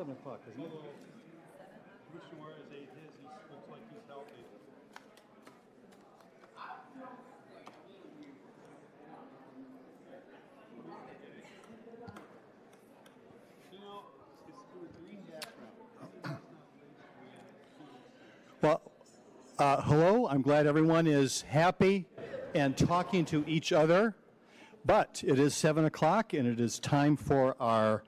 Seven o'clock, isn't it? Commissioner Juarez ate his, he looks like he's healthy. You know, it's through a green background. Well, uh, hello, I'm glad everyone is happy and talking to each other. But it is 7 o'clock and it is time for our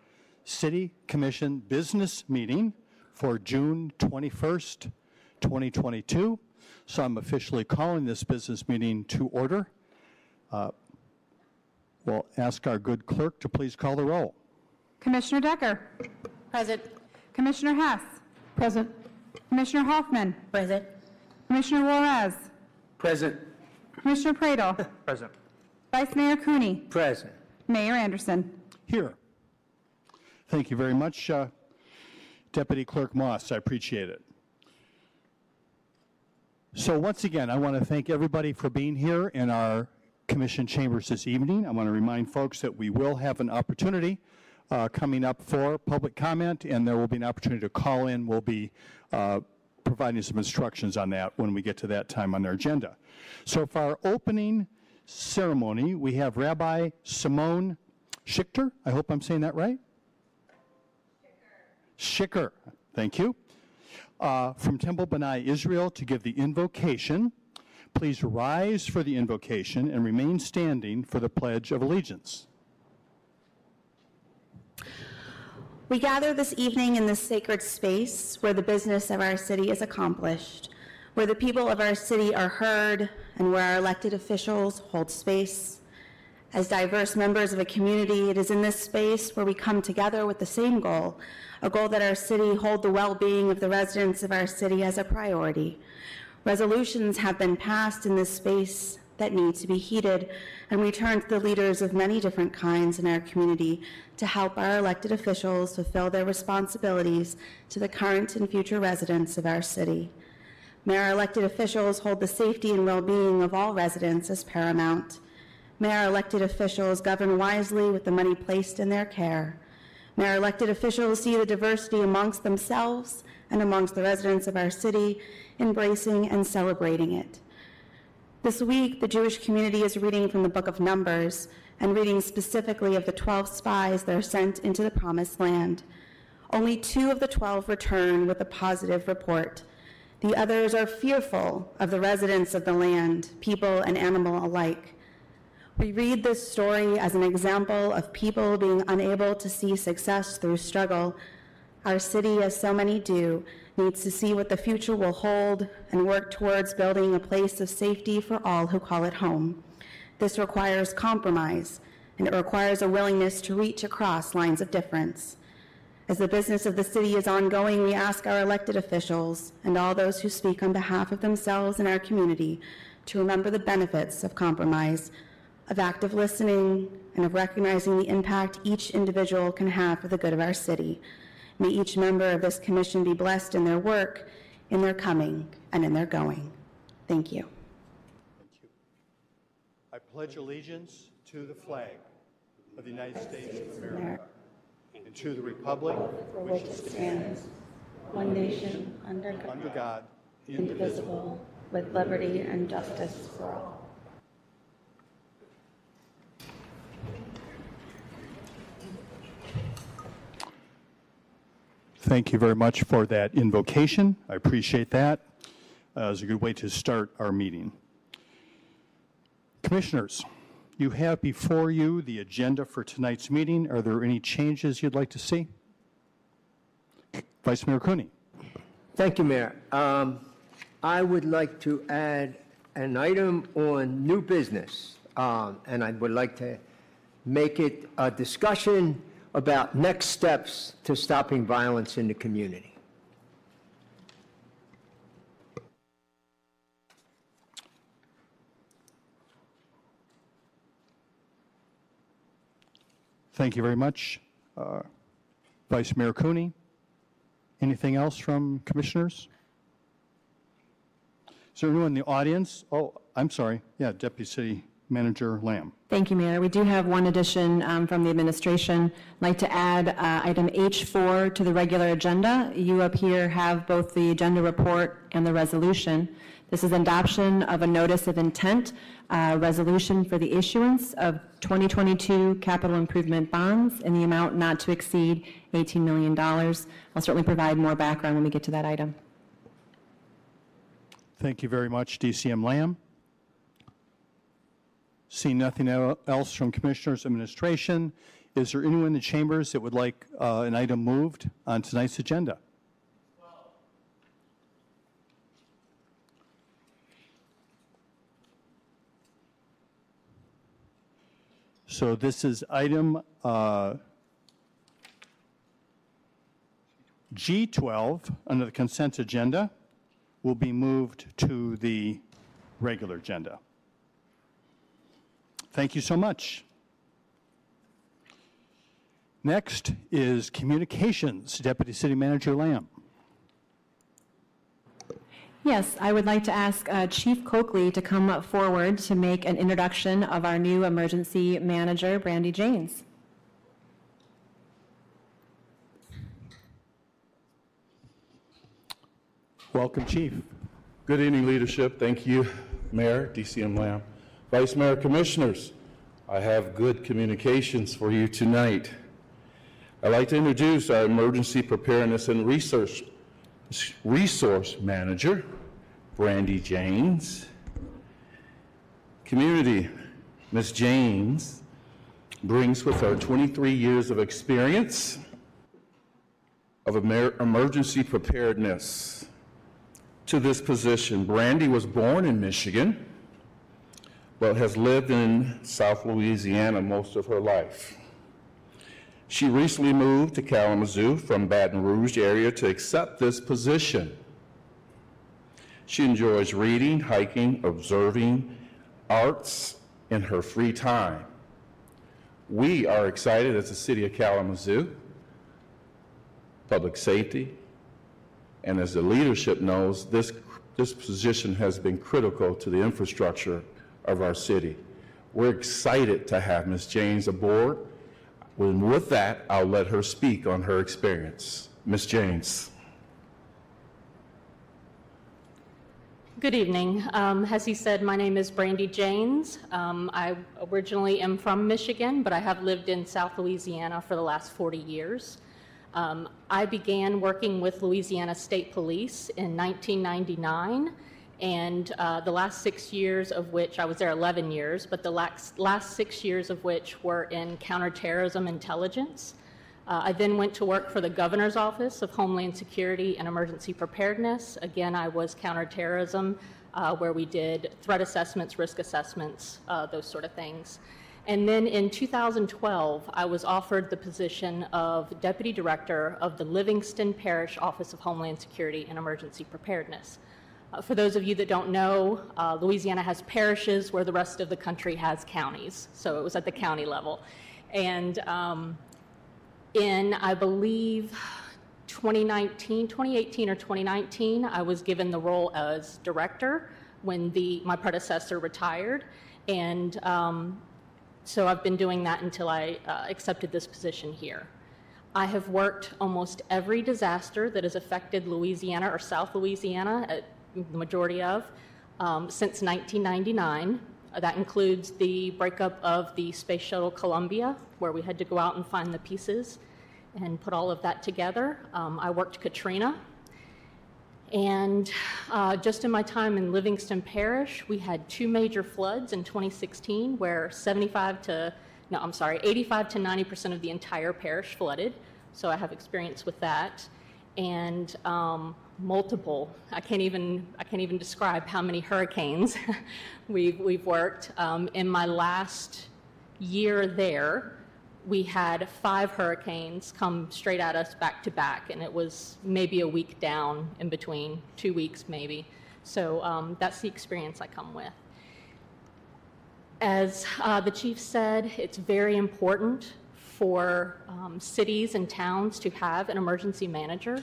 City Commission business meeting for June 21st, 2022. So I'm officially calling this business meeting to order. Uh, We'll ask our good clerk to please call the roll. Commissioner Decker. Present. Commissioner Hess. Present. Commissioner Hoffman. Present. Commissioner Juarez. Present. Commissioner Praedel. Present. Vice Mayor Cooney. Present. Mayor Anderson. Here. Thank you very much, uh, Deputy Clerk Moss. I appreciate it. So once again, I want to thank everybody for being here in our commission chambers this evening. I want to remind folks that we will have an opportunity uh, coming up for public comment, and there will be an opportunity to call in. We'll be uh, providing some instructions on that when we get to that time on our agenda. So for our opening ceremony, we have Rabbi Simone Schichter. I hope I'm saying that right. Schicker, thank you, uh, from Temple B'nai, Israel, to give the invocation. Please rise for the invocation and remain standing for the Pledge of Allegiance. We gather this evening in this sacred space where the business of our city is accomplished, where the people of our city are heard, and where our elected officials hold space. As diverse members of a community, it is in this space where we come together with the same goal a goal that our city hold the well being of the residents of our city as a priority. Resolutions have been passed in this space that need to be heeded, and we turn to the leaders of many different kinds in our community to help our elected officials fulfill their responsibilities to the current and future residents of our city. May our elected officials hold the safety and well-being of all residents as paramount. May our elected officials govern wisely with the money placed in their care. May our elected officials see the diversity amongst themselves and amongst the residents of our city, embracing and celebrating it. This week, the Jewish community is reading from the book of Numbers and reading specifically of the 12 spies that are sent into the promised land. Only two of the 12 return with a positive report. The others are fearful of the residents of the land, people and animal alike. We read this story as an example of people being unable to see success through struggle. Our city, as so many do, needs to see what the future will hold and work towards building a place of safety for all who call it home. This requires compromise, and it requires a willingness to reach across lines of difference. As the business of the city is ongoing, we ask our elected officials and all those who speak on behalf of themselves and our community to remember the benefits of compromise, of active listening, and of recognizing the impact each individual can have for the good of our city. May each member of this commission be blessed in their work, in their coming, and in their going. Thank you. Thank you. I pledge allegiance to the flag of the United States of America and to the republic For which it stands, one nation, under under God, indivisible, with liberty and justice for all. Thank you very much for that invocation. I appreciate that. Uh, It's a good way to start our meeting. Commissioners, you have before you the agenda for tonight's meeting. Are there any changes you'd like to see? Vice Mayor Cooney. Thank you, Mayor. Um, I would like to add an item on new business, um, and I would like to make it a discussion about next steps to stopping violence in the community. Thank you very much. Uh, Vice Mayor Cooney, anything else from commissioners? Is there anyone in the audience? Oh, I'm sorry. Yeah, Deputy City Manager Lam. Thank you, Mayor. We do have one addition um, from the administration. I'd like to add uh, item H4 to the regular agenda. You up here have both the agenda report and the resolution. This is adoption of a notice of intent uh, resolution for the issuance of 2022 capital improvement bonds in the amount not to exceed $18 million. I'll certainly provide more background when we get to that item. Thank you very much, DCM Lam. Seeing nothing else from Commissioners' Administration, is there anyone in the chambers that would like uh, an item moved on tonight's agenda? So this is item uh, G12 under the consent agenda will be moved to the regular agenda. Thank you so much. Next is communications, Deputy City Manager Lam. Yes, I would like to ask uh, Chief Coakley to come up forward to make an introduction of our new emergency manager, Brandy Janes. Welcome, Chief. Good evening, leadership. Thank you, Mayor, DCM Lam. Vice Mayor, Commissioners, I have good communications for you tonight. I'd like to introduce our Emergency Preparedness and Research Resource Manager, Brandy Janes. Community, Ms. James brings with her 23 years of experience of emer- emergency preparedness to this position. Brandy was born in Michigan, but has lived in South Louisiana most of her life. She recently moved to Kalamazoo from Baton Rouge area to accept this position. She enjoys reading, hiking, observing arts in her free time. We are excited as the city of Kalamazoo, public safety, and as the leadership knows, this, this position has been critical to the infrastructure of our city. We're excited to have Ms. James aboard. And with that, I'll let her speak on her experience. Ms. James. Good evening. Um, as he said, my name is Brandy Janes. Um, I originally am from Michigan, but I have lived in South Louisiana for the last 40 years. Um, I began working with Louisiana State Police in 1999, and uh, the last six years of which, I was there 11 years, but the last, last six years of which were in counterterrorism intelligence. Uh, I then went to work for the Governor's Office of Homeland Security and Emergency Preparedness. Again, I was counterterrorism, uh, where we did threat assessments, risk assessments, uh, those sort of things. And then in 2012, I was offered the position of Deputy Director of the Livingston Parish Office of Homeland Security and Emergency Preparedness. Uh, for those of you that don't know, uh, Louisiana has parishes where the rest of the country has counties. So it was at the county level. And um, in, I believe, 2019, 2018 or 2019, I was given the role as director when the, my predecessor retired. And um, so I've been doing that until I uh, accepted this position here. I have worked almost every disaster that has affected Louisiana or South Louisiana, uh, the majority of, um, since 1999. Uh, that includes the breakup of the Space Shuttle Columbia, where we had to go out and find the pieces and put all of that together. Um, I worked Katrina, and uh, just in my time in Livingston Parish, we had two major floods in 2016 where 75 to, no, I'm sorry, 85 to 90% of the entire parish flooded. So I have experience with that. And um, multiple, I can't even, I can't even describe how many hurricanes we've, we've worked. Um, in my last year there, we had five hurricanes come straight at us back to back, and it was maybe a week down in between, two weeks maybe. So um, that's the experience I come with. As uh, the chief said, it's very important for um, cities and towns to have an emergency manager.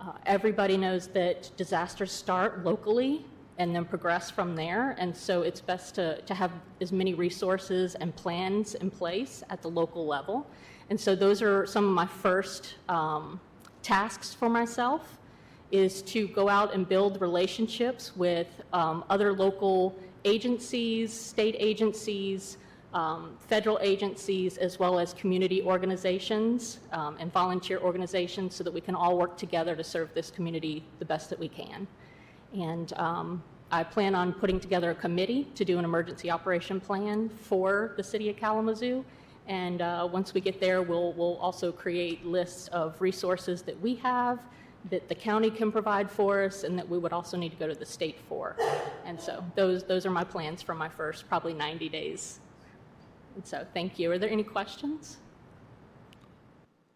Uh, everybody knows that disasters start locally and then progress from there. And so it's best to, to have as many resources and plans in place at the local level. And so those are some of my first um, tasks for myself is to go out and build relationships with um, other local agencies, state agencies, um, federal agencies, as well as community organizations um, and volunteer organizations so that we can all work together to serve this community the best that we can. And um, I plan on putting together a committee to do an emergency operation plan for the city of Kalamazoo. And uh, once we get there, we'll, we'll also create lists of resources that we have, that the county can provide for us, and that we would also need to go to the state for. And so those, those are my plans for my first probably 90 days. And so thank you. Are there any questions?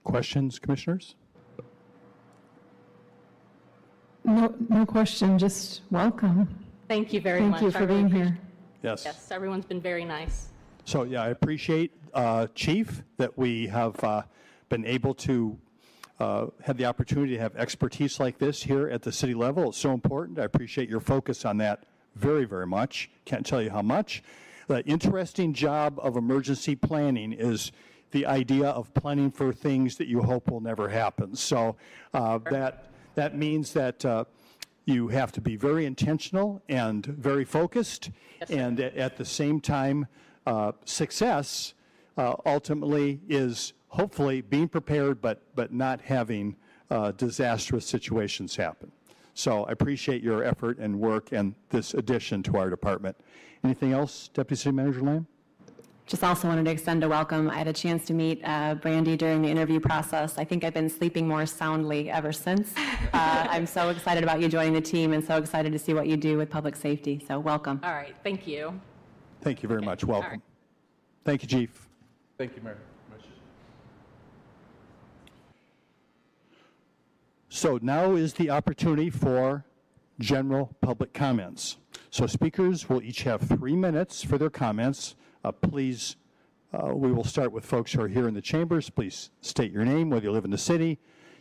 Questions, commissioners? No, no question, just welcome. Thank you very Thank much. Thank you for being here. Yes. Yes, everyone's been very nice. So, yeah, I appreciate, uh, Chief, that we have uh, been able to uh, have the opportunity to have expertise like this here at the city level. It's so important. I appreciate your focus on that very, very much. Can't tell you how much. The interesting job of emergency planning is the idea of planning for things that you hope will never happen. So uh, that that means that uh, you have to be very intentional and very focused, and at, at the same time, uh, success uh, ultimately is hopefully being prepared, but but not having uh, disastrous situations happen. So I appreciate your effort and work and this addition to our department. Anything else, Deputy City Manager Lam? Just also wanted to extend a welcome. I had a chance to meet uh, Brandy during the interview process. I think I've been sleeping more soundly ever since. Uh, I'm so excited about you joining the team and so excited to see what you do with public safety. So welcome. All right, thank you. Thank you very much. Welcome. right. Thank you, Chief. Thank you, Mayor. So now is the opportunity for general public comments. So speakers will each have three minutes for their comments. Uh, Please, uh, we will start with folks who are here in the chambers. Please state your name, whether you live in the city.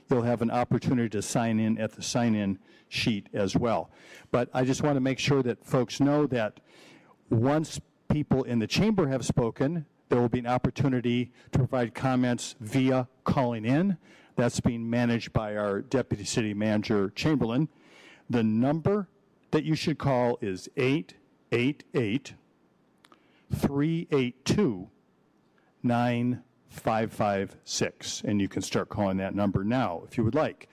You'll have an opportunity to sign in at the sign-in sheet as well. But I just want to make sure that folks know that once people in the chamber have spoken, there will be an opportunity to provide comments via calling in. That's being managed by our Deputy City Manager Chamberlain. The number that you should call is 888 382 9 556. And you can start calling that number now if you would like.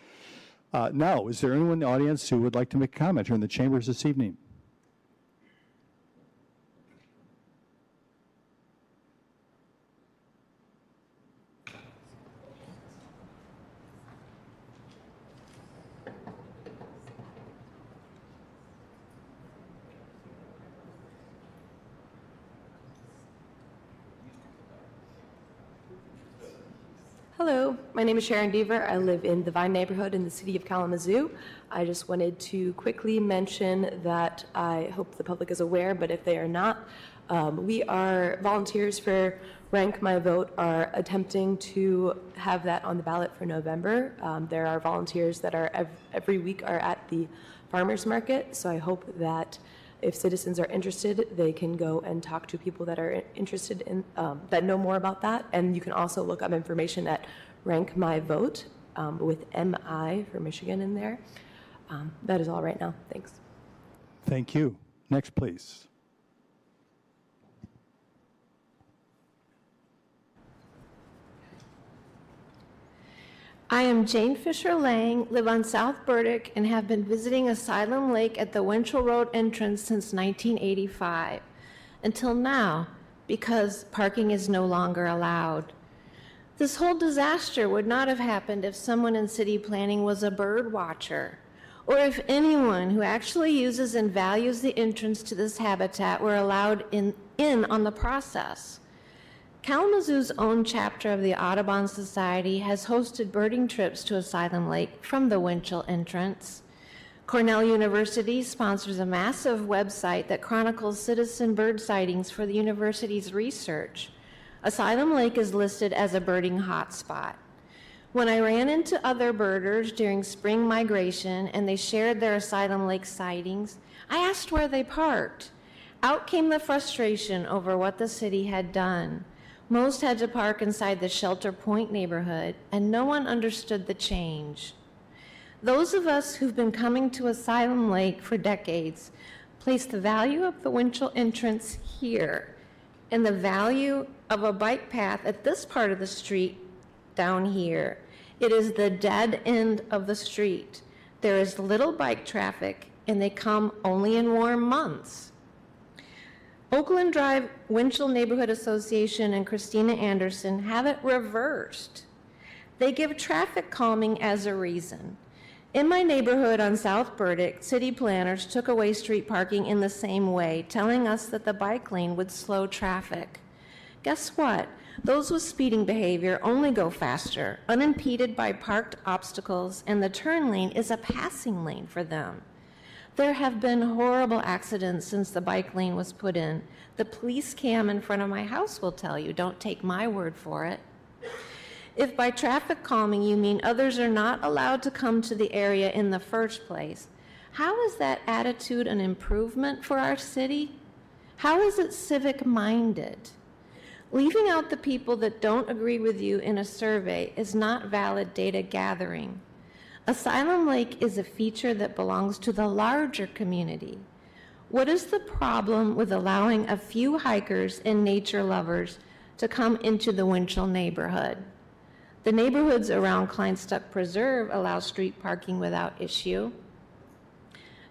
Uh, Now, is there anyone in the audience who would like to make a comment or in the chambers this evening? Hello, my name is Sharon Deaver. I live in the Vine neighborhood in the city of Kalamazoo. I just wanted to quickly mention that I hope the public is aware, but if they are not, um, we are volunteers for Rank MI Vote are attempting to have that on the ballot for November. Um, there are volunteers that are ev- every week are at the farmers market, so I hope that if citizens are interested, they can go and talk to people that are interested in, um, that know more about that. And you can also look up information at Rank MI Vote um, with MI for Michigan in there. Um, that is all right now. Thanks. Thank you. Next, please. I am Jane Fisher Lang, live on South Burdick, and have been visiting Asylum Lake at the Winchell Road entrance since 1985. Until now, because parking is no longer allowed. This whole disaster would not have happened if someone in city planning was a bird watcher, or if anyone who actually uses and values the entrance to this habitat were allowed in, in on the process. Kalamazoo's own chapter of the Audubon Society has hosted birding trips to Asylum Lake from the Winchell entrance. Cornell University sponsors a massive website that chronicles citizen bird sightings for the university's research. Asylum Lake is listed as a birding hotspot. When I ran into other birders during spring migration and they shared their Asylum Lake sightings, I asked where they parked. Out came the frustration over what the city had done. Most had to park inside the Shelter Point neighborhood, and no one understood the change. Those of us who've been coming to Asylum Lake for decades place the value of the Winchell entrance here and the value of a bike path at this part of the street down here. It is the dead end of the street. There is little bike traffic, and they come only in warm months. Oakland Drive Winchell Neighborhood Association and Christina Anderson have it reversed. They give traffic calming as a reason. In my neighborhood on South Burdick, city planners took away street parking in the same way, telling us that the bike lane would slow traffic. Guess what? Those with speeding behavior only go faster, unimpeded by parked obstacles, and the turn lane is a passing lane for them. There have been horrible accidents since the bike lane was put in. The police cam in front of my house will tell you, don't take my word for it. If by traffic calming you mean others are not allowed to come to the area in the first place, how is that attitude an improvement for our city? How is it civic minded? Leaving out the people that don't agree with you in a survey is not valid data gathering. Asylum Lake is a feature that belongs to the larger community. What is the problem with allowing a few hikers and nature lovers to come into the Winchell neighborhood? The neighborhoods around Kleinstuck Preserve allow street parking without issue.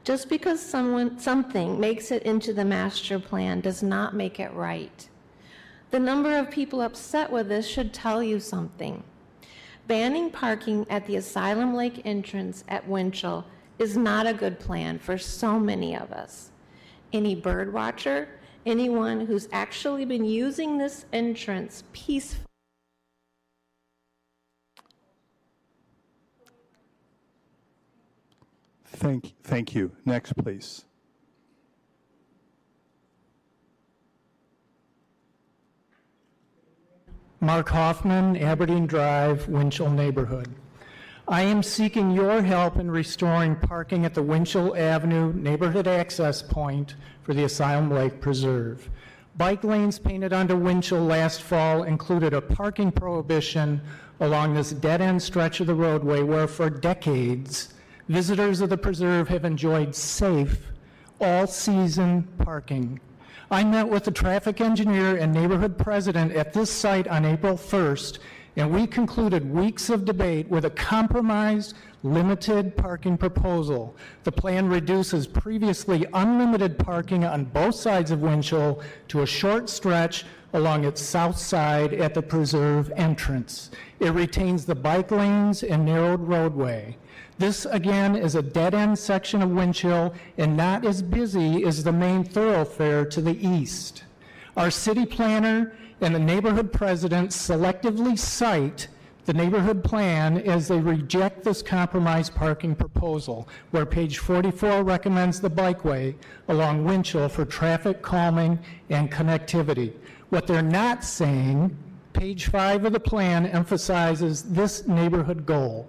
Just because someone, something makes it into the master plan does not make it right. The number of people upset with this should tell you something. Banning parking at the Asylum Lake entrance at Winchell is not a good plan for so many of us. Any bird watcher, anyone who's actually been using this entrance peacefully. Thank, thank you. Next, please. Mark Hoffman, Aberdeen Drive, Winchell neighborhood. I am seeking your help in restoring parking at the Winchell Avenue neighborhood access point for the Asylum Lake Preserve. Bike lanes painted onto Winchell last fall included a parking prohibition along this dead-end stretch of the roadway where for decades, visitors of the preserve have enjoyed safe, all-season parking. I met with the traffic engineer and neighborhood president at this site on April 1st, and we concluded weeks of debate with a compromised, limited parking proposal. The plan reduces previously unlimited parking on both sides of Winchell to a short stretch along its south side at the preserve entrance. It retains the bike lanes and narrowed roadway. This, again, is a dead-end section of Winchell and not as busy as the main thoroughfare to the east. Our city planner and the neighborhood president selectively cite the neighborhood plan as they reject this compromise parking proposal, where page 44 recommends the bikeway along Winchell for traffic calming and connectivity. What they're not saying, page five of the plan emphasizes this neighborhood goal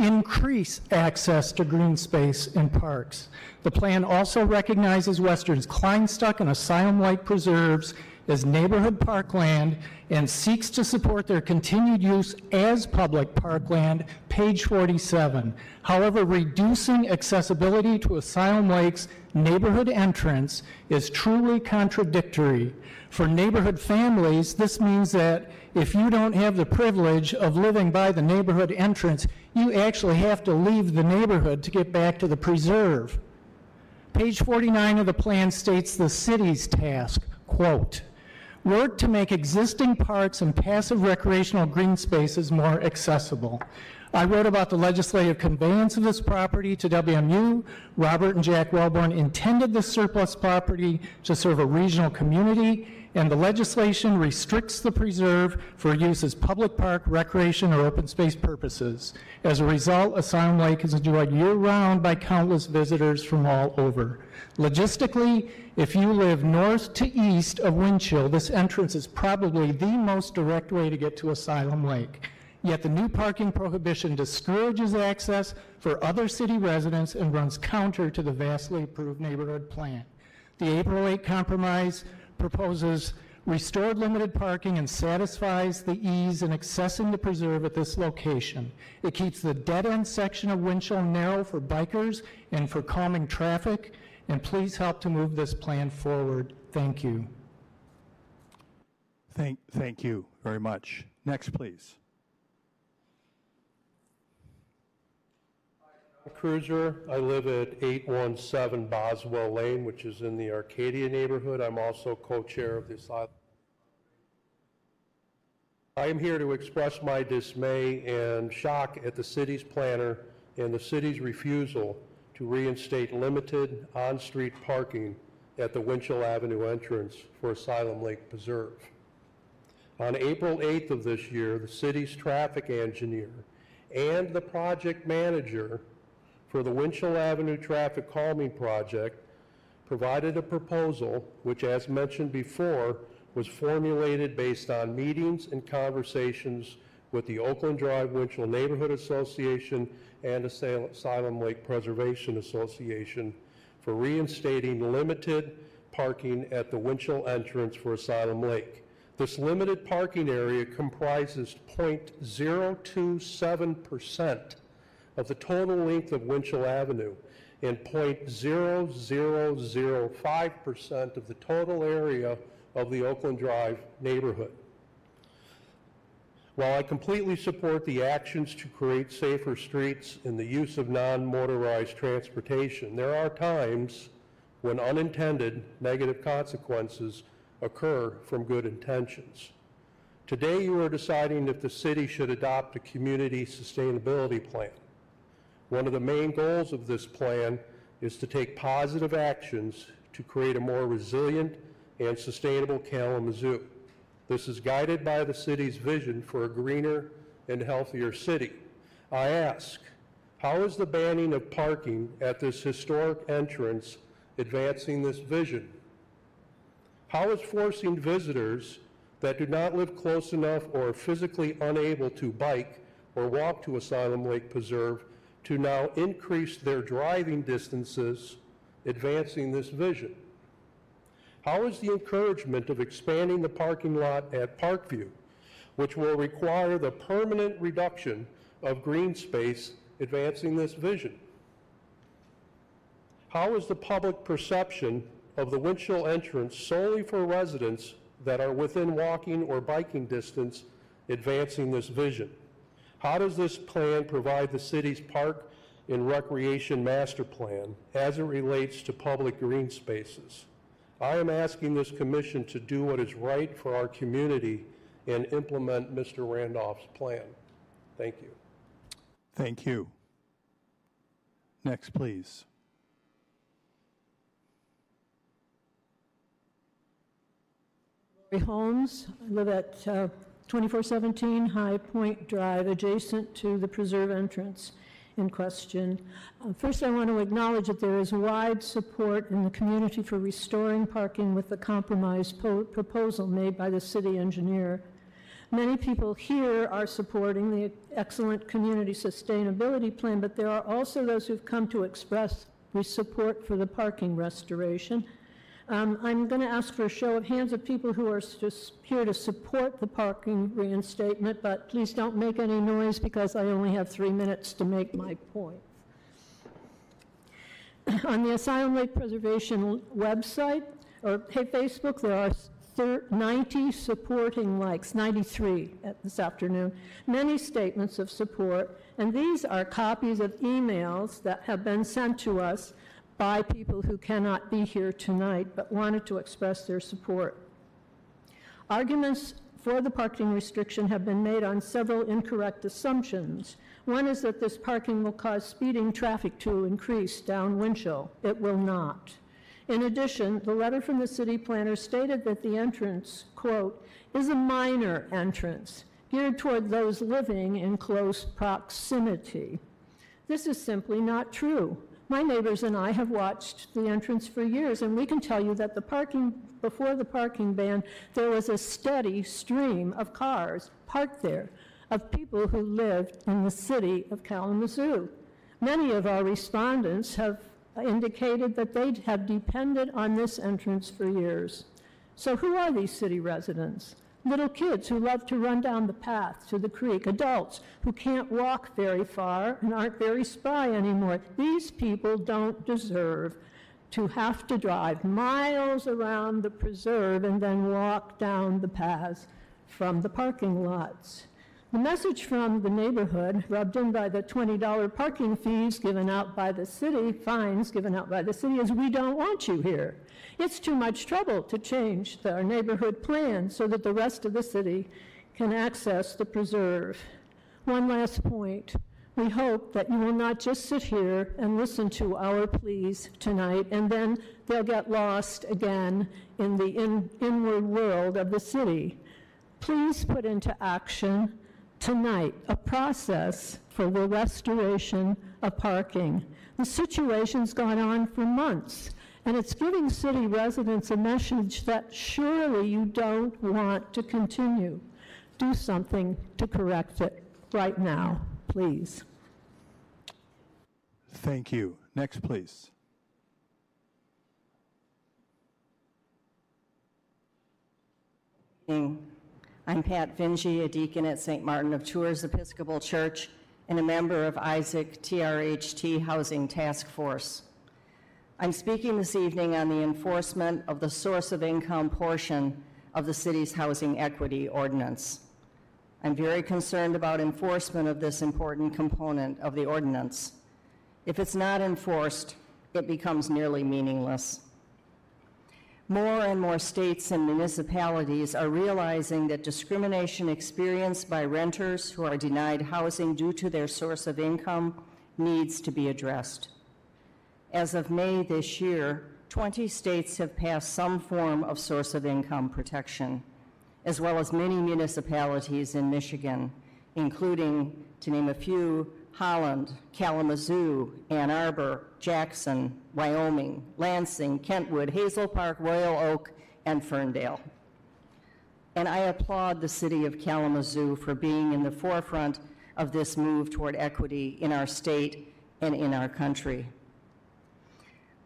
increase access to green space and parks. The plan also recognizes Western's Kleinstuck and Asylum Lake preserves as neighborhood parkland and seeks to support their continued use as public parkland, page 47. However, reducing accessibility to Asylum Lake's neighborhood entrance is truly contradictory. For neighborhood families, this means that if you don't have the privilege of living by the neighborhood entrance, you actually have to leave the neighborhood to get back to the preserve. Page 49 of the plan states the city's task, quote, work to make existing parks and passive recreational green spaces more accessible. I wrote about the legislative conveyance of this property to WMU. Robert and Jack Wellborn intended the surplus property to serve a regional community, and the legislation restricts the preserve for use as public park, recreation, or open space purposes. As a result, Asylum Lake is enjoyed year-round by countless visitors from all over. Logistically, if you live north to east of Winchell, this entrance is probably the most direct way to get to Asylum Lake. Yet the new parking prohibition discourages access for other city residents and runs counter to the vastly approved neighborhood plan. The April 8 compromise proposes restored limited parking and satisfies the ease in accessing the preserve at this location. It keeps the dead-end section of Winchell narrow for bikers and for calming traffic, and please help to move this plan forward. Thank you. Thank, thank you very much. Next, please. Cruiser. I live at 817 Boswell Lane, which is in the Arcadia neighborhood. I'm also co-chair of the asylum. I am here to express my dismay and shock at the city's planner and the city's refusal to reinstate limited on-street parking at the Winchell Avenue entrance for Asylum Lake Preserve. On April 8th of this year, the city's traffic engineer and the project manager for the Winchell Avenue Traffic Calming Project provided a proposal which, as mentioned before, was formulated based on meetings and conversations with the Oakland Drive Winchell Neighborhood Association and Asylum Lake Preservation Association for reinstating limited parking at the Winchell entrance for Asylum Lake. This limited parking area comprises 0.027% of the total length of Winchell Avenue and 0.0005% of the total area of the Oakland Drive neighborhood. While I completely support the actions to create safer streets and the use of non-motorized transportation, there are times when unintended negative consequences occur from good intentions. Today you are deciding if the city should adopt a community sustainability plan. One of the main goals of this plan is to take positive actions to create a more resilient and sustainable Kalamazoo. This is guided by the city's vision for a greener and healthier city. I ask, how is the banning of parking at this historic entrance advancing this vision? How is forcing visitors that do not live close enough or are physically unable to bike or walk to Asylum Lake Preserve to now increase their driving distances, advancing this vision? How is the encouragement of expanding the parking lot at Parkview, which will require the permanent reduction of green space, advancing this vision? How is the public perception of the Winchell entrance solely for residents that are within walking or biking distance advancing this vision? How does this plan provide the city's park and recreation master plan as it relates to public green spaces? I am asking this commission to do what is right for our community and implement Mr. Randolph's plan. Thank you. Thank you. Next, please. Lori Holmes. I live at uh, 2417 High Point Drive, adjacent to the preserve entrance in question. Uh, First, I want to acknowledge that there is wide support in the community for restoring parking with the compromise po- proposal made by the city engineer. Many people here are supporting the excellent community sustainability plan, but there are also those who've come to express support for the parking restoration. Um, I'm going to ask for a show of hands of people who are just here to support the parking reinstatement, but please don't make any noise because I only have three minutes to make my point. On the Asylum Lake Preservation website, or hey, Facebook, there are 90 supporting likes, 93 this afternoon, many statements of support, and these are copies of emails that have been sent to us by people who cannot be here tonight but wanted to express their support. Arguments for the parking restriction have been made on several incorrect assumptions. One is that this parking will cause speeding traffic to increase down Winchell. It will not. In addition, the letter from the city planner stated that the entrance, quote, is a minor entrance geared toward those living in close proximity. This is simply not true. My neighbors and I have watched the entrance for years, and we can tell you that the parking, before the parking ban, there was a steady stream of cars parked there, of people who lived in the city of Kalamazoo. Many of our respondents have indicated that they have depended on this entrance for years. So who are these city residents? Little kids who love to run down the path to the creek, adults who can't walk very far and aren't very spry anymore. These people don't deserve to have to drive miles around the preserve and then walk down the paths from the parking lots. The message from the neighborhood, rubbed in by the $20 parking fees given out by the city, fines given out by the city, is we don't want you here. It's too much trouble to change our neighborhood plan so that the rest of the city can access the preserve. One last point. We hope that you will not just sit here and listen to our pleas tonight, and then they'll get lost again in the in, inward world of the city. Please put into action tonight a process for the restoration of parking. The situation's gone on for months, and it's giving city residents a message that surely you don't want to continue. Do something to correct it right now, please. Thank you. Next, please. I'm Pat Vinge, a deacon at St. Martin of Tours Episcopal Church and a member of Isaac TRHT Housing Task Force. I'm speaking this evening on the enforcement of the source of income portion of the city's housing equity ordinance. I'm very concerned about enforcement of this important component of the ordinance. If it's not enforced, it becomes nearly meaningless. More and more states and municipalities are realizing that discrimination experienced by renters who are denied housing due to their source of income needs to be addressed. As of May this year, 20 states have passed some form of source of income protection, as well as many municipalities in Michigan, including, to name a few, Holland, Kalamazoo, Ann Arbor, Jackson, Wyoming, Lansing, Kentwood, Hazel Park, Royal Oak, and Ferndale. And I applaud the city of Kalamazoo for being in the forefront of this move toward equity in our state and in our country.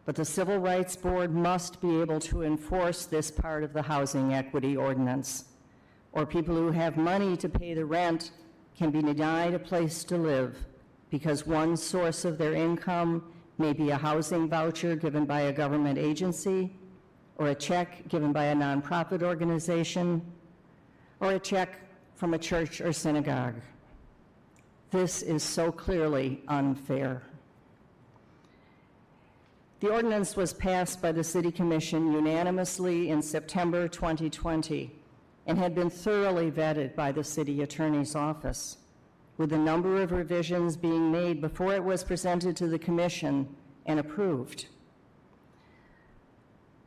But the Civil Rights Board must be able to enforce this part of the housing equity ordinance, or people who have money to pay the rent can be denied a place to live because one source of their income may be a housing voucher given by a government agency, or a check given by a nonprofit organization, or a check from a church or synagogue. This is so clearly unfair. The ordinance was passed by the City Commission unanimously in September 2020 and had been thoroughly vetted by the City Attorney's Office, with a number of revisions being made before it was presented to the Commission and approved.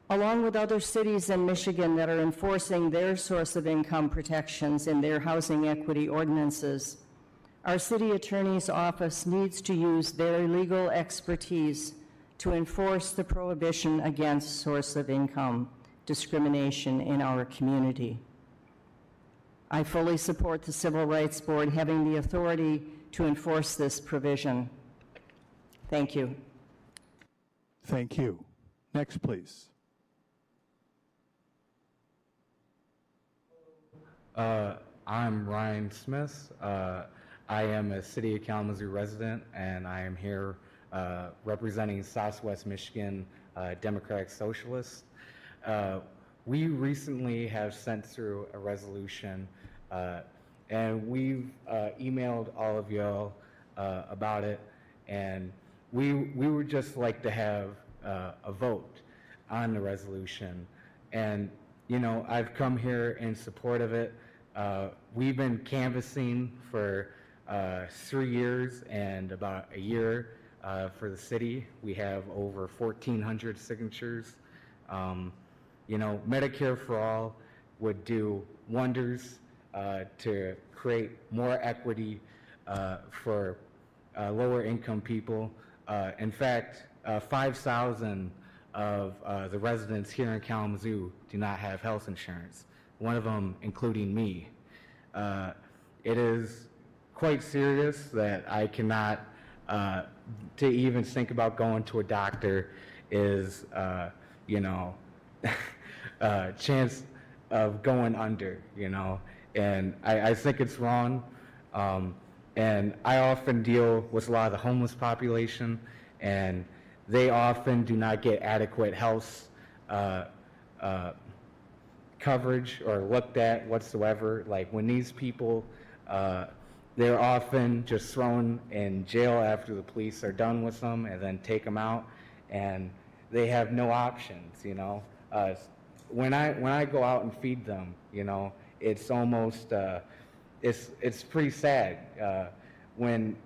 Along with other cities in Michigan that are enforcing their source of income protections in their housing equity ordinances, our City Attorney's Office needs to use their legal expertise to enforce the prohibition against source of income discrimination in our community. I fully support the Civil Rights Board having the authority to enforce this provision. Thank you. Thank you. Next, please. Uh, I'm Ryan Smith. Uh, I am a City of Kalamazoo resident, and I am here uh, representing Southwest Michigan uh, Democratic Socialists. Uh, we recently have sent through a resolution, uh, and we've uh, emailed all of y'all uh, about it, and we we would just like to have a vote on the resolution. And you know, I've come here in support of it. We've been canvassing for three years and about a year uh, for the city. We have over 1,400 signatures. Um, you know, Medicare for All would do wonders uh, to create more equity uh, for uh, lower income people. Uh, in fact, uh, 5,000 of the residents here in Kalamazoo do not have health insurance, one of them including me. It is quite serious that I cannot, uh, to even think about going to a doctor is, uh, you know, uh, chance of going under, you know, and I, I think it's wrong. Um, and I often deal with a lot of the homeless population, and they often do not get adequate health uh, uh, coverage or looked at whatsoever. Like when these people, uh, they're often just thrown in jail after the police are done with them and then take them out, and they have no options, you know. Uh, when I when I go out and feed them, you know, it's almost uh, it's it's pretty sad uh, when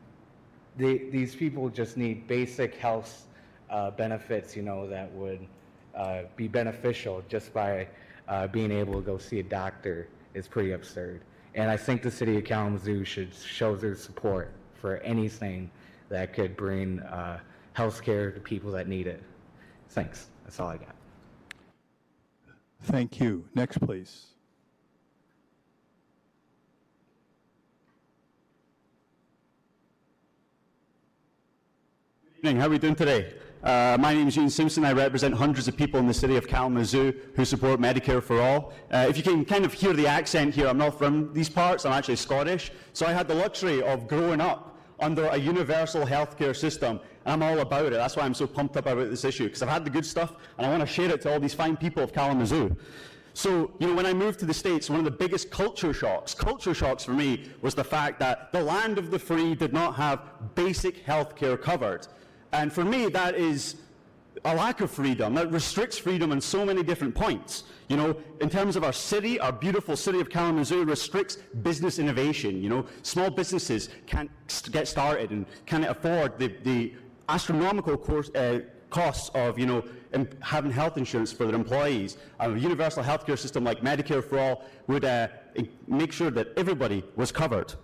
the, these people just need basic health uh, benefits, you know, that would uh, be beneficial just by uh, being able to go see a doctor is pretty absurd. And I think the city of Kalamazoo should show their support for anything that could bring uh, health care to people that need it. Thanks. That's all I got. Thank you. Next, please. Good evening. How are we doing today? Uh, my name is Ewan Simpson. I represent hundreds of people in the city of Kalamazoo who support Medicare for All. Uh, if you can kind of hear the accent here, I'm not from these parts. I'm actually Scottish. So I had the luxury of growing up under a universal healthcare system. And I'm all about it. That's why I'm so pumped up about this issue, because I've had the good stuff and I want to share it to all these fine people of Kalamazoo. So, you know, when I moved to the States, one of the biggest culture shocks, culture shocks for me, was the fact that the land of the free did not have basic health care covered. And for me, that is a lack of freedom. That restricts freedom on so many different points. You know, in terms of our city, our beautiful city of Kalamazoo restricts business innovation. You know, small businesses can't get started and can't afford the, the astronomical course, uh, costs of, you know, having health insurance for their employees. A universal healthcare system like Medicare for All would uh, make sure that everybody was covered.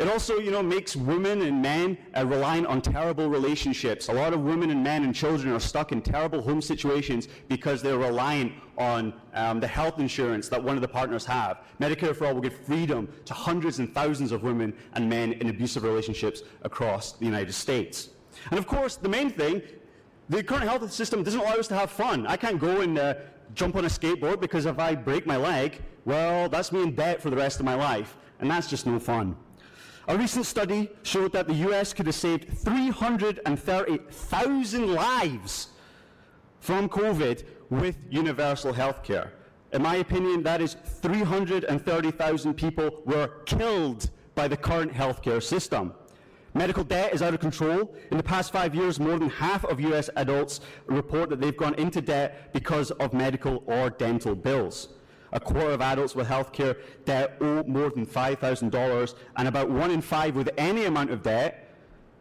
It also, you know, makes women and men uh, reliant on terrible relationships. A lot of women and men and children are stuck in terrible home situations because they're reliant on um, the health insurance that one of the partners have. Medicare for All will give freedom to hundreds and thousands of women and men in abusive relationships across the United States. And of course, the main thing, the current health system doesn't allow us to have fun. I can't go and uh, jump on a skateboard because if I break my leg, well, that's me in debt for the rest of my life. And that's just no fun. A recent study showed that the US could have saved 330,000 lives from COVID with universal health care. In my opinion, that is 330,000 people were killed by the current healthcare system. Medical debt is out of control. In the past five years, more than half of US adults report that they've gone into debt because of medical or dental bills. A quarter of adults with healthcare debt owe more than $5,000, and about one in five with any amount of debt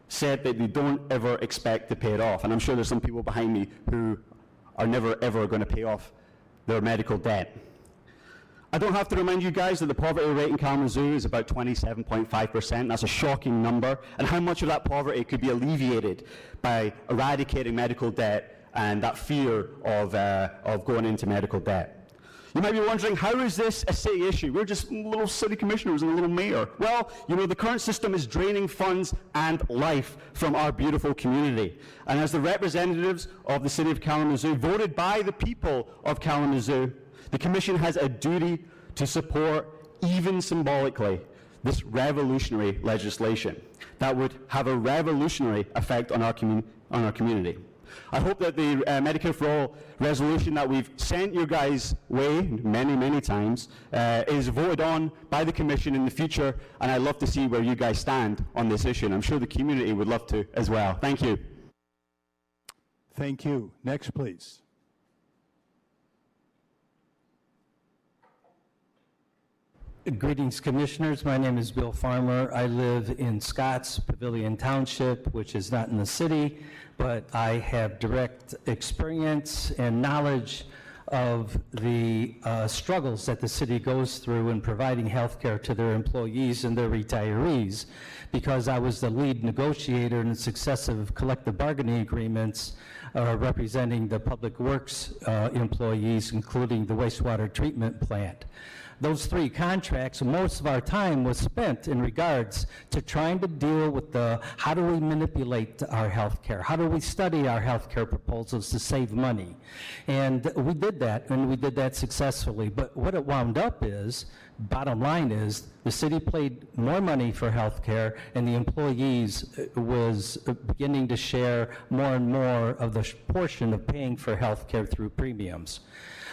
said that they don't ever expect to pay it off. And I'm sure there's some people behind me who are never ever going to pay off their medical debt. I don't have to remind you guys that the poverty rate in Kalamazoo is about 27.5%. That's a shocking number. And how much of that poverty could be alleviated by eradicating medical debt and that fear of, uh, of going into medical debt? You might be wondering, how is this a city issue? We're just little city commissioners and a little mayor. Well, you know, the current system is draining funds and life from our beautiful community. And as the representatives of the city of Kalamazoo, voted by the people of Kalamazoo, the commission has a duty to support, even symbolically, this revolutionary legislation that would have a revolutionary effect on our, on our community. I hope that the uh, Medicare for All resolution that we've sent your guys' way many, many times uh, is voted on by the Commission in the future, and I'd love to see where you guys stand on this issue, and I'm sure the community would love to as well. Thank you. Thank you. Next, please. Greetings, Commissioners. My name is Bill Farmer. I live in Scotts Pavilion Township, which is not in the city, but I have direct experience and knowledge of the uh, struggles that the city goes through in providing health care to their employees and their retirees because I was the lead negotiator in successive collective bargaining agreements uh, representing the public works uh, employees, including the wastewater treatment plant those three contracts, most of our time was spent in regards to trying to deal with the how do we manipulate our health care? How do we study our health care proposals to save money? And we did that, and we did that successfully. But what it wound up is, bottom line is, the city paid more money for health care, and the employees uh, was beginning to share more and more of the portion of paying for health care through premiums.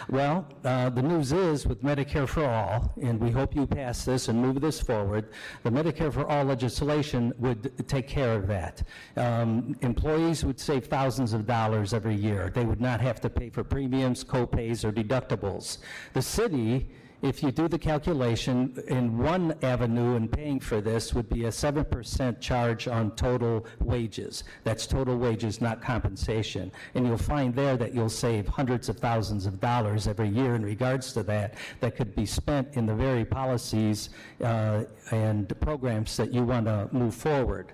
Well, uh, the news is with Medicare for All, and we hope you pass this and move this forward, the Medicare for All legislation would take care of that. Um, employees would save thousands of dollars every year. They would not have to pay for premiums, co-pays, or deductibles. The city if you do the calculation, in one avenue in paying for this would be a 7% charge on total wages. That's total wages, not compensation. And you'll find there that you'll save hundreds of thousands of dollars every year in regards to that, that could be spent in the very policies uh, and programs that you want to move forward.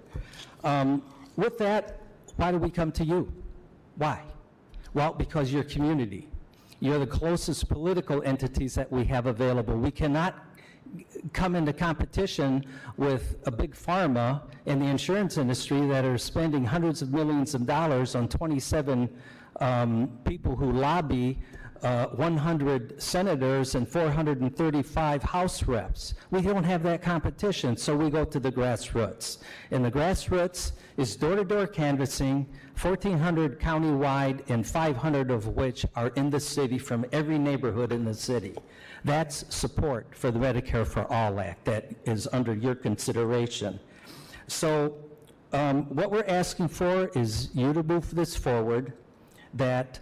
Um, with that, why do we come to you? Why? Well, because your community. You're the closest political entities that we have available. We cannot come into competition with a big pharma in the insurance industry that are spending hundreds of millions of dollars on 27 um, people who lobby uh, 100 senators and 435 House reps. We don't have that competition, so we go to the grassroots. And the grassroots is door-to-door canvassing, 1,400 countywide, and 500 of which are in the city from every neighborhood in the city. That's support for the Medicare for All Act that is under your consideration. So um, what we're asking for is you to move this forward, that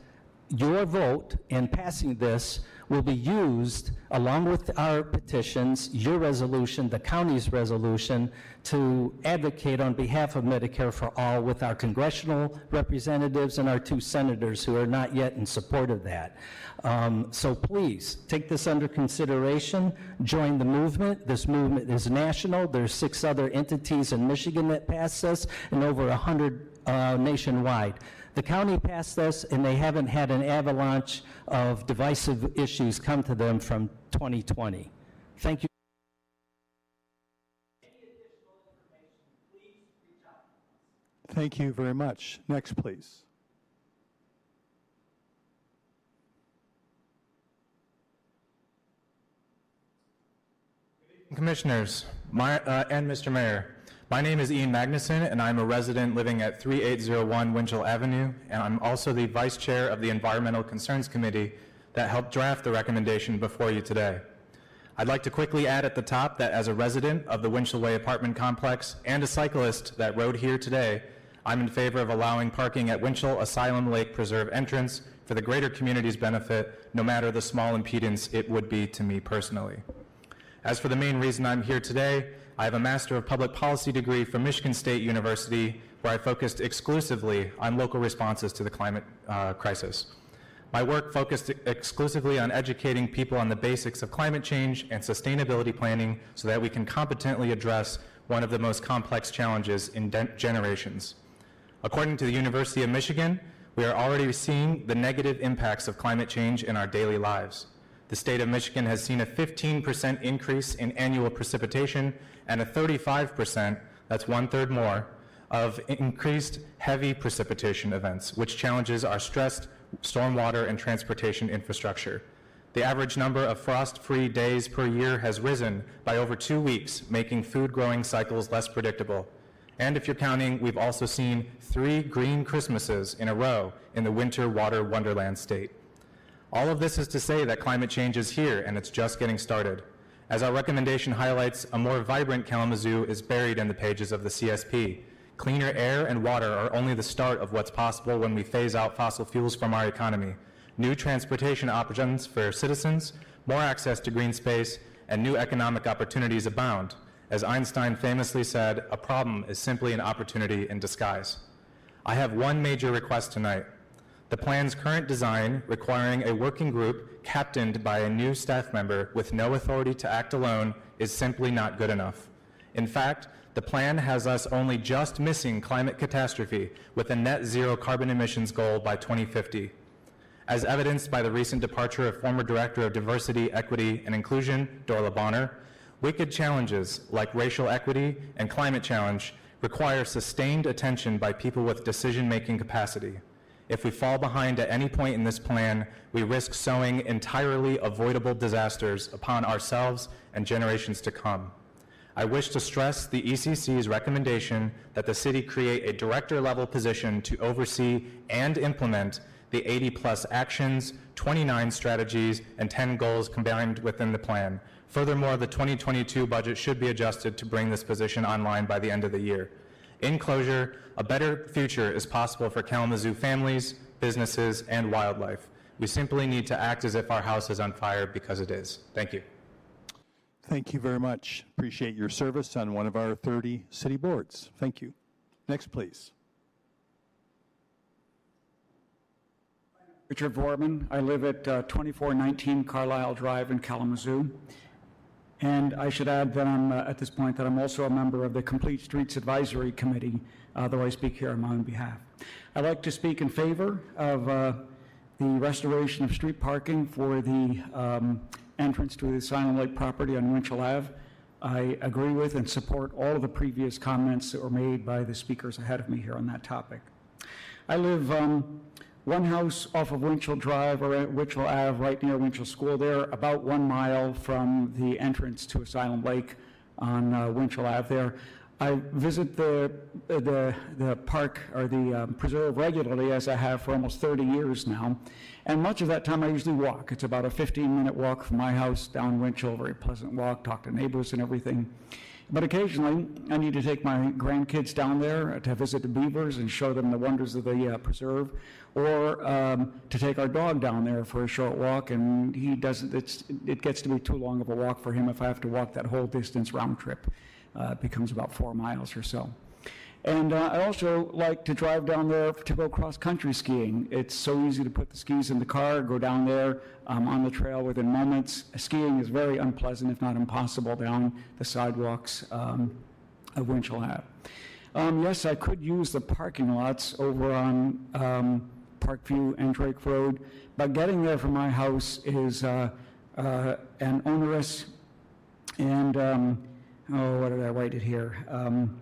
your vote in passing this will be used along with our petitions, your resolution, the county's resolution, to advocate on behalf of Medicare for All with our congressional representatives and our two senators who are not yet in support of that. Um, so please take this under consideration. Join the movement. This movement is national. There's six other entities in Michigan that passed this, and over 100 uh, nationwide. The county passed this, and they haven't had an avalanche of divisive issues come to them from 2020. Thank you. Thank you very much. Next, please. Commissioners my, uh, and Mr. Mayor, My name is Ian Magnuson, and I'm a resident living at 3801 Winchell Avenue, and I'm also the Vice Chair of the Environmental Concerns Committee that helped draft the recommendation before you today. I'd like to quickly add at the top that as a resident of the Winchell Way apartment complex and a cyclist that rode here today, I'm in favor of allowing parking at Winchell Asylum Lake Preserve entrance for the greater community's benefit, no matter the small impedance it would be to me personally. As for the main reason I'm here today, I have a Master of Public Policy degree from Michigan State University, where I focused exclusively on local responses to the climate uh, crisis. My work focused exclusively on educating people on the basics of climate change and sustainability planning so that we can competently address one of the most complex challenges in generations. According to the University of Michigan, we are already seeing the negative impacts of climate change in our daily lives. The state of Michigan has seen a 15% increase in annual precipitation and a 35%, that's one third more, of increased heavy precipitation events, which challenges our stressed stormwater and transportation infrastructure. The average number of frost-free days per year has risen by over two weeks, making food growing cycles less predictable. And if you're counting, we've also seen three green Christmases in a row in the winter water wonderland state. All of this is to say that climate change is here and it's just getting started. As our recommendation highlights, a more vibrant Kalamazoo is buried in the pages of the CSP. Cleaner air and water are only the start of what's possible when we phase out fossil fuels from our economy. New transportation options for citizens, more access to green space, and new economic opportunities abound. As Einstein famously said, a problem is simply an opportunity in disguise. I have one major request tonight. The plan's current design, requiring a working group captained by a new staff member with no authority to act alone, is simply not good enough. In fact, the plan has us only just missing climate catastrophe with a net zero carbon emissions goal by 2050. As evidenced by the recent departure of former Director of Diversity, Equity, and Inclusion, Dorla Bonner, Wicked challenges like racial equity and climate challenge require sustained attention by people with decision-making capacity. If we fall behind at any point in this plan, we risk sowing entirely avoidable disasters upon ourselves and generations to come. I wish to stress the ECC's recommendation that the city create a director-level position to oversee and implement the 80-plus actions, 29 strategies, and 10 goals combined within the plan, Furthermore, the 2022 budget should be adjusted to bring this position online by the end of the year. In closure, a better future is possible for Kalamazoo families, businesses, and wildlife. We simply need to act as if our house is on fire because it is. Thank you. Thank you very much. Appreciate your service on one of our 30 city boards. Thank you. Next, please. Richard Vorman. I live at uh, 2419 Carlisle Drive in Kalamazoo. And I should add that I'm, uh, at this point, that I'm also a member of the Complete Streets Advisory Committee, uh, though I speak here on my own behalf. I'd like to speak in favor of uh, the restoration of street parking for the um, entrance to the Asylum Lake property on Winchell Ave. I agree with and support all of the previous comments that were made by the speakers ahead of me here on that topic. I live um, one house off of Winchell Drive or Winchell Ave, right near Winchell School there, about one mile from the entrance to Asylum Lake on uh, Winchell Ave there. I visit the, the, the park or the um, preserve regularly as I have for almost 30 years now. And much of that time I usually walk. It's about a 15 minute walk from my house down Winchell, very pleasant walk, talk to neighbors and everything. But occasionally, I need to take my grandkids down there to visit the beavers and show them the wonders of the uh, preserve, or um, to take our dog down there for a short walk. And he doesn't. It's, it gets to be too long of a walk for him if I have to walk that whole distance round trip. Uh, it becomes about four miles or so. And uh, I also like to drive down there to go cross country skiing. It's so easy to put the skis in the car, go down there um, on the trail within moments. Skiing is very unpleasant, if not impossible, down the sidewalks um, of Winchell Ave. Um, yes, I could use the parking lots over on um, Parkview and Drake Road, but getting there from my house is uh, uh, an onerous and, um, oh, what did I write it here? Um,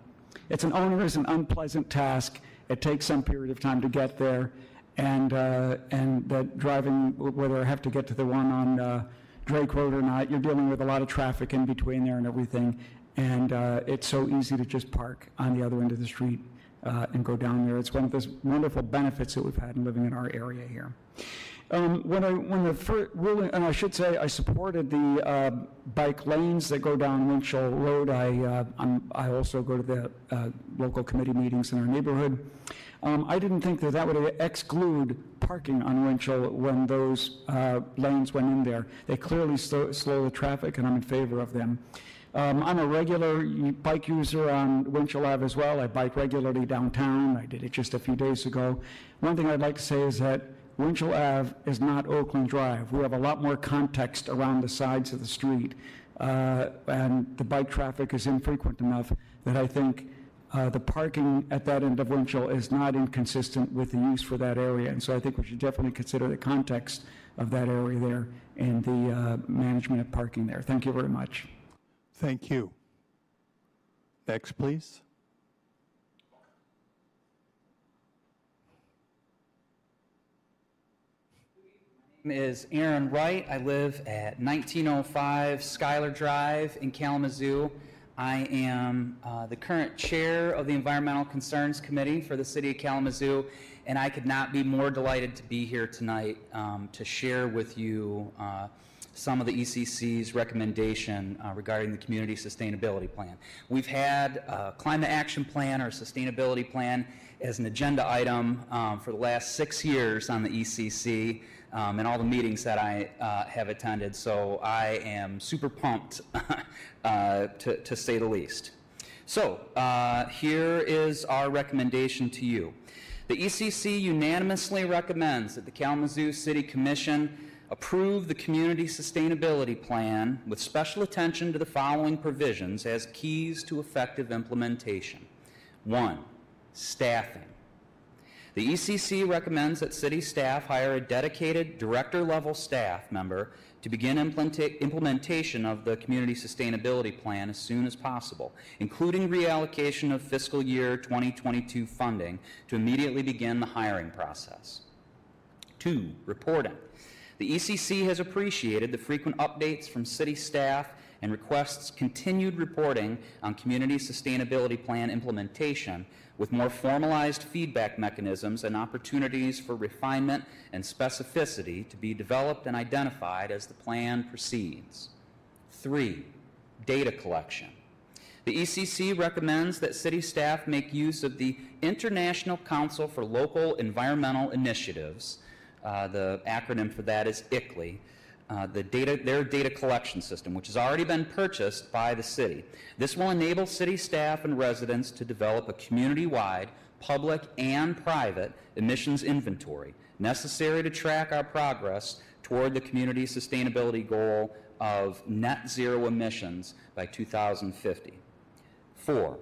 it's an onerous and unpleasant task. It takes some period of time to get there, and uh, and that driving, whether I have to get to the one on uh, Drake Road or not, you're dealing with a lot of traffic in between there and everything. And uh, it's so easy to just park on the other end of the street uh, and go down there. It's one of those wonderful benefits that we've had in living in our area here. Um, When I, when the first ruling, and I should say, I supported the uh, bike lanes that go down Winchell Road. I, uh, I also go to the local committee meetings in our neighborhood. Um, I didn't think that that would exclude parking on Winchell when those uh, lanes went in there. They clearly slow slow the traffic, and I'm in favor of them. Um, I'm a regular bike user on Winchell Ave as well. I bike regularly downtown. I did it just a few days ago. One thing I'd like to say is that Winchell Ave is not Oakland Drive. We have a lot more context around the sides of the street, uh, and the bike traffic is infrequent enough that I think uh, the parking at that end of Winchell is not inconsistent with the use for that area. And so I think we should definitely consider the context of that area there and the uh, management of parking there. Thank you very much. Thank you. Next, please. My name is Aaron Wright. I live at 1905 Schuyler Drive in Kalamazoo. I am uh, the current chair of the Environmental Concerns Committee for the City of Kalamazoo, and I could not be more delighted to be here tonight um, to share with you uh, some of the ECC's recommendation uh, regarding the Community Sustainability Plan. We've had a Climate Action Plan or Sustainability Plan as an agenda item um, for the last six years on the ECC um, and all the meetings that I uh, have attended, so I am super pumped, uh, to, to say the least. So, uh, here is our recommendation to you. The ECC unanimously recommends that the Kalamazoo City Commission approve the Community Sustainability Plan with special attention to the following provisions as keys to effective implementation. One, staffing. The ECC recommends that city staff hire a dedicated director-level staff member to begin implementa- implementation of the Community Sustainability Plan as soon as possible, including reallocation of fiscal year 2022 funding to immediately begin the hiring process. Two, reporting. The ECC has appreciated the frequent updates from city staff and requests continued reporting on Community Sustainability Plan implementation with more formalized feedback mechanisms and opportunities for refinement and specificity to be developed and identified as the plan proceeds. Three, data collection. The ECC recommends that city staff make use of the International Council for Local Environmental Initiatives. Uh, the acronym for that is ICLEI. Uh, the data, their data collection system, which has already been purchased by the city. This will enable city staff and residents to develop a community-wide, public and private emissions inventory necessary to track our progress toward the community sustainability goal of net zero emissions by 2050. Four,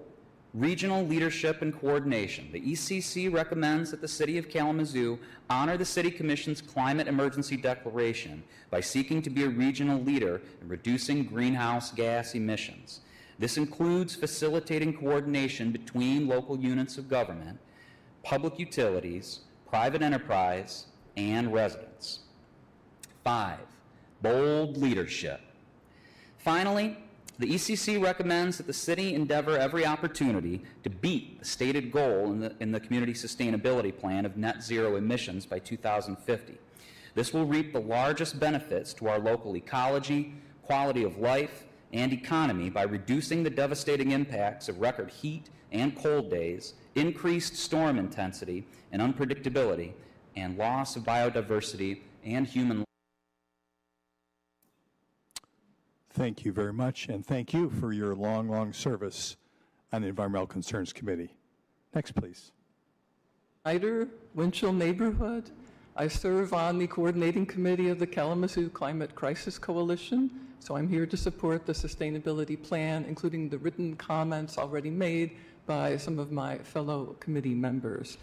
regional leadership and coordination. The ECC recommends that the City of Kalamazoo honor the City Commission's climate emergency declaration by seeking to be a regional leader in reducing greenhouse gas emissions. This includes facilitating coordination between local units of government, public utilities, private enterprise, and residents. Five, bold leadership. Finally, the ECC recommends that the city endeavor every opportunity to beat the stated goal in the, in the Community Sustainability Plan of net zero emissions by 2050. This will reap the largest benefits to our local ecology, quality of life, and economy by reducing the devastating impacts of record heat and cold days, increased storm intensity and unpredictability, and loss of biodiversity and human Thank you very much, and thank you for your long, long service on the Environmental Concerns Committee. Next, please. Snyder, Winchell Neighborhood. I serve on the coordinating committee of the Kalamazoo Climate Crisis Coalition, so I'm here to support the sustainability plan, including the written comments already made by some of my fellow committee members.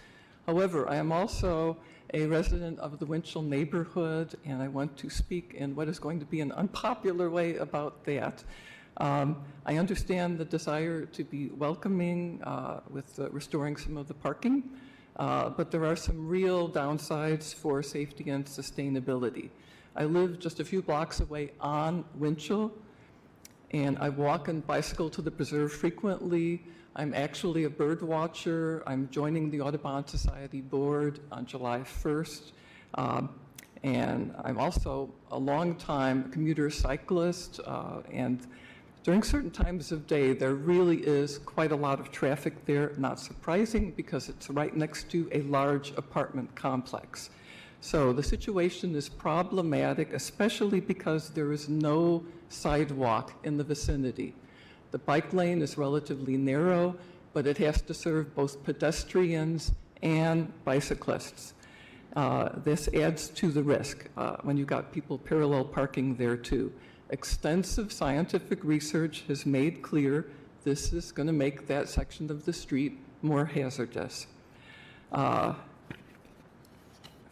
However, I am also a resident of the Winchell neighborhood, and I want to speak in what is going to be an unpopular way about that. Um, I understand the desire to be welcoming uh, with uh, restoring some of the parking, uh, but there are some real downsides for safety and sustainability. I live just a few blocks away on Winchell, and I walk and bicycle to the preserve frequently. I'm actually a bird watcher. I'm joining the Audubon Society board on July 1st. Um, and I'm also a long-time commuter cyclist, uh, and during certain times of day, there really is quite a lot of traffic there. Not surprising because it's right next to a large apartment complex. So the situation is problematic, especially because there is no sidewalk in the vicinity. The bike lane is relatively narrow, but it has to serve both pedestrians and bicyclists. Uh, this adds to the risk uh, when you've got people parallel parking there too. Extensive scientific research has made clear this is going to make that section of the street more hazardous. Uh,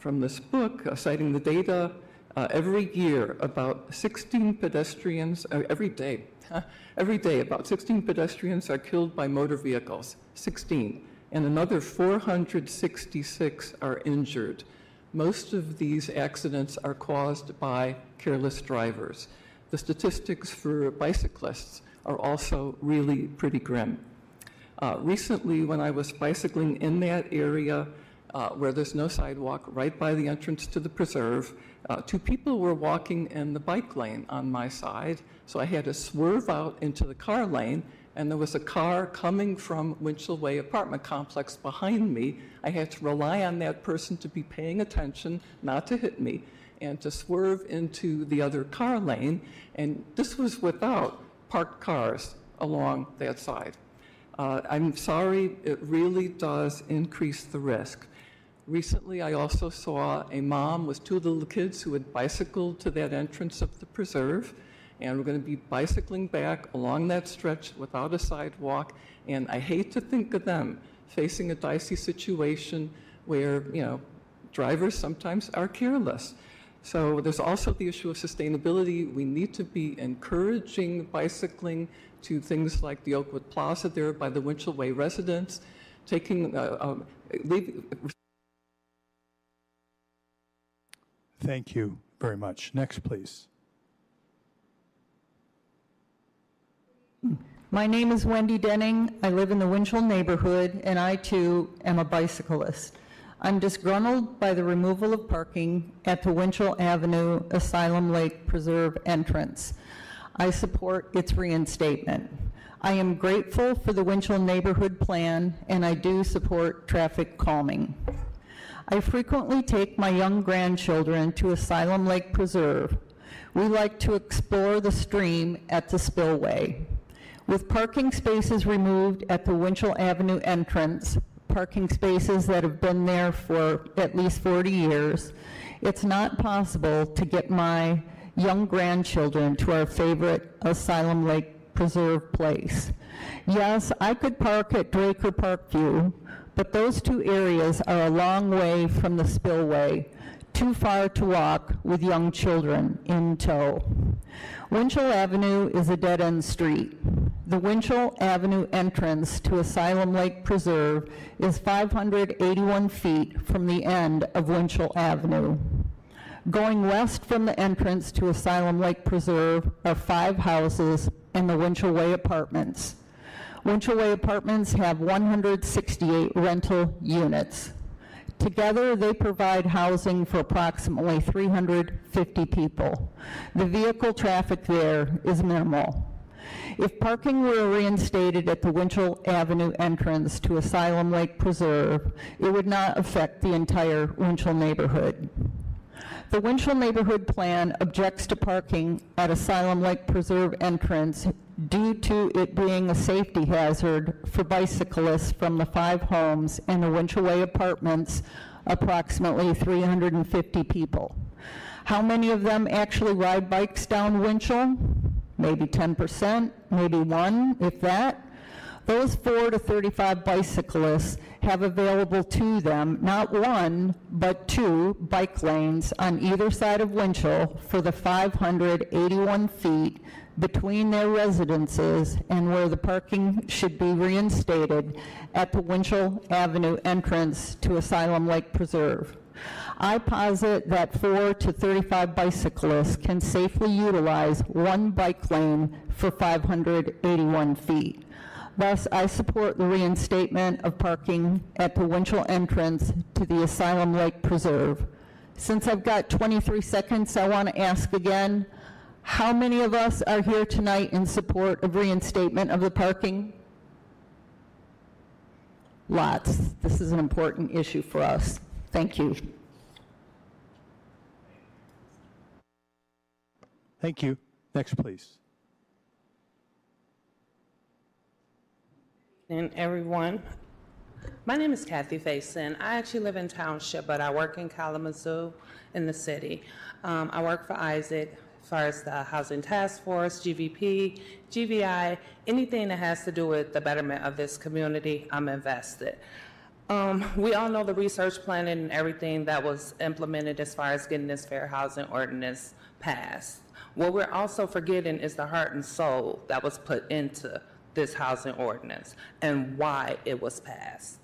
from this book, uh, citing the data, uh, every year about 16 pedestrians, uh, every day, every day about 16 pedestrians are killed by motor vehicles, 16, and another 466 are injured. Most of these accidents are caused by careless drivers. The statistics for bicyclists are also really pretty grim. Uh, recently, when I was bicycling in that area uh, where there's no sidewalk, right by the entrance to the preserve, uh, two people were walking in the bike lane on my side, so I had to swerve out into the car lane, and there was a car coming from Winchell Way apartment complex behind me. I had to rely on that person to be paying attention, not to hit me, and to swerve into the other car lane, and this was without parked cars along that side. Uh, I'm sorry, it really does increase the risk. Recently, I also saw a mom with two little kids who had bicycled to that entrance of the preserve, and we're going to be bicycling back along that stretch without a sidewalk. And I hate to think of them facing a dicey situation where, you know, drivers sometimes are careless. So there's also the issue of sustainability. We need to be encouraging bicycling to things like the Oakwood Plaza there by the Winchell Way residents, taking, uh, um, leave, Thank you very much. Next, please. My name is Wendy Denning. I live in the Winchell neighborhood, and I too am a bicyclist. I'm disgruntled by the removal of parking at the Winchell Avenue Asylum Lake Preserve entrance. I support its reinstatement. I am grateful for the Winchell neighborhood plan, and I do support traffic calming. I frequently take my young grandchildren to Asylum Lake Preserve. We like to explore the stream at the spillway. With parking spaces removed at the Winchell Avenue entrance, parking spaces that have been there for at least 40 years, it's not possible to get my young grandchildren to our favorite Asylum Lake Preserve place. Yes, I could park at Draker Parkview, but those two areas are a long way from the spillway, too far to walk with young children in tow. Winchell Avenue is a dead-end street. The Winchell Avenue entrance to Asylum Lake Preserve is 581 feet from the end of Winchell Avenue. Going west from the entrance to Asylum Lake Preserve are five houses and the Winchell Way Apartments. Winchell Way Apartments have 168 rental units. Together, they provide housing for approximately 350 people. The vehicle traffic there is minimal. If parking were reinstated at the Winchell Avenue entrance to Asylum Lake Preserve, it would not affect the entire Winchell neighborhood. The Winchell Neighborhood Plan objects to parking at Asylum Lake Preserve entrance due to it being a safety hazard for bicyclists from the five homes and the Winchell Way apartments, approximately 350 people. How many of them actually ride bikes down Winchell? Maybe 10%, maybe one, if that. Those four to 35 bicyclists have available to them not one, but two bike lanes on either side of Winchell for the 581 feet between their residences and where the parking should be reinstated at the Winchell Avenue entrance to Asylum Lake Preserve. I posit that 4 to 35 bicyclists can safely utilize one bike lane for 581 feet. Thus, I support the reinstatement of parking at the Winchell entrance to the Asylum Lake Preserve. Since I've got 23 seconds, I want to ask again, how many of us are here tonight in support of reinstatement of the parking? Lots. This is an important issue for us. Thank you. Thank you. Next, please. And everyone, my name is Kathy Faison. I actually live in Township, but I work in Kalamazoo in the city. Um, I work for Isaac as far as the Housing Task Force, GVP, GVI, anything that has to do with the betterment of this community, I'm invested. Um, we all know the research plan and everything that was implemented as far as getting this fair housing ordinance passed. What we're also forgetting is the heart and soul that was put into this housing ordinance and why it was passed.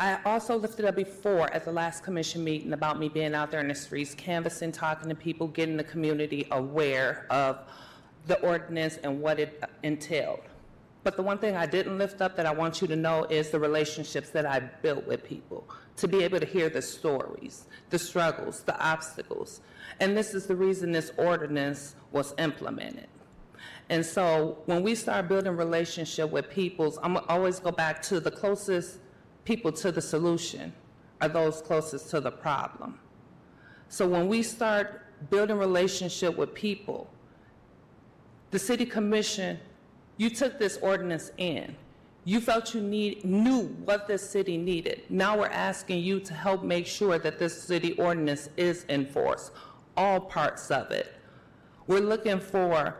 I also lifted up before at the last commission meeting about me being out there in the streets, canvassing, talking to people, getting the community aware of the ordinance and what it entailed. But the one thing I didn't lift up that I want you to know is the relationships that I built with people, to be able to hear the stories, the struggles, the obstacles. And this is the reason this ordinance was implemented. And so when we start building relationship with peoples, I'm always go back to the closest people to the solution are those closest to the problem. So when we start building relationship with people, the city commission, you took this ordinance in. You felt you need, knew what this city needed. Now we're asking you to help make sure that this city ordinance is enforced, all parts of it. We're looking for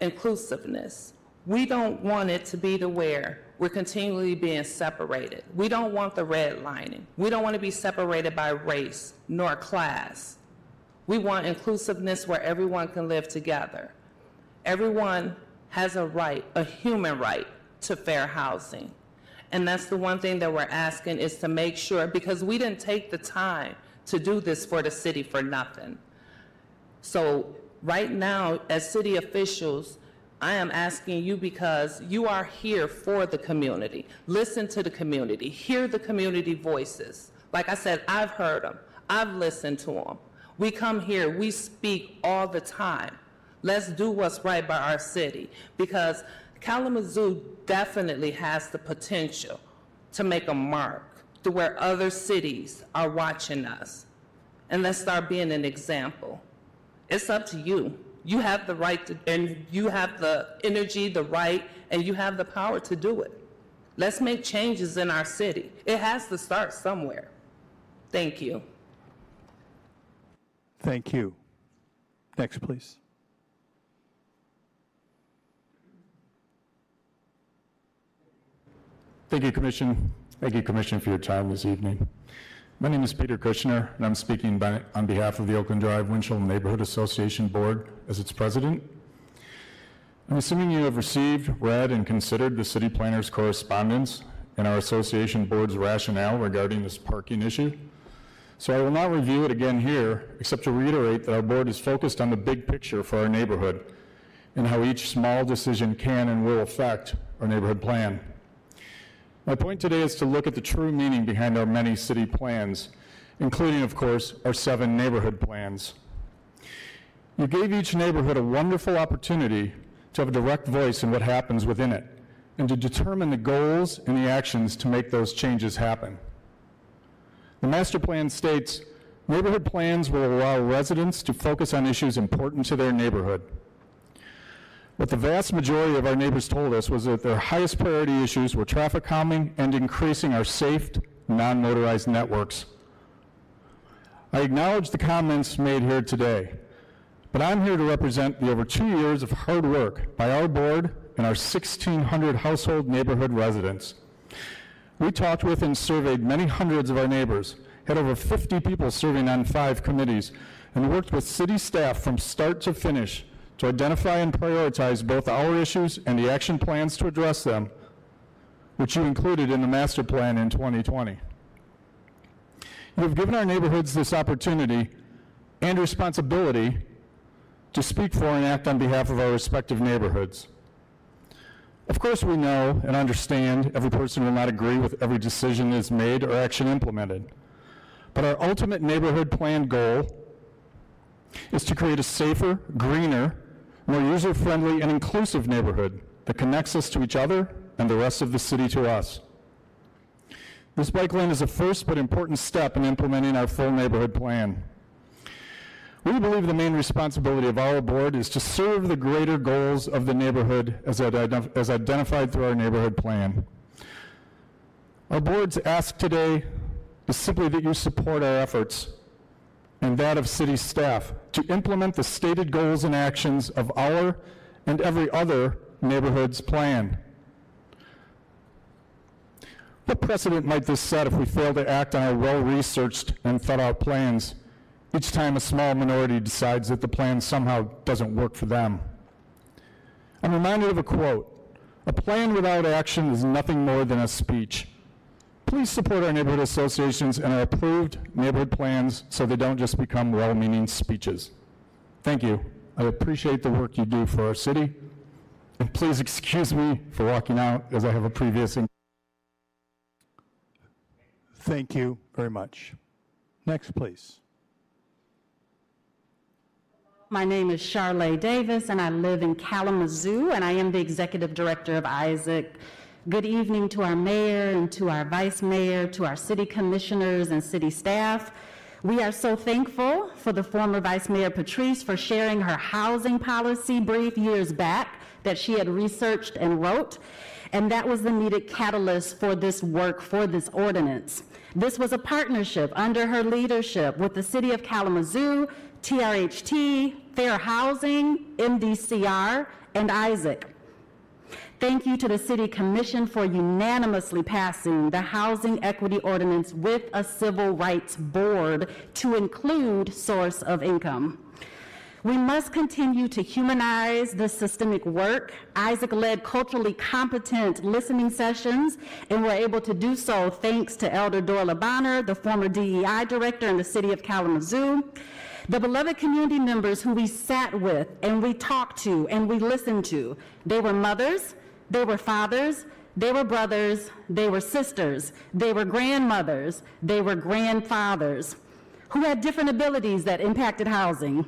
inclusiveness. We don't want it to be to where we're continually being separated. We don't want the redlining. We don't want to be separated by race nor class. We want inclusiveness where everyone can live together. Everyone has a right, a human right, to fair housing. And that's the one thing that we're asking is to make sure, because we didn't take the time to do this for the city for nothing. So right now, as city officials, I am asking you because you are here for the community. Listen to the community. Hear the community voices. Like I said, I've heard them. I've listened to them. We come here, we speak all the time. Let's do what's right by our city because Kalamazoo definitely has the potential to make a mark to where other cities are watching us. And let's start being an example. It's up to you. You have the right to, and you have the energy, the right, and you have the power to do it. Let's make changes in our city. It has to start somewhere. Thank you. Thank you. Next, please. Thank you, Commission. Thank you, Commission, for your time this evening. My name is Peter Kushner, and I'm speaking by, on behalf of the Oakland Drive Winchell Neighborhood Association Board as its president. I'm assuming you have received, read, and considered the city planner's correspondence and our association board's rationale regarding this parking issue. So I will not review it again here, except to reiterate that our board is focused on the big picture for our neighborhood and how each small decision can and will affect our neighborhood plan. My point today is to look at the true meaning behind our many city plans, including, of course, our seven neighborhood plans. You gave each neighborhood a wonderful opportunity to have a direct voice in what happens within it and to determine the goals and the actions to make those changes happen. The master plan states neighborhood plans will allow residents to focus on issues important to their neighborhood. What the vast majority of our neighbors told us was that their highest priority issues were traffic calming and increasing our safe, non-motorized networks. I acknowledge the comments made here today, but I'm here to represent the over two years of hard work by our board and our 1,600 household neighborhood residents. We talked with and surveyed many hundreds of our neighbors, had over 50 people serving on five committees, and worked with city staff from start to finish to identify and prioritize both our issues and the action plans to address them, which you included in the master plan in 2020. You have given our neighborhoods this opportunity and responsibility to speak for and act on behalf of our respective neighborhoods. Of course, we know and understand every person will not agree with every decision that is made or action implemented. But our ultimate neighborhood plan goal is to create a safer, greener, more user-friendly and inclusive neighborhood that connects us to each other and the rest of the city to us. This bike lane is a first but important step in implementing our full neighborhood plan. We believe the main responsibility of our board is to serve the greater goals of the neighborhood as, as identified through our neighborhood plan. Our board's ask today is simply that you support our efforts and that of city staff to implement the stated goals and actions of our and every other neighborhood's plan. What precedent might this set if we fail to act on our well-researched and thought-out plans each time a small minority decides that the plan somehow doesn't work for them? I'm reminded of a quote, a plan without action is nothing more than a speech. Please support our neighborhood associations and our approved neighborhood plans so they don't just become well-meaning speeches. Thank you. I appreciate the work you do for our city. And please excuse me for walking out as I have a previous. Thank you very much. Next, please. My name is Charlae Davis, and I live in Kalamazoo, and I am the executive director of ISAAC. Good evening to our mayor and to our vice mayor, to our city commissioners and city staff. We are so thankful for the former Vice Mayor Patrese for sharing her housing policy brief years back that she had researched and wrote, and that was the needed catalyst for this work, for this ordinance. This was a partnership under her leadership with the City of Kalamazoo, TRHT, Fair Housing, MDCR, and ISAAC. Thank you to the City Commission for unanimously passing the Housing Equity Ordinance with a Civil Rights Board to include source of income. We must continue to humanize the systemic work. ISAAC led culturally competent listening sessions, and we're able to do so thanks to Elder Dorla Bonner, the former DEI director in the city of Kalamazoo. The beloved community members who we sat with and we talked to and we listened to, they were mothers, they were fathers, they were brothers, they were sisters, they were grandmothers, they were grandfathers. Who had different abilities that impacted housing,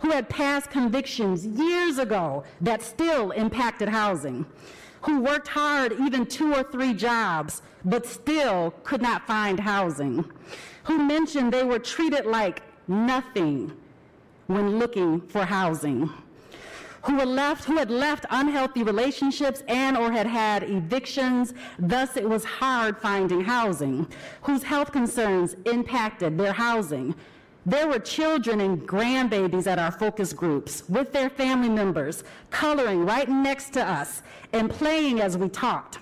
who had past convictions years ago that still impacted housing, who worked hard, even two or three jobs, but still could not find housing, who mentioned they were treated like nothing when looking for housing who were left who had left unhealthy relationships and or had had evictions. Thus it was hard finding housing whose health concerns impacted their housing. There were children and grandbabies at our focus groups with their family members coloring right next to us and playing as we talked.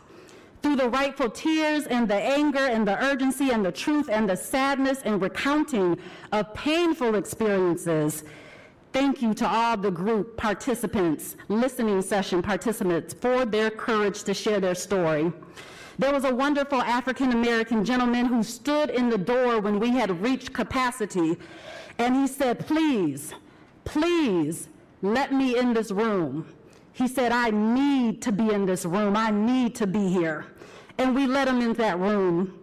Through the rightful tears and the anger and the urgency and the truth and the sadness and recounting of painful experiences Thank you to all the group participants, listening session participants, for their courage to share their story. There was a wonderful African American gentleman who stood in the door when we had reached capacity, and he said, Please, please let me in this room. He said, I need to be in this room. I need to be here. And we let him in that room.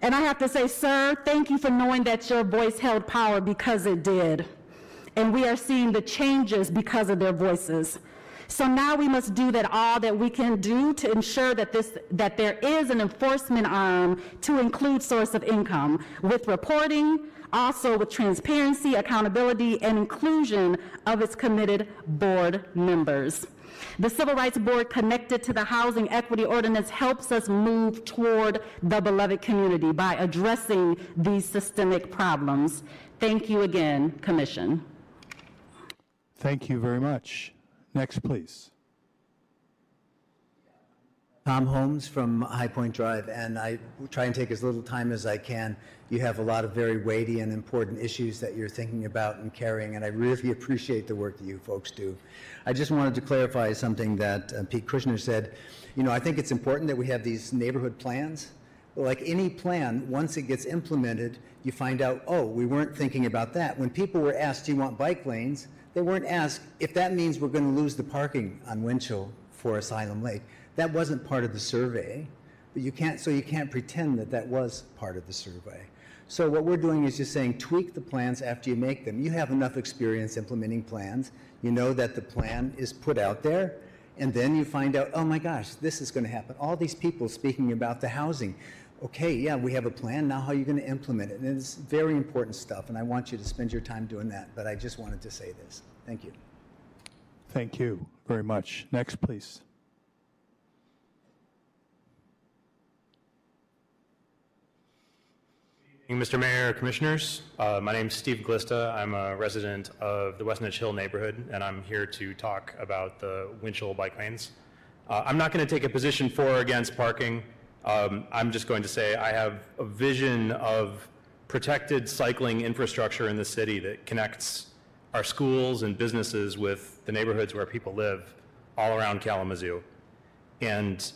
And I have to say, sir, thank you for knowing that your voice held power because it did and we are seeing the changes because of their voices. So now we must do that all that we can do to ensure that this that there is an enforcement arm to include source of income with reporting, also with transparency, accountability, and inclusion of its committed board members. The Civil Rights Board connected to the Housing Equity Ordinance helps us move toward the beloved community by addressing these systemic problems. Thank you again, Commission. Thank you very much. Next, please. Tom Holmes from High Point Drive, and I try and take as little time as I can. You have a lot of very weighty and important issues that you're thinking about and carrying, and I really appreciate the work that you folks do. I just wanted to clarify something that uh, Pete Kushner said. You know, I think it's important that we have these neighborhood plans like any plan, once it gets implemented, you find out, oh, we weren't thinking about that. When people were asked, do you want bike lanes? They weren't asked if that means we're going to lose the parking on Winchell for Asylum Lake. That wasn't part of the survey. But you can't, so you can't pretend that that was part of the survey. So what we're doing is just saying tweak the plans after you make them. You have enough experience implementing plans. You know that the plan is put out there. And then you find out, oh my gosh, this is going to happen. All these people speaking about the housing. Okay, yeah, we have a plan. Now how are you going to implement it? And it's very important stuff. And I want you to spend your time doing that. But I just wanted to say this. Thank you. Thank you very much. Next, please. Mr. Mayor, Commissioners, uh, my name is Steve Glista. I'm a resident of the Westnedge Hill neighborhood, and I'm here to talk about the Winchell bike lanes. Uh, I'm not going to take a position for or against parking. Um, I'm just going to say I have a vision of protected cycling infrastructure in the city that connects our schools and businesses with the neighborhoods where people live all around Kalamazoo. And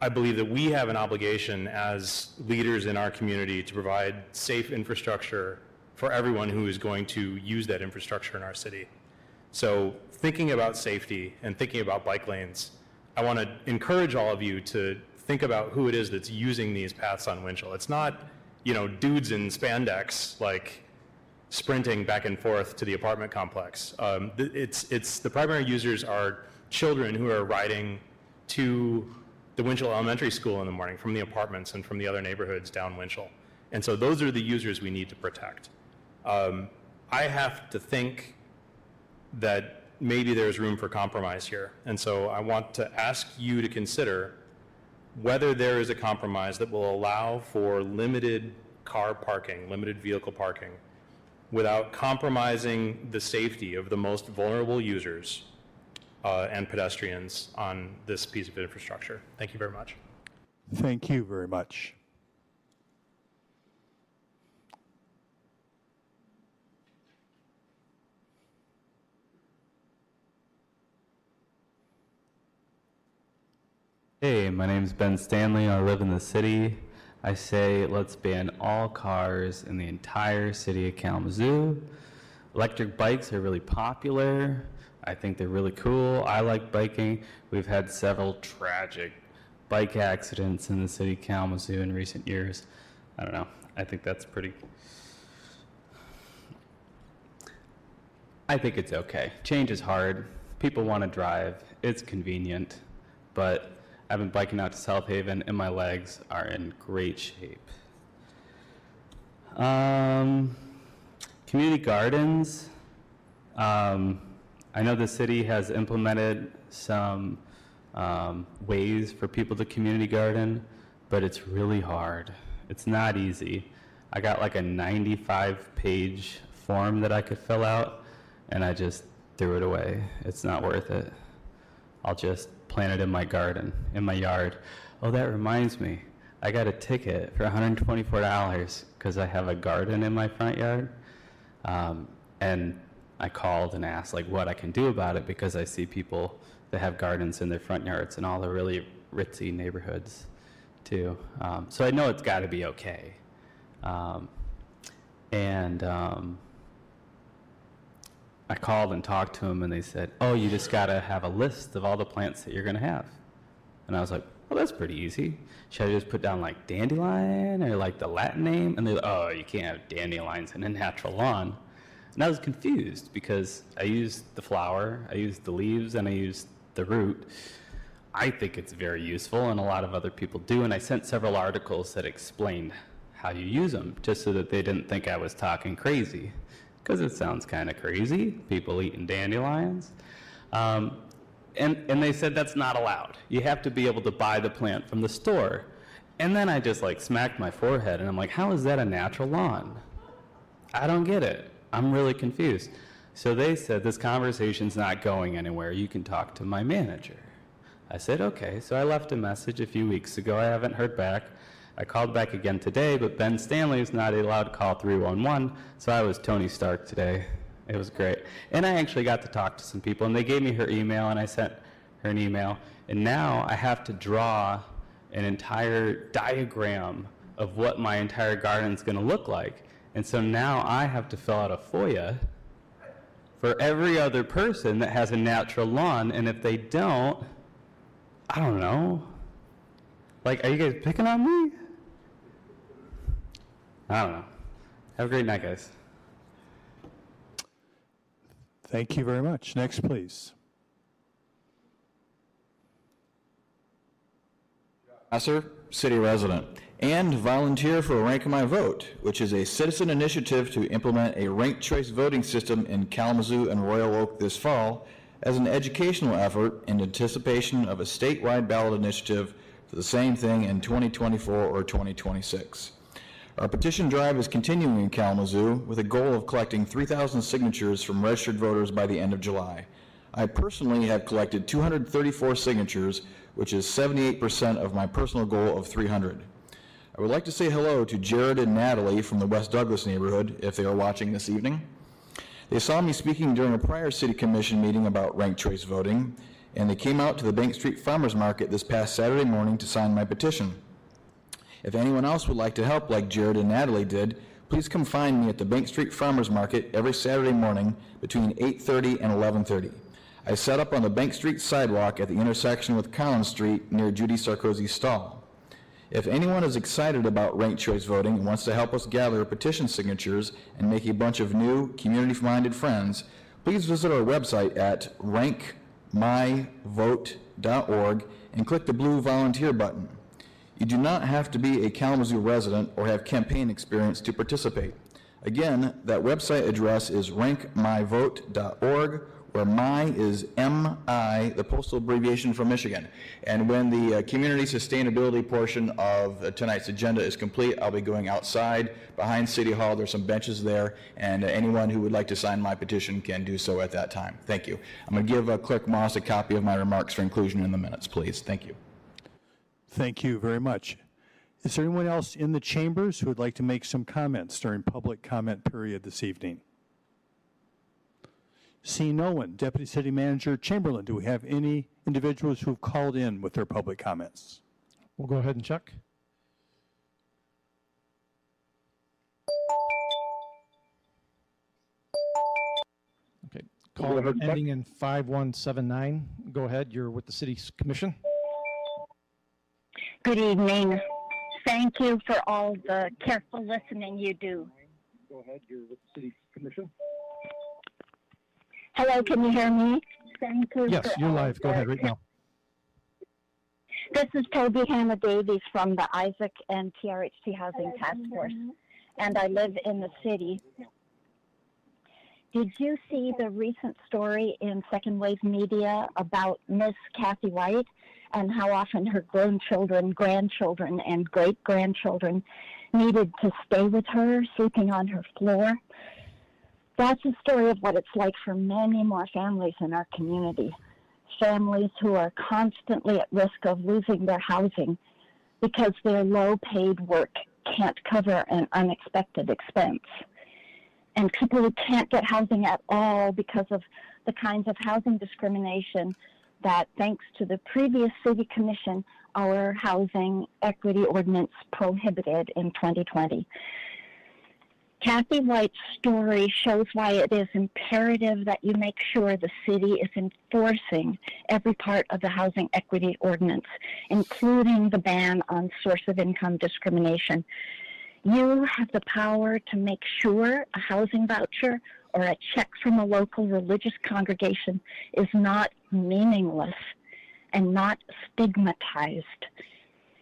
I believe that we have an obligation as leaders in our community to provide safe infrastructure for everyone who is going to use that infrastructure in our city. So thinking about safety and thinking about bike lanes, I want to encourage all of you to think about who it is that's using these paths on Winchell. It's not, you know, dudes in spandex like sprinting back and forth to the apartment complex. Um, it's, it's the primary users are children who are riding to the Winchell Elementary School in the morning from the apartments and from the other neighborhoods down Winchell. And so those are the users we need to protect. Um, I have to think that maybe there's room for compromise here. And so I want to ask you to consider whether there is a compromise that will allow for limited car parking, limited vehicle parking, without compromising the safety of the most vulnerable users uh, and pedestrians on this piece of infrastructure. Thank you very much. Thank you very much. Hey, my name is Ben Stanley. I live in the city. I say let's ban all cars in the entire city of Kalamazoo. Electric bikes are really popular. I think they're really cool. I like biking. We've had several tragic bike accidents in the city of Kalamazoo in recent years. I don't know. I think that's pretty. I think it's okay. Change is hard. People want to drive. It's convenient. But I've been biking out to South Haven and my legs are in great shape. Um, community gardens. Um, I know the city has implemented some um, ways for people to community garden, but it's really hard. It's not easy. I got like a 95 page form that I could fill out, and I just threw it away. It's not worth it. I'll just plant it in my garden, in my yard. Oh, that reminds me. I got a ticket for $124 because I have a garden in my front yard. Um, and I called and asked like what I can do about it because I see people that have gardens in their front yards in all the really ritzy neighborhoods too. Um, so I know it's got to be okay. Um, and um, I called and talked to them, and they said, "Oh, you just got to have a list of all the plants that you're going to have." And I was like, "Well, that's pretty easy. Should I just put down like dandelion or like the Latin name?" And they're like, "Oh, you can't have dandelions in a natural lawn." And I was confused because I used the flower, I used the leaves, and I used the root. I think it's very useful, and a lot of other people do. And I sent several articles that explained how you use them, just so that they didn't think I was talking crazy, because it sounds kind of crazy. People eating dandelions. Um, and, and they said that's not allowed. You have to be able to buy the plant from the store. And then I just like smacked my forehead, and I'm like, how is that a natural lawn? I don't get it. I'm really confused. So they said, This conversation's not going anywhere. You can talk to my manager. I said, Okay. So I left a message a few weeks ago. I haven't heard back. I called back again today, but Ben Stanley is not allowed to call 311, so I was Tony Stark today. It was great. And I actually got to talk to some people, and they gave me her email, and I sent her an email. And now I have to draw an entire diagram of what my entire garden is going to look like. And so now I have to fill out a FOIA for every other person that has a natural lawn, and if they don't, I don't know. Like, are you guys picking on me? I don't know. Have a great night, guys. Thank you very much. Next, please. Nasser, city resident, and volunteer for Rank MI Vote, which is a citizen initiative to implement a ranked choice voting system in Kalamazoo and Royal Oak this fall as an educational effort in anticipation of a statewide ballot initiative for the same thing in 2024 or 2026. Our petition drive is continuing in Kalamazoo with a goal of collecting 3,000 signatures from registered voters by the end of July. I personally have collected 234 signatures, which is 78% of my personal goal of 300. I would like to say hello to Jared and Natalie from the West Douglas neighborhood if they are watching this evening. They saw me speaking during a prior city commission meeting about ranked choice voting, and they came out to the Bank Street Farmers Market this past Saturday morning to sign my petition. If anyone else would like to help like Jared and Natalie did, please come find me at the Bank Street Farmers Market every Saturday morning between 8:30 and 11:30. I set up on the Bank Street sidewalk at the intersection with Collins Street near Judy Sarkozy's stall. If anyone is excited about ranked choice voting and wants to help us gather petition signatures and make a bunch of new community-minded friends, please visit our website at rankmyvote.org and click the blue volunteer button. You do not have to be a Kalamazoo resident or have campaign experience to participate. Again, that website address is rankmyvote.org, where my is MI, the postal abbreviation for Michigan. And when the uh, community sustainability portion of uh, tonight's agenda is complete, I'll be going outside behind City Hall. There's some benches there, and uh, anyone who would like to sign my petition can do so at that time. Thank you. I'm going to give uh, Clerk Moss a copy of my remarks for inclusion in the minutes, please. Thank you. Thank you very much. Is there anyone else in the chambers who would like to make some comments during public comment period this evening? Seeing no one, Deputy City Manager Chamberlain, do we have any individuals who have called in with their public comments? We'll go ahead and check. Okay, call ahead and check. ending in 5179. Go ahead, you're with the city commission. Good evening. Thank you for all the careful listening you do. Go ahead, you're with the city commission. Hello, can you hear me? Thank you. Yes, you're live. Go ahead right now. This is Toby Hanna-Davies from the ISAAC and TRHT Housing Task Force, and I live in the city. Did you see the recent story in Second Wave Media about Miss Kathy White and how often her grown children, grandchildren, and great grandchildren needed to stay with her, sleeping on her floor? That's a story of what it's like for many more families in our community. Families who are constantly at risk of losing their housing because their low paid work can't cover an unexpected expense. And people who can't get housing at all because of the kinds of housing discrimination that, thanks to the previous city commission, our housing equity ordinance prohibited in 2020. Kathy White's story shows why it is imperative that you make sure the city is enforcing every part of the housing equity ordinance, including the ban on source of income discrimination. You have the power to make sure a housing voucher or a check from a local religious congregation is not meaningless and not stigmatized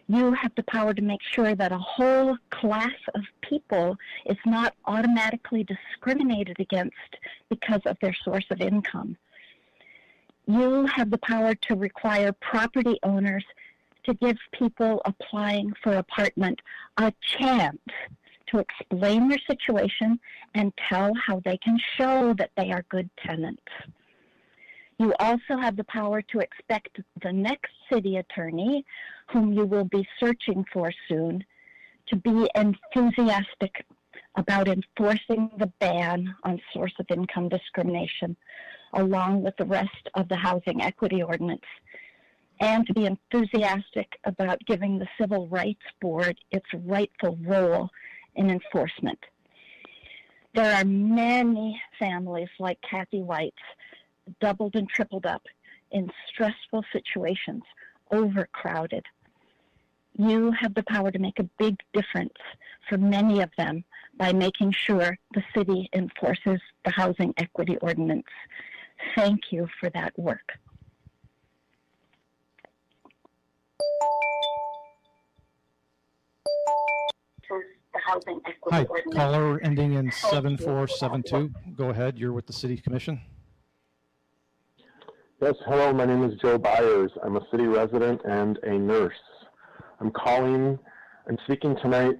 you have the power to make sure that a whole class of people is not automatically discriminated against because of their source of income. You have the power to require property owners to give people applying for apartment a chance to explain their situation and tell how they can show that they are good tenants. You also have the power to expect the next city attorney, whom you will be searching for soon, to be enthusiastic about enforcing the ban on source of income discrimination, along with the rest of the housing equity ordinance. and to be enthusiastic about giving the Civil Rights Board its rightful role in enforcement. There are many families like Kathy White's, doubled and tripled up in stressful situations, overcrowded. You have the power to make a big difference for many of them by making sure the city enforces the housing equity ordinance. Thank you for that work. The housing equity Hi, ordinance. caller ending in 7472. Go ahead, you're with the city commission. Yes, hello, my name is Joe Byers. I'm a city resident and a nurse. I'm calling, I'm speaking tonight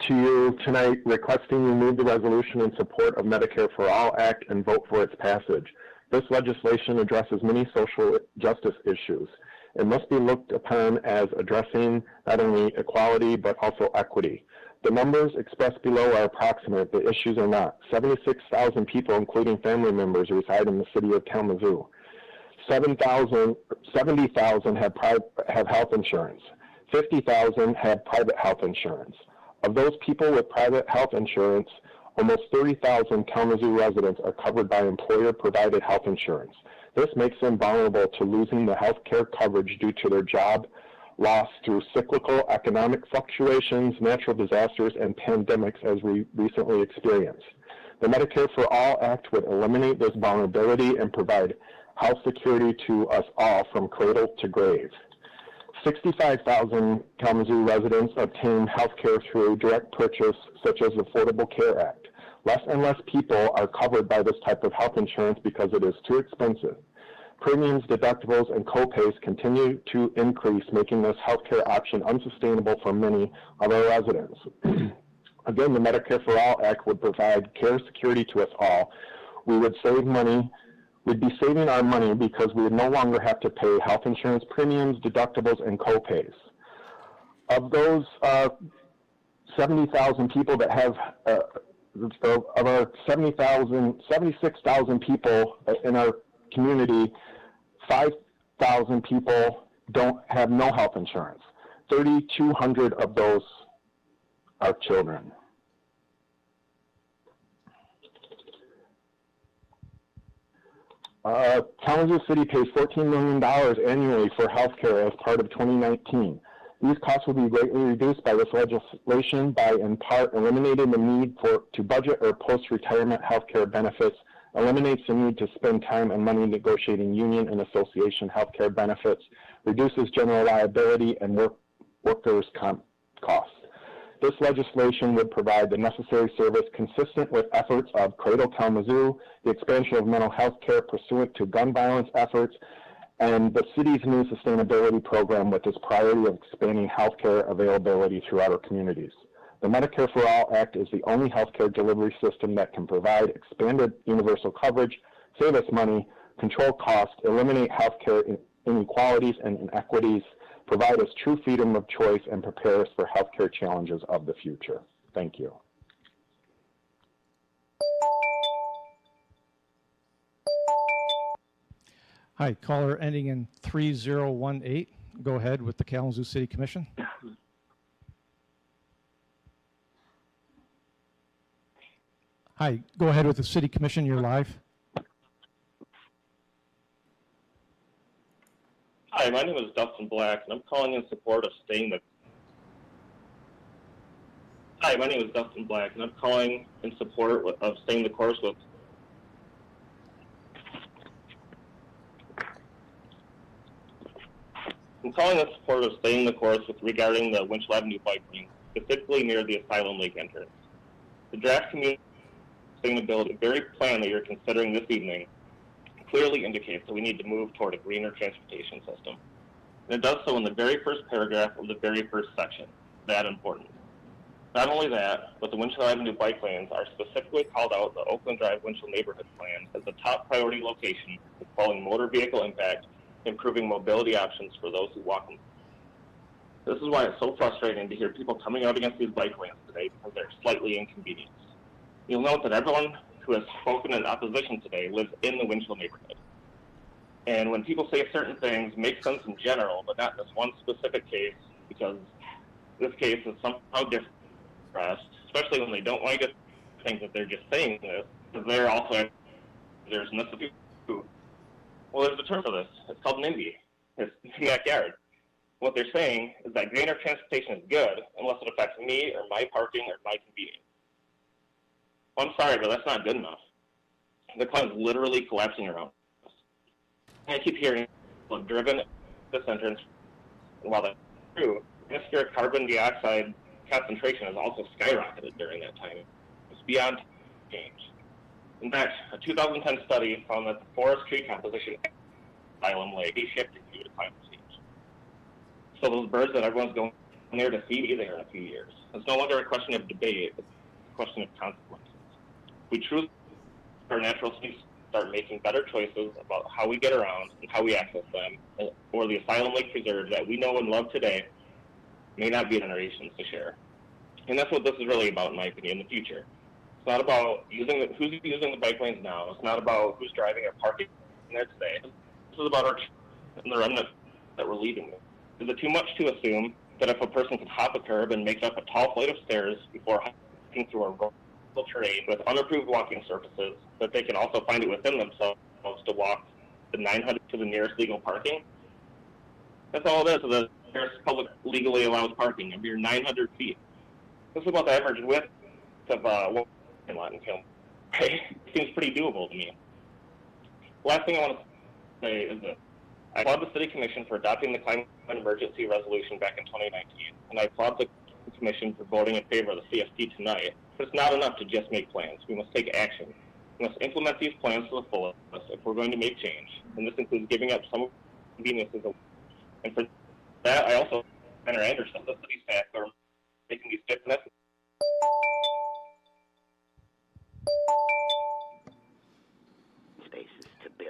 to you tonight requesting you move the resolution in support of Medicare for All Act and vote for its passage. This legislation addresses many social justice issues. It must be looked upon as addressing not only equality but also equity. The numbers expressed below are approximate, the issues are not. 76,000 people, including family members, reside in the city of Kalamazoo. 7,000, 70,000 have, have health insurance. 50,000 have private health insurance. Of those people with private health insurance, almost 30,000 Kalamazoo residents are covered by employer-provided health insurance. This makes them vulnerable to losing the health care coverage due to their job loss through cyclical economic fluctuations, natural disasters, and pandemics as we recently experienced. The Medicare for All Act would eliminate this vulnerability and provide health security to us all from cradle to grave. 65,000 Kalamazoo residents obtain health care through direct purchase, such as the Affordable Care Act. Less and less people are covered by this type of health insurance because it is too expensive. Premiums, deductibles, and copays continue to increase, making this healthcare option unsustainable for many of our residents. Again, the Medicare for All Act would provide care security to us all. We would save money. We'd be saving our money because we would no longer have to pay health insurance premiums, deductibles, and copays. Of those uh, 70,000 people that have, uh, of our 70,000, 76,000 people in our community, 5,000 people don't have no health insurance. 3,200 of those are children. Uh, Kalamazoo City pays $14 million annually for health care as part of 2019. These costs will be greatly reduced by this legislation by, in part, eliminating the need for to budget or post-retirement health care benefits, eliminates the need to spend time and money negotiating union and association health care benefits, reduces general liability and work, workers' comp costs. This legislation would provide the necessary service consistent with efforts of Cradle Kalamazoo, the expansion of mental health care pursuant to gun violence efforts, and the city's new sustainability program with its priority of expanding healthcare availability throughout our communities. The Medicare for All Act is the only healthcare delivery system that can provide expanded universal coverage, save us money, control costs, eliminate healthcare inequalities and inequities, provide us true freedom of choice, and prepare us for healthcare challenges of the future. Thank you. Hi, caller ending in 3018. Go ahead with the Kalamazoo City Commission. Hi, go ahead with the City Commission. You're live. Hi, my name is Dustin Black, and I'm calling in support of staying the. Hi, my name is Dustin Black, and I'm calling in support of staying the course with. I'm calling in support of staying the course with regarding the Winchell Avenue bike lane, specifically near the Asylum Lake entrance. The draft community sustainability very plan that you're considering this evening clearly indicates that we need to move toward a greener transportation system. And it does so in the very first paragraph of the very first section. That important. Not only that, but the Winchell Avenue bike lanes are specifically called out in the Oakland Drive Winchell Neighborhood Plan as the top priority location for following motor vehicle impact, improving mobility options for those who walk. This is why it's so frustrating to hear people coming out against these bike lanes today because they're slightly inconvenienced. You'll note that everyone who has spoken in opposition today lives in the Winchell neighborhood. And when people say certain things, make sense in general, but not in this one specific case, because this case is somehow different, especially when they don't like it, think that they're just saying this, because they're also there's too. Well, there's a term for this. It's called NIMBY. It's backyard. What they're saying is that greener transportation is good unless it affects me or my parking or my convenience. Well, I'm sorry, but that's not good enough. The is literally collapsing around us. And I keep hearing people driven this entrance, while that's true, atmospheric carbon dioxide concentration has also skyrocketed during that time. It's beyond change. In fact, a 2010 study found that the forest tree composition Asylum Lake is shifting due to climate change. So those birds that everyone's going there to see be there in a few years. It's no longer a question of debate, it's a question of consequences. We truly, our natural species, start making better choices about how we get around and how we access them, or the Asylum Lake Preserve that we know and love today may not be generations to share. And that's what this is really about, in my opinion, in the future. It's not about using the, who's using the bike lanes now. It's not about who's driving or parking there today. This is about our and the remnant that we're leaving. Is it too much to assume that if a person can hop a curb and make up a tall flight of stairs before hiking through a rural terrain with unapproved walking surfaces, that they can also find it within themselves to walk the 900 to the nearest legal parking? That's all it is. The nearest public legally allows parking of your 900 feet. This is about the average width of uh, in Latin Film. Seems pretty doable to me. Last thing I want to say is that I applaud the City Commission for adopting the climate emergency resolution back in 2019, and I applaud the Commission for voting in favor of the CSP tonight. But it's not enough to just make plans. We must take action. We must implement these plans to the fullest if we're going to make change, and this includes giving up some conveniences. And for that, I also, Senator Anderson, the city staff making these steps necessary.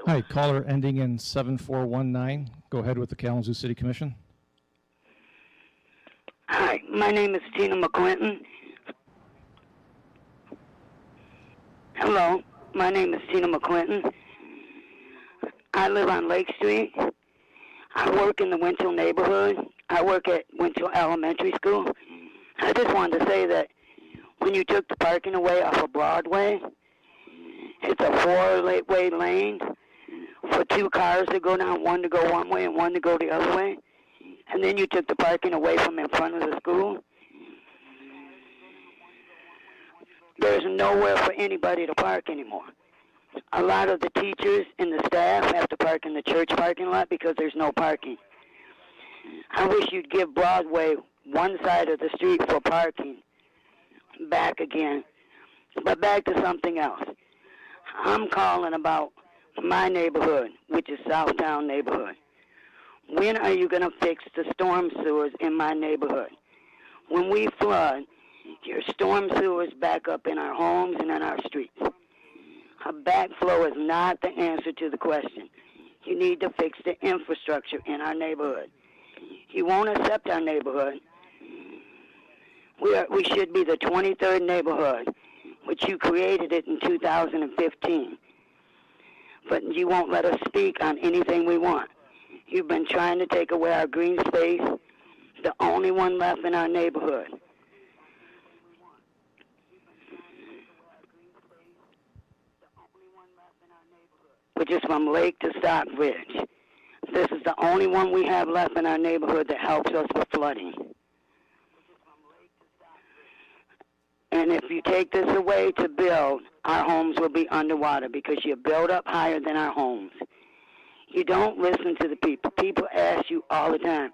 Hi, caller ending in 7419. Go ahead with the Kalamazoo City Commission. Hi, my name is Tina McClinton. Hello, my name is Tina McClinton. I live on Lake Street. I work in the Winchell neighborhood. I work at Winchell Elementary School. I just wanted to say that when you took the parking away off of Broadway, it's a four-way lane for two cars to go down, one to go one way and one to go the other way. And then you took the parking away from in front of the school. There's nowhere for anybody to park anymore. A lot of the teachers and the staff have to park in the church parking lot because there's no parking. I wish you'd give Broadway one side of the street for parking back again. But back to something else. I'm calling about my neighborhood, which is Southtown neighborhood. When are you going to fix the storm sewers in my neighborhood? When we flood, your storm sewers back up in our homes and in our streets. A backflow is not the answer to the question. You need to fix the infrastructure in our neighborhood. You won't accept our neighborhood. We, are, we should be the 23rd neighborhood, which you created it in 2015 but you won't let us speak on anything we want. You've been trying to take away our green space, the only one left in our neighborhood. Which is from Lake to Stockbridge. This is the only one we have left in our neighborhood that helps us with flooding. And if you take this away to build, our homes will be underwater because you build up higher than our homes. You don't listen to the people. People ask you all the time.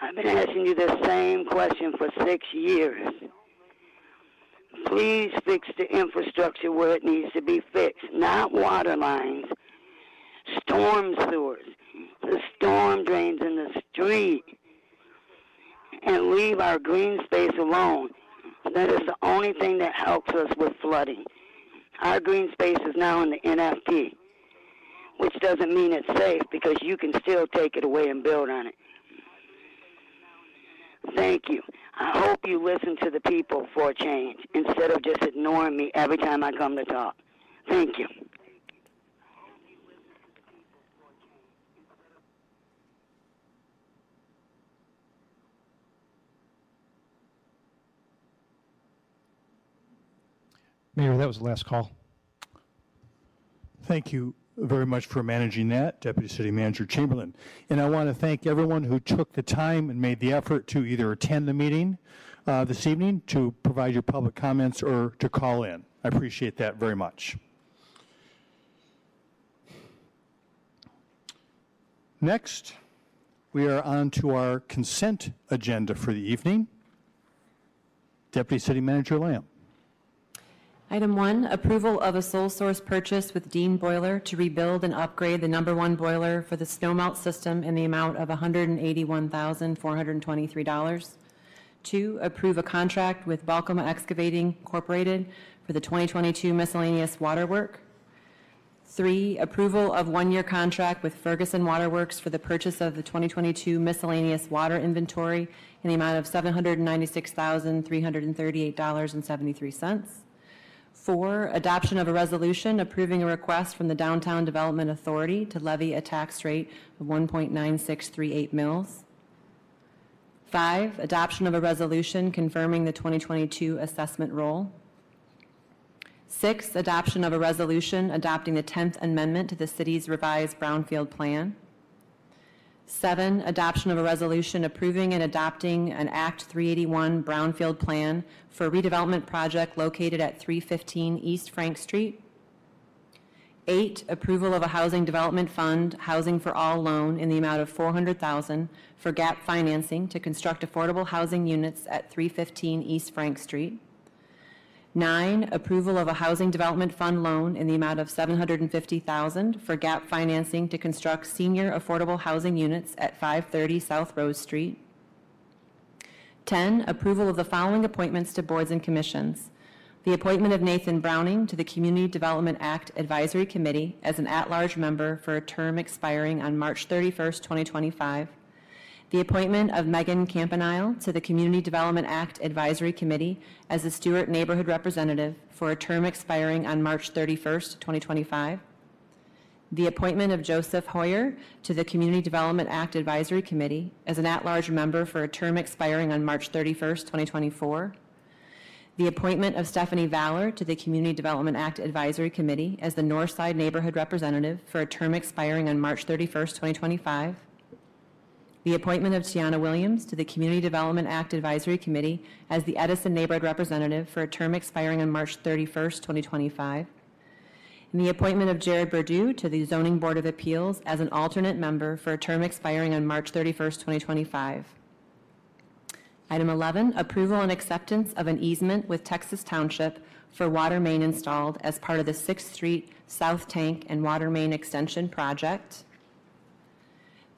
I've been asking you the same question for six years. Please fix the infrastructure where it needs to be fixed, not water lines, storm sewers, the storm drains in the street, and leave our green space alone. That is the only thing that helps us with flooding. Our green space is now in the NFP, which doesn't mean it's safe because you can still take it away and build on it. Thank you. I hope you listen to the people for a change instead of just ignoring me every time I come to talk. Thank you. Mayor, that was the last call. Thank you very much for managing that, Deputy City Manager Chamberlain. And I want to thank everyone who took the time and made the effort to either attend the meeting uh, this evening, to provide your public comments, or to call in. I appreciate that very much. Next, we are on to our consent agenda for the evening. Deputy City Manager Lam. Item one, approval of a sole source purchase with Dean Boiler to rebuild and upgrade the number one boiler for the snowmelt system in the amount of $181,423. Two, approve a contract with Balkema Excavating Incorporated for the 2022 miscellaneous water work. Three, approval of one-year contract with Ferguson Waterworks for the purchase of the 2022 miscellaneous water inventory in the amount of $796,338.73. Four, adoption of a resolution approving a request from the Downtown Development Authority to levy a tax rate of 1.9638 mils. Five, adoption of a resolution confirming the 2022 assessment roll. Six, adoption of a resolution adopting the 10th Amendment to the city's revised Brownfield Plan. Seven, adoption of a resolution approving and adopting an Act 381 Brownfield Plan for a redevelopment project located at 315 East Frank Street. Eight, approval of a housing development fund, Housing for All loan in the amount of 400000 for gap financing to construct affordable housing units at 315 East Frank Street. Nine, approval of a housing development fund loan in the amount of 750000 for gap financing to construct senior affordable housing units at 530 South Rose Street. 10, approval of the following appointments to boards and commissions. The appointment of Nathan Browning to the Community Development Act Advisory Committee as an at-large member for a term expiring on March 31st, 2025. The appointment of Megan Campanile to the Community Development Act Advisory Committee as a Stewart Neighborhood Representative for a term expiring on March 31st, 2025. The appointment of Joseph Hoyer to the Community Development Act Advisory Committee as an at-large member for a term expiring on March 31st, 2024. The appointment of Stephanie Valor to the Community Development Act Advisory Committee as the Northside Neighborhood Representative for a term expiring on March 31st, 2025. The appointment of Tiana Williams to the Community Development Act Advisory Committee as the Edison Neighborhood Representative for a term expiring on March 31st, 2025. And the appointment of Jared Burdew to the Zoning Board of Appeals as an alternate member for a term expiring on March 31st, 2025. Item 11, approval and acceptance of an easement with Texas Township for water main installed as part of the 6th Street South Tank and Water Main Extension Project.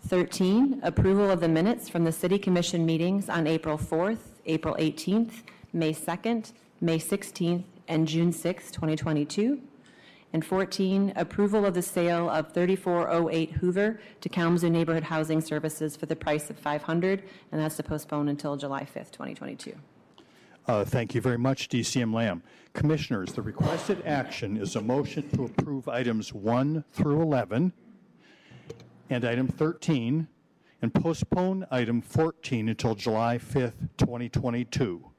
13, approval of the minutes from the city commission meetings on April 4th, April 18th, May 2nd, May 16th, and June 6th, 2022. And 14, approval of the sale of 3408 Hoover to Kalamazoo Neighborhood Housing Services for the price of 500, and that's to postpone until July 5th, 2022. Uh, Thank you very much, DCM Lam. Commissioners, the requested action is a motion to approve items 1 through 11 and item 13, and postpone item 14 until July 5th, 2022,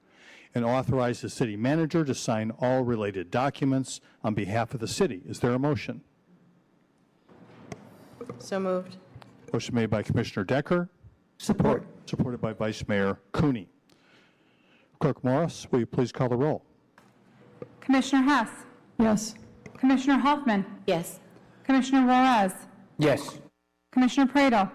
and authorize the city manager to sign all related documents on behalf of the city. Is there a motion? So moved. Motion made by Commissioner Decker. Support. Supported by Vice Mayor Cooney. Clerk Morris, will you please call the roll? Commissioner Hess? Yes. Commissioner Hoffman? Yes. Commissioner Juarez? Yes. Commissioner Praedel?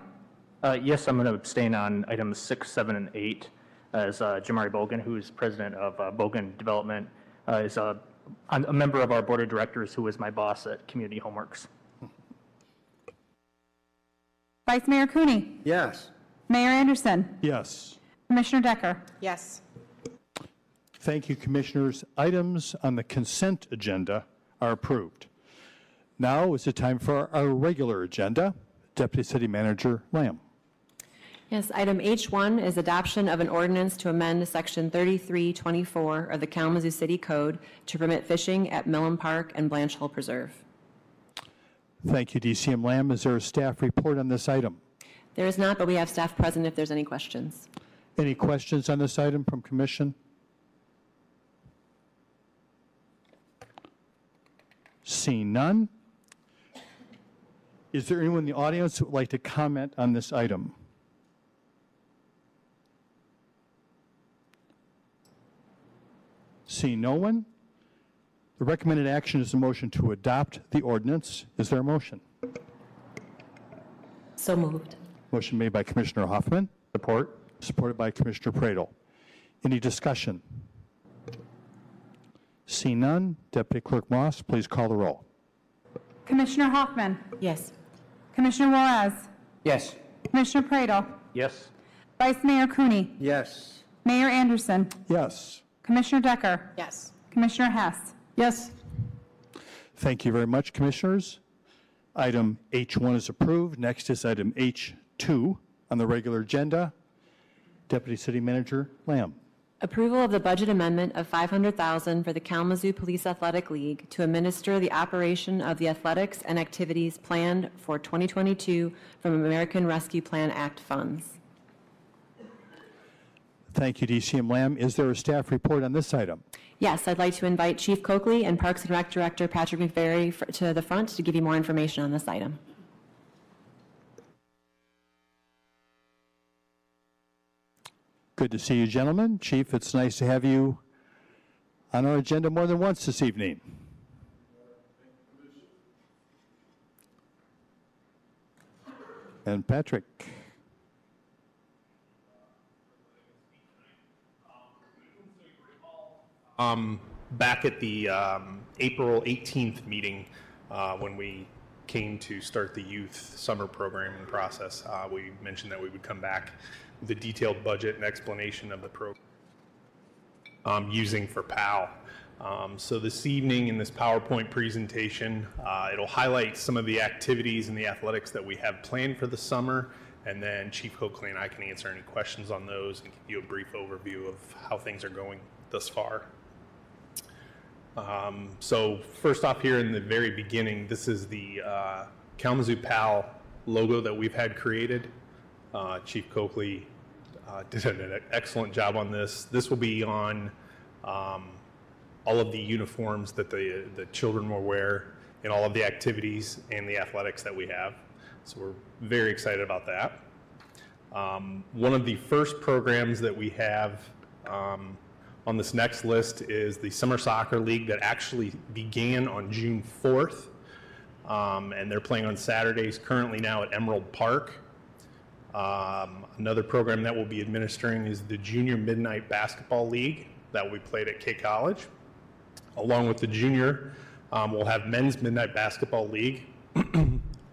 Uh, Yes, I'm going to abstain on items six, seven, and eight, as uh, Jamari Bogan, who is president of uh, Bogan Development, uh, is a a member of our board of directors who is my boss at Community Homeworks. Vice Mayor Cooney? Yes. Mayor Anderson? Yes. Commissioner Decker? Yes. Thank you, Commissioners. Items on the consent agenda are approved. Now is the time for our regular agenda. Deputy City Manager Lam. Yes, item H1 is adoption of an ordinance to amend Section 3324 of the Kalamazoo City Code to permit fishing at Milham Park and Blanch Hill Preserve. Thank you, DCM Lam. Is there a staff report on this item? There is not, but we have staff present if there's any questions. Any questions on this item from Commission? Seeing none. Is there anyone in the audience who would like to comment on this item? Seeing no one, the recommended action is a motion to adopt the ordinance. Is there a motion? So moved. Motion made by Commissioner Hoffman. Support. Supported by Commissioner Praedel. Any discussion? Seeing none, Deputy Clerk Moss, please call the roll. Commissioner Hoffman. Yes. Commissioner Juarez. Yes. Commissioner Praedel. Yes. Vice Mayor Cooney. Yes. Mayor Anderson. Yes. Commissioner Decker. Yes. Commissioner Hess. Yes. Thank you very much, Commissioners. Item H1 is approved. Next is item H2 on the regular agenda. Deputy City Manager Lam. Approval of the budget amendment of 500000 for the Kalamazoo Police Athletic League to administer the operation of the athletics and activities planned for 2022 from American Rescue Plan Act funds. Thank you, DCM Lam. Is there a staff report on this item? Yes, I'd like to invite Chief Coakley and Parks and Rec Director Patrick McVeary f- to the front to give you more information on this item. Good to see you, gentlemen. Chief, it's nice to have you on our agenda more than once this evening. And Patrick. Um, back at the um, April 18th meeting, uh, when we came to start the youth summer programming process, uh, we mentioned that we would come back a detailed budget and explanation of the program um, using for PAL. Um, so this evening in this PowerPoint presentation, uh, it'll highlight some of the activities and the athletics that we have planned for the summer, and then Chief Coakley and I can answer any questions on those and give you a brief overview of how things are going thus far. Um, so first off here in the very beginning, this is the uh, Kalamazoo PAL logo that we've had created. Uh, Chief Coakley uh, did an excellent job on this. This will be on um, all of the uniforms that the, the children will wear in all of the activities and the athletics that we have. So we're very excited about that. Um, one of the first programs that we have um, on this next list is the Summer Soccer League that actually began on June 4th. Um, and they're playing on Saturdays currently now at Emerald Park. Um, another program that we'll be administering is the Junior Midnight Basketball League that will be played at K College. Along with the junior, um, we'll have Men's Midnight Basketball League.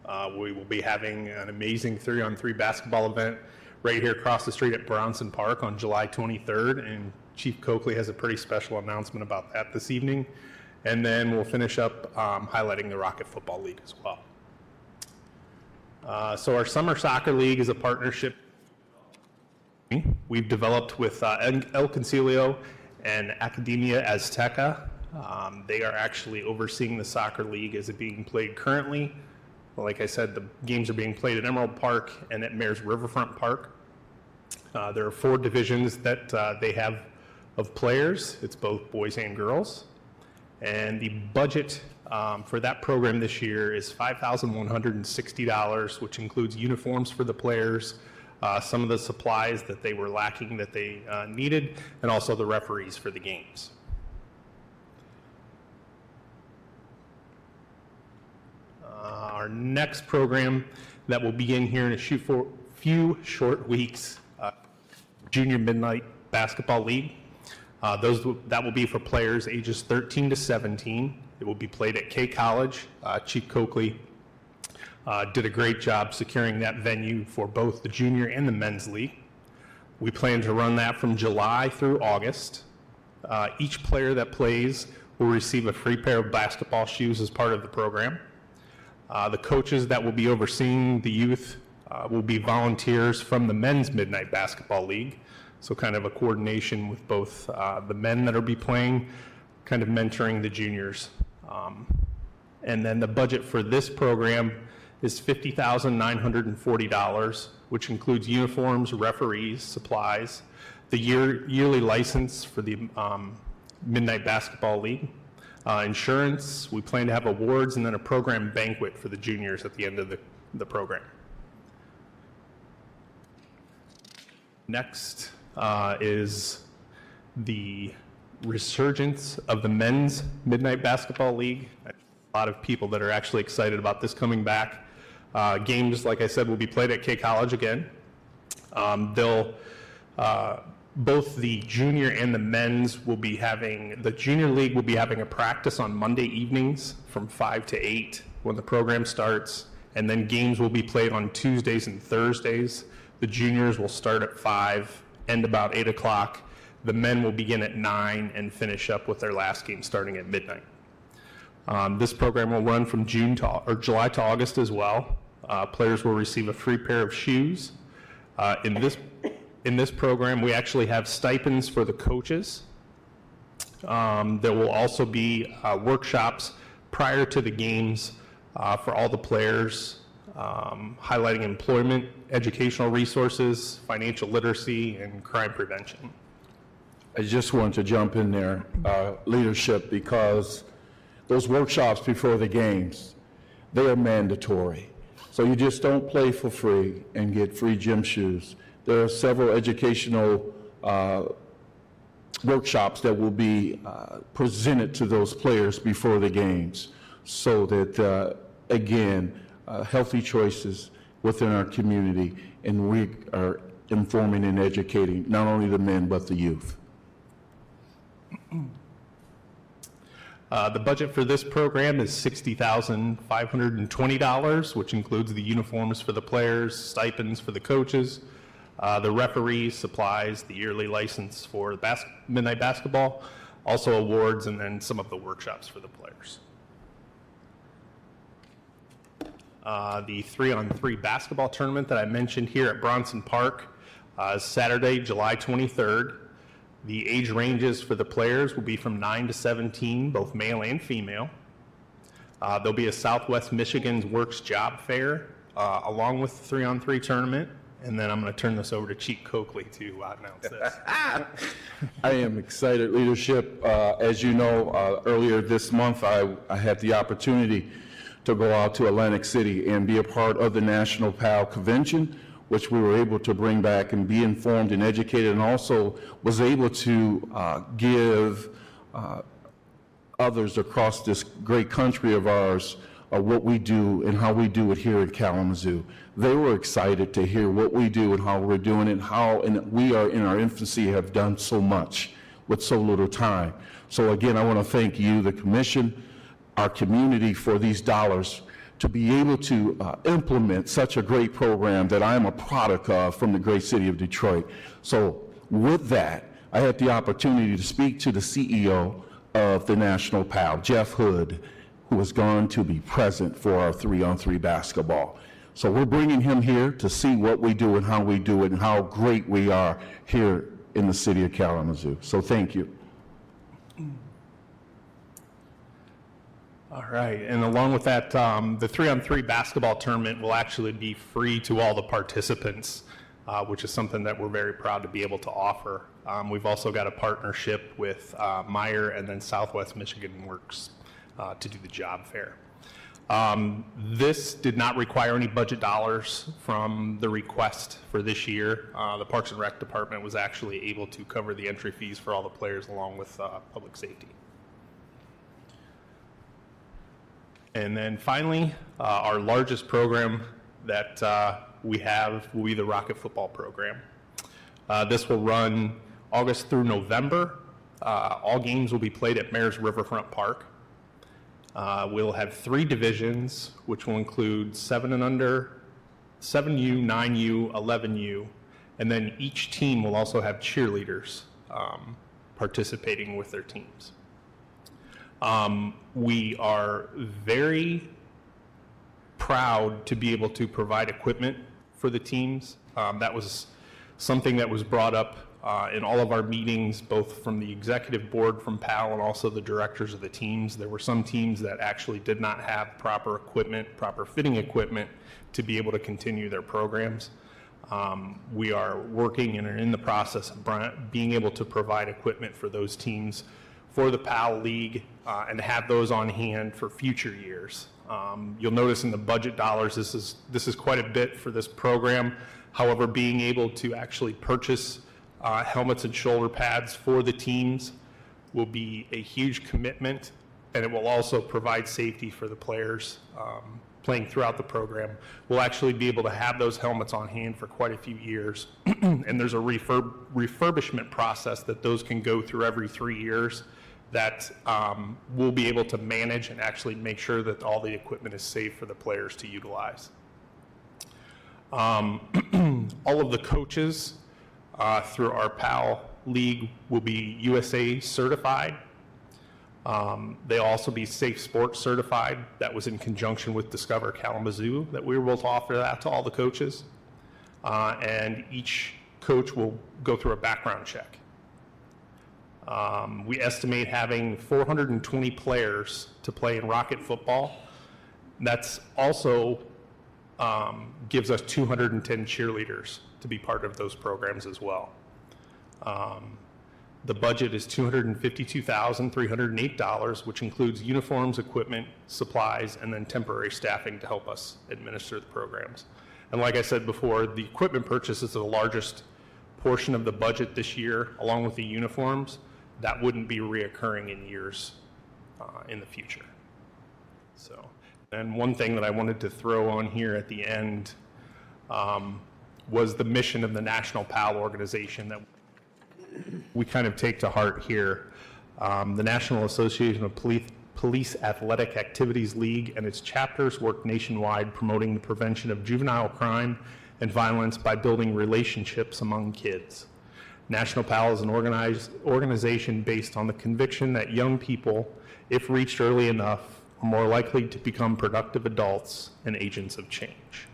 uh, we will be having an amazing three on three basketball event right here across the street at Bronson Park on July 23rd. And Chief Coakley has a pretty special announcement about that this evening. And then we'll finish up um, highlighting the Rocket Football League as well. Uh, so our Summer Soccer League is a partnership we've developed with uh, El Concilio and Academia Azteca. Um, they are actually overseeing the soccer league as it being played currently. Like I said, the games are being played at Emerald Park and at Mayor's Riverfront Park. Uh, there are four divisions that uh, they have of players. It's both boys and girls. And the budget um, for that program this year is $5,160, which includes uniforms for the players, uh, some of the supplies that they were lacking that they uh, needed, and also the referees for the games. Uh, our next program that will begin here in a few, short weeks, uh, Junior Midnight Basketball League. Uh, those that will be for players ages 13 to 17. It will be played at K College. Uh, Chief Coakley uh, did a great job securing that venue for both the junior and the men's league. We plan to run that from July through August. Uh, each player that plays will receive a free pair of basketball shoes as part of the program. Uh, the coaches that will be overseeing the youth uh, will be volunteers from the men's Midnight Basketball League. So, kind of a coordination with both uh, the men that will be playing, kind of mentoring the juniors. Um, and then the budget for this program is $50,940, which includes uniforms, referees, supplies, the year, yearly license for the um, Midnight Basketball League, uh, insurance. We plan to have awards and then a program banquet for the juniors at the end of the, the program. Next uh, is the resurgence of the men's Midnight Basketball League. A lot of people that are actually excited about this coming back. Uh, games, like I said, will be played at K College again. Um, they'll uh, both the junior and the men's will be having the junior league will be having a practice on Monday evenings from five to eight when the program starts, and then games will be played on Tuesdays and Thursdays. The juniors will start at five, end about eight o'clock. The men will begin at nine and finish up with their last game starting at midnight. Um, this program will run from June to or July to August as well. Uh, players will receive a free pair of shoes. Uh, in this in this program, we actually have stipends for the coaches. Um, there will also be uh, workshops prior to the games uh, for all the players, um, highlighting employment, educational resources, financial literacy, and crime prevention. I just want to jump in there, uh, leadership, because those workshops before the games, they are mandatory. So you just don't play for free and get free gym shoes. There are several educational uh, workshops that will be uh, presented to those players before the games so that, uh, again, uh, healthy choices within our community, and we are informing and educating not only the men but the youth. Uh, the budget for this program is $60,520, which includes the uniforms for the players, stipends for the coaches, uh, the referees, supplies, the yearly license for the bas- midnight basketball, also awards, and then some of the workshops for the players. Uh, the three on three basketball tournament that I mentioned here at Bronson Park uh, is Saturday, July 23rd. The age ranges for the players will be from 9 to 17, both male and female. Uh, there'll be a Southwest Michigan's Works Job Fair uh, along with the three on three tournament. And then I'm going to turn this over to Chief Coakley to uh, announce this. I am excited, leadership. Uh, as you know, uh, earlier this month, I, I had the opportunity to go out to Atlantic City and be a part of the National PAL Convention, which we were able to bring back and be informed and educated, and also was able to uh, give uh, others across this great country of ours uh, what we do and how we do it here in Kalamazoo. They were excited to hear what we do and how we're doing it, how and we are in our infancy have done so much with so little time. So again, I want to thank you, the commission, our community for these dollars to be able to uh, implement such a great program that I am a product of from the great city of Detroit. So with that, I had the opportunity to speak to the CEO of the National PAL, Jeff Hood, who is going to be present for our three-on-three basketball. So we're bringing him here to see what we do and how we do it and how great we are here in the city of Kalamazoo. So thank you. All right, and along with that, um, the three-on-three basketball tournament will actually be free to all the participants, uh, which is something that we're very proud to be able to offer. Um, we've also got a partnership with uh, Meijer and then Southwest Michigan Works uh, to do the job fair. Um, this did not require any budget dollars from the request for this year. Uh, the Parks and Rec Department was actually able to cover the entry fees for all the players along with uh, public safety. And then finally, uh, our largest program that uh, we have will be the Rocket Football Program. Uh, this will run August through November. Uh, all games will be played at Mayor's Riverfront Park. Uh, we'll have three divisions, which will include seven and under, 7U, 9U, 11U, and then each team will also have cheerleaders um, participating with their teams. Um, we are very proud to be able to provide equipment for the teams. Um, that was something that was brought up uh, in all of our meetings, both from the executive board from PAL and also the directors of the teams. There were some teams that actually did not have proper equipment, proper fitting equipment to be able to continue their programs. Um, we are working and are in the process of being able to provide equipment for those teams for the PAL League uh, and have those on hand for future years. Um, You'll notice in the budget dollars, this is, this is quite a bit for this program. However, being able to actually purchase uh, helmets and shoulder pads for the teams will be a huge commitment, and it will also provide safety for the players um, playing throughout the program. We'll actually be able to have those helmets on hand for quite a few years, and there's a refurb- refurbishment process that those can go through every three years that um, we'll be able to manage and actually make sure that all the equipment is safe for the players to utilize. Um, all of the coaches uh, through our PAL league will be USA certified. Um, they'll also be Safe Sports certified. That was in conjunction with Discover Kalamazoo that we were able to offer that to all the coaches. Uh, and each coach will go through a background check. Um, we estimate having 420 players to play in Rocket football. That's also um, gives us 210 cheerleaders to be part of those programs as well. Um, the budget is $252,308, which includes uniforms, equipment, supplies, and then temporary staffing to help us administer the programs. And like I said before, the equipment purchase is the largest portion of the budget this year, along with the uniforms. That wouldn't be reoccurring in years uh, in the future. So, and one thing that I wanted to throw on here at the end um, was the mission of the National PAL organization that we kind of take to heart here. Um, the National Association of Police, Police Athletic Activities League and its chapters work nationwide promoting the prevention of juvenile crime and violence by building relationships among kids. National PAL is an organization based on the conviction that young people, if reached early enough, are more likely to become productive adults and agents of change.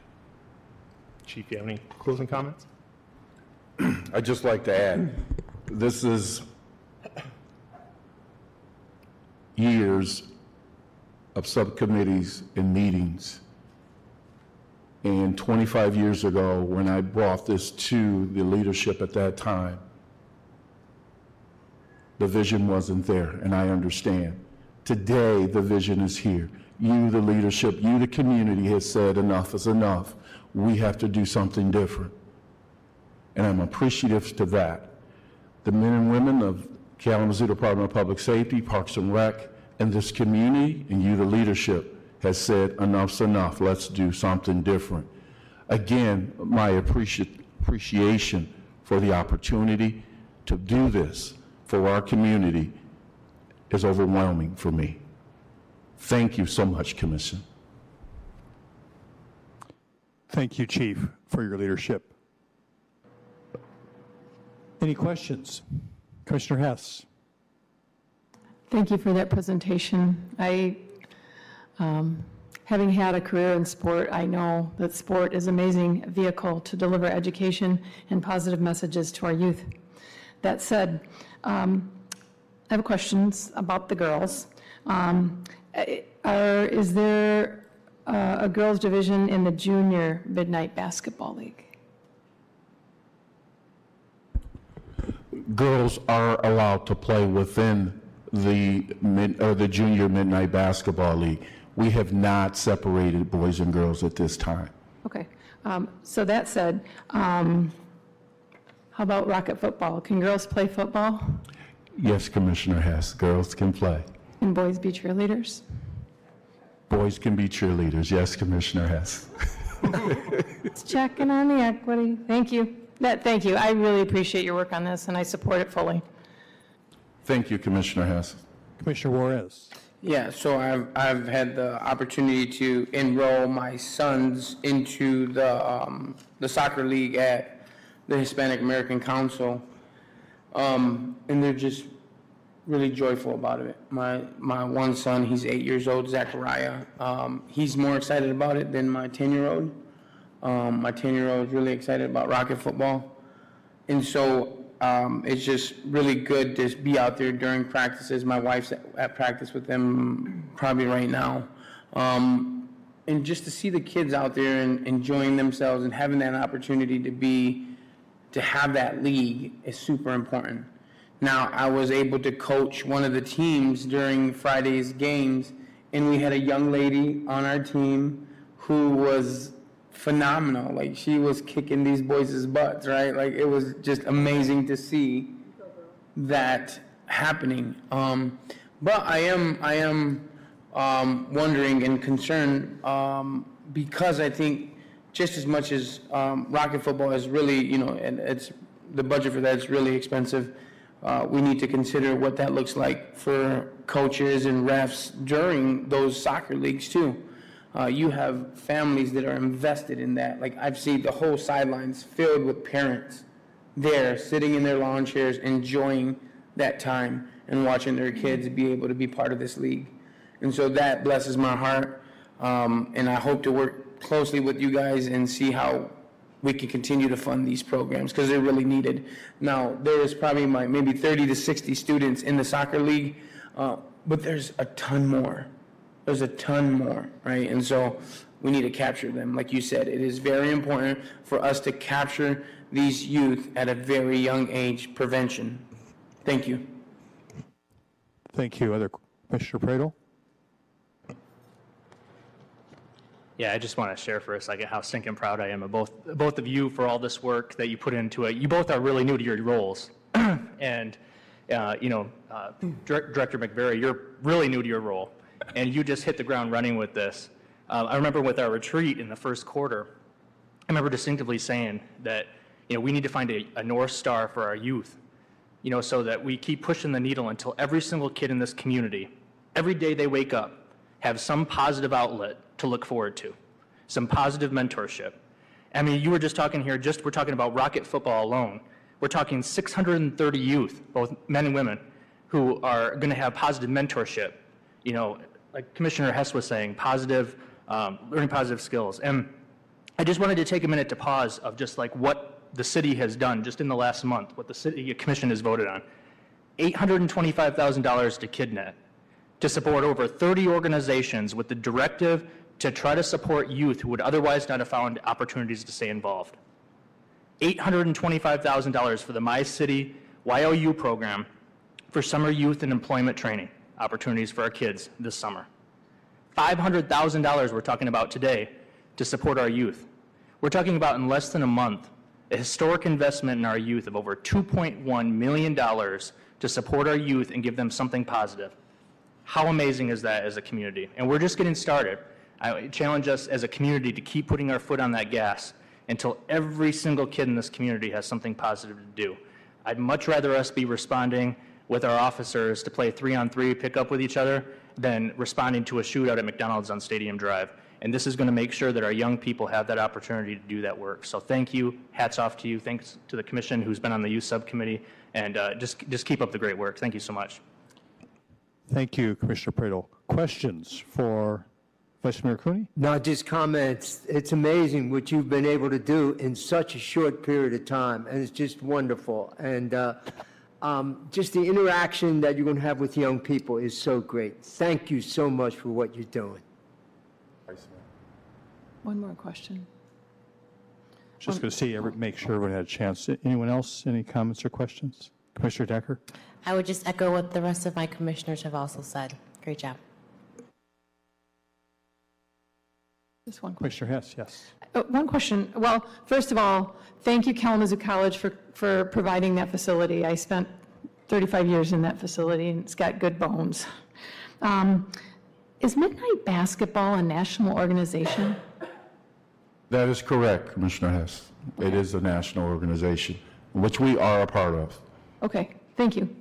Chief, you have any closing comments? I'd just like to add, this is years of subcommittees and meetings. And 25 years ago, when I brought this to the leadership at that time, the vision wasn't there, and I understand. Today, the vision is here. You, the leadership, you, the community, has said enough is enough. We have to do something different. And I'm appreciative to that. The men and women of Kalamazoo Department of Public Safety, Parks and Rec, and this community, and you, the leadership, has said enough's enough. Let's do something different. Again, my appreci- appreciation for the opportunity to do this for our community is overwhelming for me. Thank you so much, Commission. Thank you, Chief, for your leadership. Any questions? Commissioner Hess. Thank you for that presentation. I, um, having had a career in sport, I know that sport is an amazing vehicle to deliver education and positive messages to our youth. That said, um, I have questions about the girls. Um, eh, are, is there uh, a girls' division in the junior Midnight Basketball League? Girls are allowed to play within the mid, or the junior midnight basketball league. We have not separated boys and girls at this time. Okay. Um, So that said, um, how about rocket football? Can girls play football Yes, Commissioner Hess, girls can play. and boys be cheerleaders? Boys can be cheerleaders. Yes, Commissioner Hess. It's checking on the equity. Thank you. That, thank you. I really appreciate your work on this, and I support it fully. Thank you, Commissioner Hess. Commissioner Juarez. Yeah, so I've, I've had the opportunity to enroll my sons into the, um, the soccer league at the Hispanic American Council. Um, and they're just really joyful about it. My, my one son, he's eight years old, Zachariah. Um, he's more excited about it than my 10-year-old. Um, my 10-year-old is really excited about rocket football. And so um, it's just really good to be out there during practices. My wife's at, at practice with them probably right now. Um, and just to see the kids out there and enjoying themselves and having that opportunity to be, to have that league is super important. Now, I was able to coach one of the teams during Friday's games, and we had a young lady on our team who was phenomenal. Like, she was kicking these boys' butts, right? Like, it was just amazing to see that happening. Um, but I am, I am um, wondering and concerned um, because I think just as much as um, Rocket football is really, you know, and it's the budget for that is really expensive. Uh, we need to consider what that looks like for coaches and refs during those soccer leagues too. Uh, you have families that are invested in that. Like I've seen the whole sidelines filled with parents there, sitting in their lawn chairs, enjoying that time and watching their kids be able to be part of this league. And so that blesses my heart. Um, and I hope to work closely with you guys and see how we can continue to fund these programs because they're really needed. Now, there is probably my, maybe 30 to 60 students in the soccer league, uh, but there's a ton more. There's a ton more, right? And so we need to capture them. Like you said, it is very important for us to capture these youth at a very young age, prevention. Thank you. Thank you. Other, Commissioner Praedel? Yeah, I just want to share for a second how stinking proud I am of both both of you for all this work that you put into it. You both are really new to your roles, and uh, you know, uh, Dir- Director McVeary, you're really new to your role, and you just hit the ground running with this. Uh, I remember with our retreat in the first quarter, I remember distinctively saying that you know we need to find a, a north star for our youth, you know, so that we keep pushing the needle until every single kid in this community, every day they wake up, have some positive outlet to look forward to, some positive mentorship. I mean, you were just talking here, just we're talking about Rocket football alone. We're talking 630 youth, both men and women, who are going to have positive mentorship. You know, like Commissioner Hess was saying, positive, um, learning positive skills. And I just wanted to take a minute to pause of just like what the city has done just in the last month, what the city commission has voted on. $825,000 to KidNet to support over 30 organizations with the directive to try to support youth who would otherwise not have found opportunities to stay involved. $825,000 for the My City YOU program for summer youth and employment training opportunities for our kids this summer. $500,000 we're talking about today to support our youth. We're talking about in less than a month a historic investment in our youth of over $2.1 million to support our youth and give them something positive. How amazing is that as a community? And we're just getting started. I challenge us as a community to keep putting our foot on that gas until every single kid in this community has something positive to do. I'd much rather us be responding with our officers to play three on three pickup with each other than responding to a shootout at McDonald's on Stadium Drive. And this is going to make sure that our young people have that opportunity to do that work. So thank you. Hats off to you. Thanks to the commission who's been on the youth subcommittee. And uh, just, just keep up the great work. Thank you so much. Thank you, Commissioner Praedel. Questions for Vice Mayor Cooney? No, just comments. It's amazing what you've been able to do in such a short period of time, and it's just wonderful. And uh, um, just the interaction that you're going to have with young people is so great. Thank you so much for what you're doing. One more question. Just going to see, every- make sure everyone had a chance. Anyone else, any comments or questions? Commissioner Decker? I would just echo what the rest of my commissioners have also said. Great job. Just one question. Commissioner Hess, yes. Uh, One question. Well, first of all, thank you Kalamazoo College for, for providing that facility. I spent 35 years in that facility, and it's got good bones. Um, Is Midnight Basketball a national organization? That is correct, Commissioner Hess. It is a national organization, which we are a part of. Okay, thank you.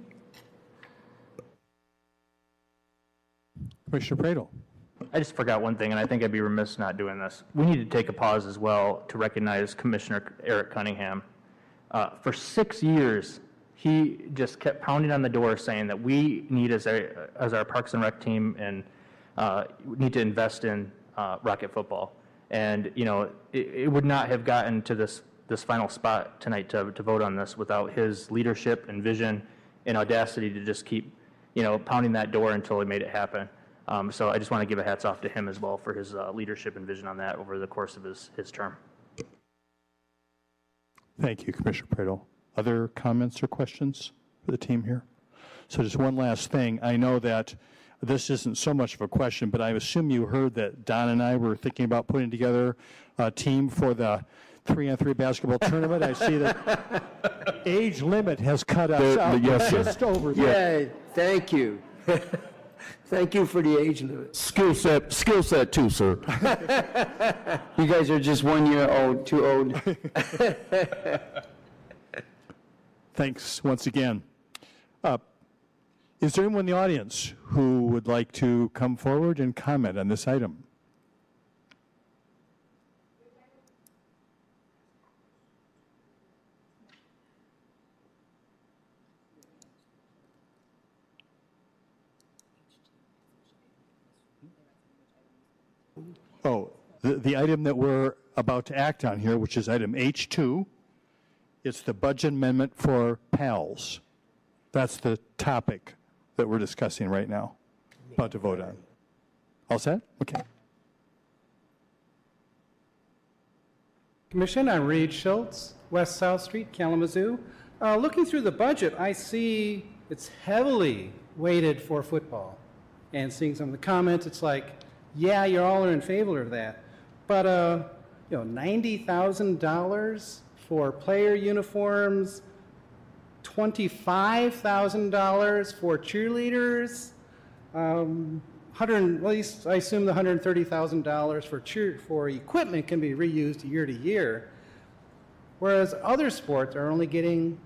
Commissioner Praedel? I just forgot one thing, and I think I'd be remiss not doing this. We need to take a pause as well to recognize Commissioner Eric Cunningham. Uh, for six years, he just kept pounding on the door saying that we need, as, a, as our Parks and Rec team, and uh, need to invest in uh, Rocket football. And you know, it, it would not have gotten to this this final spot tonight to, to vote on this without his leadership and vision and audacity to just keep, you know, pounding that door until he made it happen. Um, so I just want to give a hats off to him as well for his uh, leadership and vision on that over the course of his, his term. Thank you, Commissioner Praedel. Other comments or questions? for the team here? So just one last thing. I know that this isn't so much of a question, but I assume you heard that Don and I were thinking about putting together a team for the three-on-three basketball tournament. I see that age limit has cut us The- the- out yes, sir. just over there. Yay, thank you. Thank you for the age limit. Skill set, skill set too, sir. You guys are just one year old, too old. Thanks once again. Uh, Is there anyone in the audience who would like to come forward and comment on this item? Oh, the, the item that we're about to act on here, which is item H2, it's the budget amendment for PALS. That's the topic that we're discussing right now, about to vote on. All set? Okay. Commission, I'm Reed Schultz, West South Street, Kalamazoo. Uh, looking through the budget, I see it's heavily weighted for football. And seeing some of the comments, it's like, yeah, you're all in favor of that. But, uh, you know, $90,000 for player uniforms, $25,000 for cheerleaders, um, 100, at least I assume the $130,000 for cheer, for equipment can be reused year to year, whereas other sports are only getting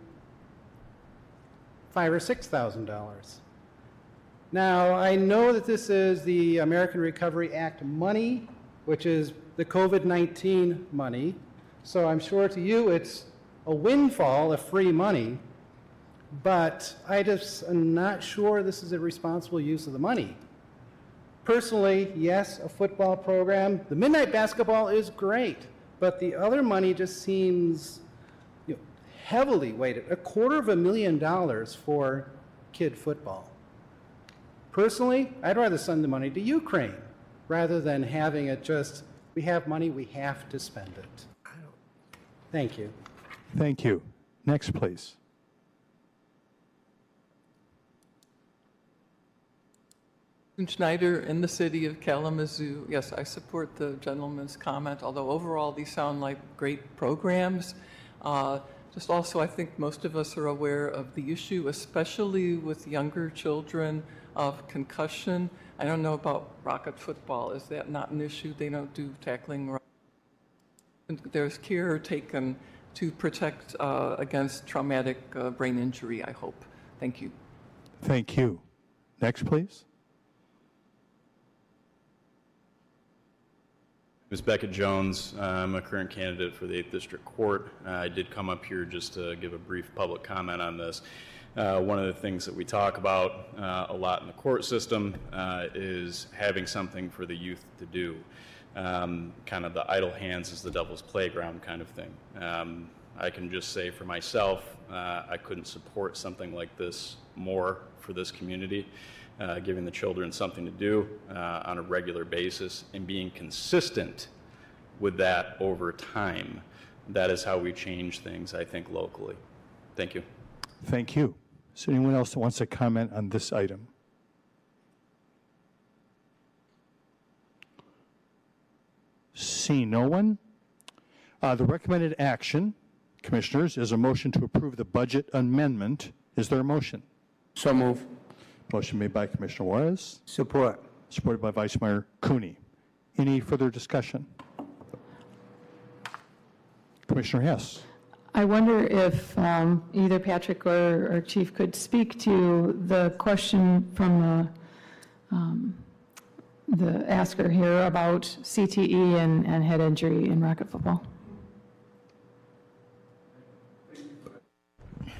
five or six thousand dollars. Now, I know that this is the American Recovery Act money, which is the COVID-19 money, so I'm sure to you it's a windfall of free money, but I just am not sure this is a responsible use of the money. Personally, yes, a football program. The midnight basketball is great, but the other money just seems you know, heavily weighted. A quarter of a million dollars for kid football. Personally, I'd rather send the money to Ukraine rather than having it just, we have money, we have to spend it. Thank you. Thank you. Next, please. Susan Schneider in the city of Kalamazoo. Yes, I support the gentleman's comment, although overall these sound like great programs. Uh, Just also, I think most of us are aware of the issue, especially with younger children, of concussion. I don't know about rocket football. Is that not an issue? They don't do tackling. There's care taken to protect uh, against traumatic uh, brain injury, I hope. Thank you. Thank you. Next, please. Ms. Beckett Jones, I'm a current candidate for the 8th District Court. Uh, I did come up here just to give a brief public comment on this. Uh, One of the things that we talk about uh, a lot in the court system uh, is having something for the youth to do. Um, Kind of the idle hands is the devil's playground kind of thing. Um, I can just say for myself, uh, I couldn't support something like this more for this community uh, giving the children something to do uh, on a regular basis and being consistent with that over time. That is how we change things, I think, locally. Thank you. Thank you. Is there anyone else that wants to comment on this item? See no one. Uh, The recommended action, Commissioners, is a motion to approve the budget amendment. Is there a motion? So move. Motion made by Commissioner Juarez. Support. Supported by Vice Mayor Cooney. Any further discussion? Commissioner Hess. I wonder if um, either Patrick or or Chief could speak to the question from the, um, the asker here about CTE and and head injury in rocket football.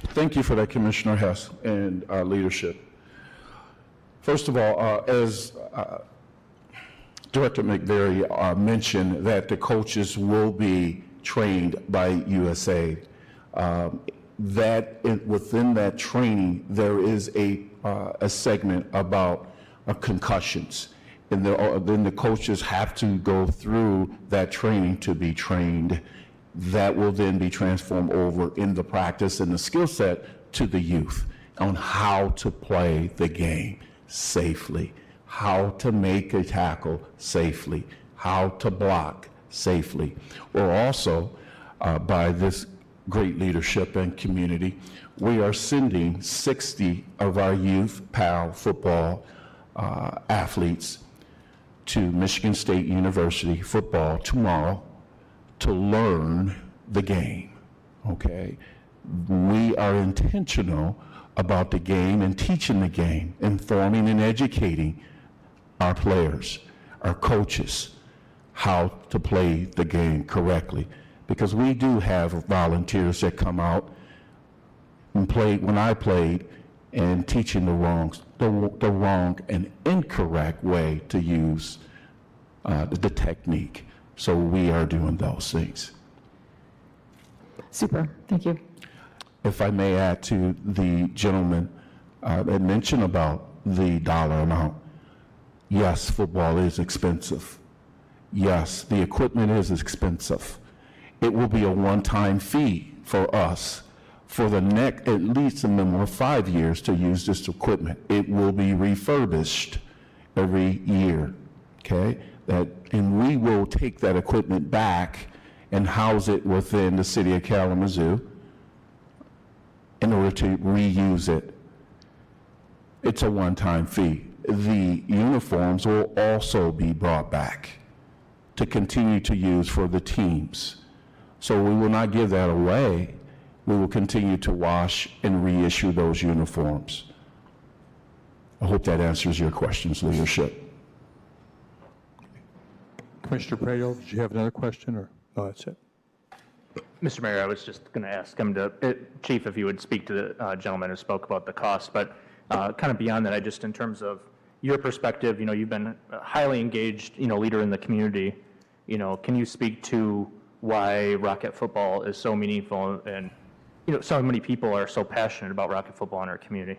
Thank you for that, Commissioner Hess and our leadership. First of all, uh, as uh, Director McVeary uh, mentioned, that the coaches will be trained by USA. Um, That, in- within that training, there is a, uh, a segment about uh, concussions. And uh, then the coaches have to go through that training to be trained. That will then be transformed over in the practice and the skill set to the youth. on how to play the game safely, how to make a tackle safely, how to block safely. We're also, uh, by this great leadership and community, we are sending 60 of our youth PAL football uh, athletes to Michigan State University football tomorrow to learn the game. Okay? We are intentional about the game and teaching the game, informing and educating our players, our coaches, how to play the game correctly. Because we do have volunteers that come out and play when I played and teaching the wrong, the, the wrong and incorrect way to use uh, the, technique. So we are doing those things. Super, thank you. If I may add to the gentleman uh, that mentioned about the dollar amount, yes, football is expensive. Yes, the equipment is expensive. It will be a one-time fee for us for the next, at least a minimum of five years to use this equipment. It will be refurbished every year, okay? That, and we will take that equipment back and house it within the city of Kalamazoo in order to reuse it. It's a one-time fee. The uniforms will also be brought back to continue to use for the teams. So we will not give that away. We will continue to wash and reissue those uniforms. I hope that answers your questions, leadership. Commissioner Prado, did you have another question, or, no, that's it? Mr. Mayor, I was just going to ask him to, uh, Chief, if you would speak to the uh, gentleman who spoke about the cost, but uh, kind of beyond that, I just, in terms of your perspective, you know, you've been a highly engaged, you know, leader in the community. You know, can you speak to why Rocket football is so meaningful and, you know, so many people are so passionate about Rocket football in our community?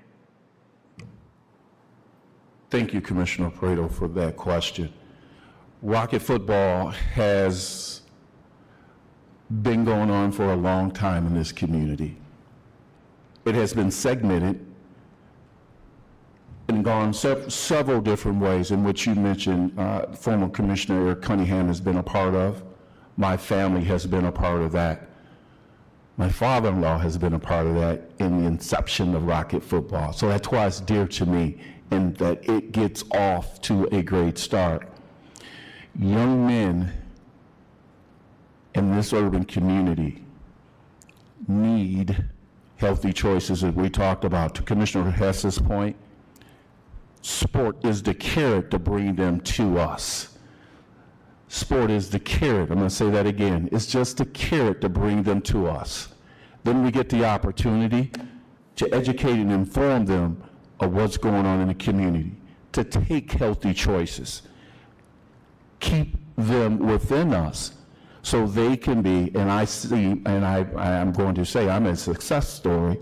Thank you, Commissioner Prado, for that question. Rocket football has been going on for a long time in this community. It has been segmented and gone sev- several different ways in which you mentioned uh, former Commissioner Eric Cunningham has been a part of. My family has been a part of that. My father-in-law has been a part of that in the inception of Rocket football. So that's why it's dear to me and that it gets off to a great start. Young men in this urban community need healthy choices as we talked about. To Commissioner Hess's point, sport is the carrot to bring them to us. Sport is the carrot. I'm going to say that again. It's just the carrot to bring them to us. Then we get the opportunity to educate and inform them of what's going on in the community, to take healthy choices, keep them within us so they can be, and I see, and I, I'm going to say, I'm a success story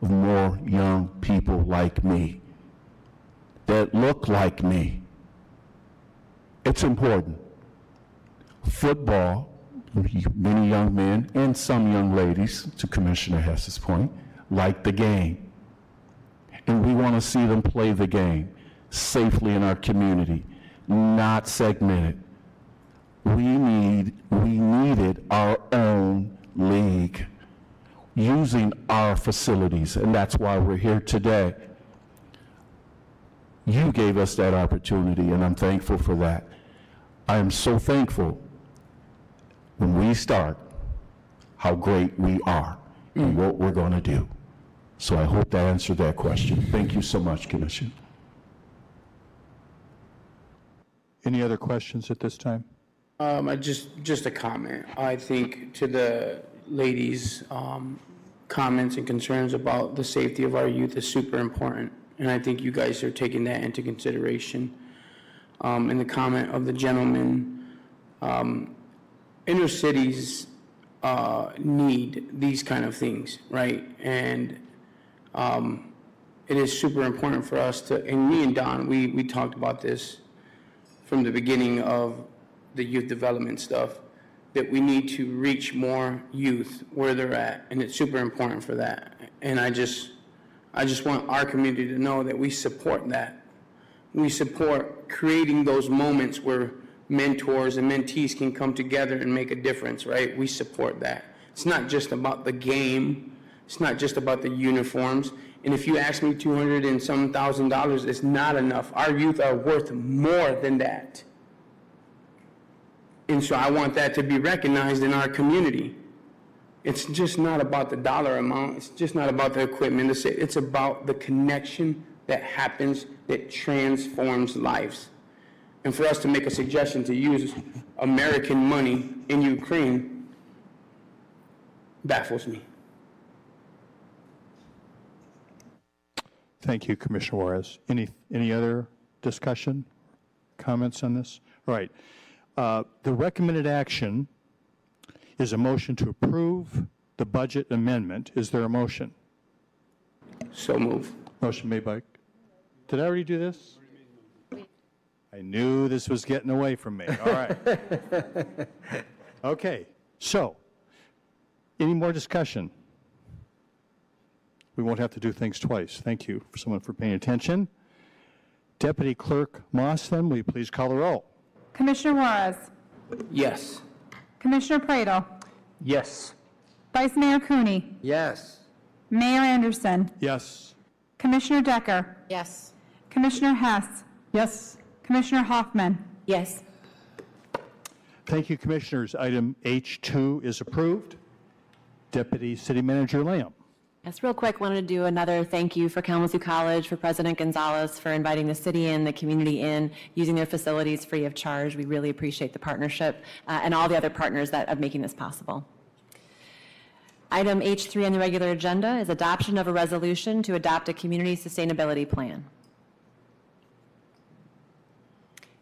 of more young people like me that look like me. It's important. Football, many young men and some young ladies, to Commissioner Hess's point, like the game. And we want to see them play the game safely in our community, not segmented. We need, we needed our own league using our facilities, and that's why we're here today. You gave us that opportunity, and I'm thankful for that. I am so thankful when we start how great we are and what we're going to do. So I hope that answered that question. Thank you so much, Commissioner. Any other questions at this time? Um, I just, just a comment. I think to the ladies' um, comments and concerns about the safety of our youth is super important. And I think you guys are taking that into consideration. Um, in the comment of the gentleman, um, inner cities uh, need these kind of things, right? And um, it is super important for us to, and me and Don, we, we talked about this from the beginning of the youth development stuff, that we need to reach more youth where they're at, and it's super important for that. And I just, I just want our community to know that we support that. We support creating those moments where mentors and mentees can come together and make a difference, right? We support that. It's not just about the game. It's not just about the uniforms. And if you ask me 200 and some thousand dollars, it's not enough. Our youth are worth more than that. And so I want that to be recognized in our community. It's just not about the dollar amount. It's just not about the equipment. It's, it's about the connection that happens that transforms lives. And for us to make a suggestion to use American money in Ukraine baffles me. Thank you, Commissioner Juarez. Any, any other discussion, comments on this? All right. Uh, The recommended action is a motion to approve the budget amendment. Is there a motion? So move. Motion made by, did I already do this? I knew this was getting away from me. All right. Okay, so, any more discussion? We won't have to do things twice. Thank you for someone for paying attention. Deputy Clerk Moss, then, will you please call the roll? Commissioner Juarez. Yes. Commissioner Praedel. Yes. Vice Mayor Cooney. Yes. Mayor Anderson. Yes. Commissioner Decker. Yes. Commissioner Hess. Yes. Commissioner Hoffman. Yes. Thank you, Commissioners. Item H2 is approved. Deputy City Manager Lam. Yes, real quick, wanted to do another thank you for Kalamazoo College, for President Gonzalez, for inviting the city in, the community in, using their facilities free of charge. We really appreciate the partnership uh, and all the other partners that of making this possible. Item H3 on the regular agenda is adoption of a resolution to adopt a community sustainability plan.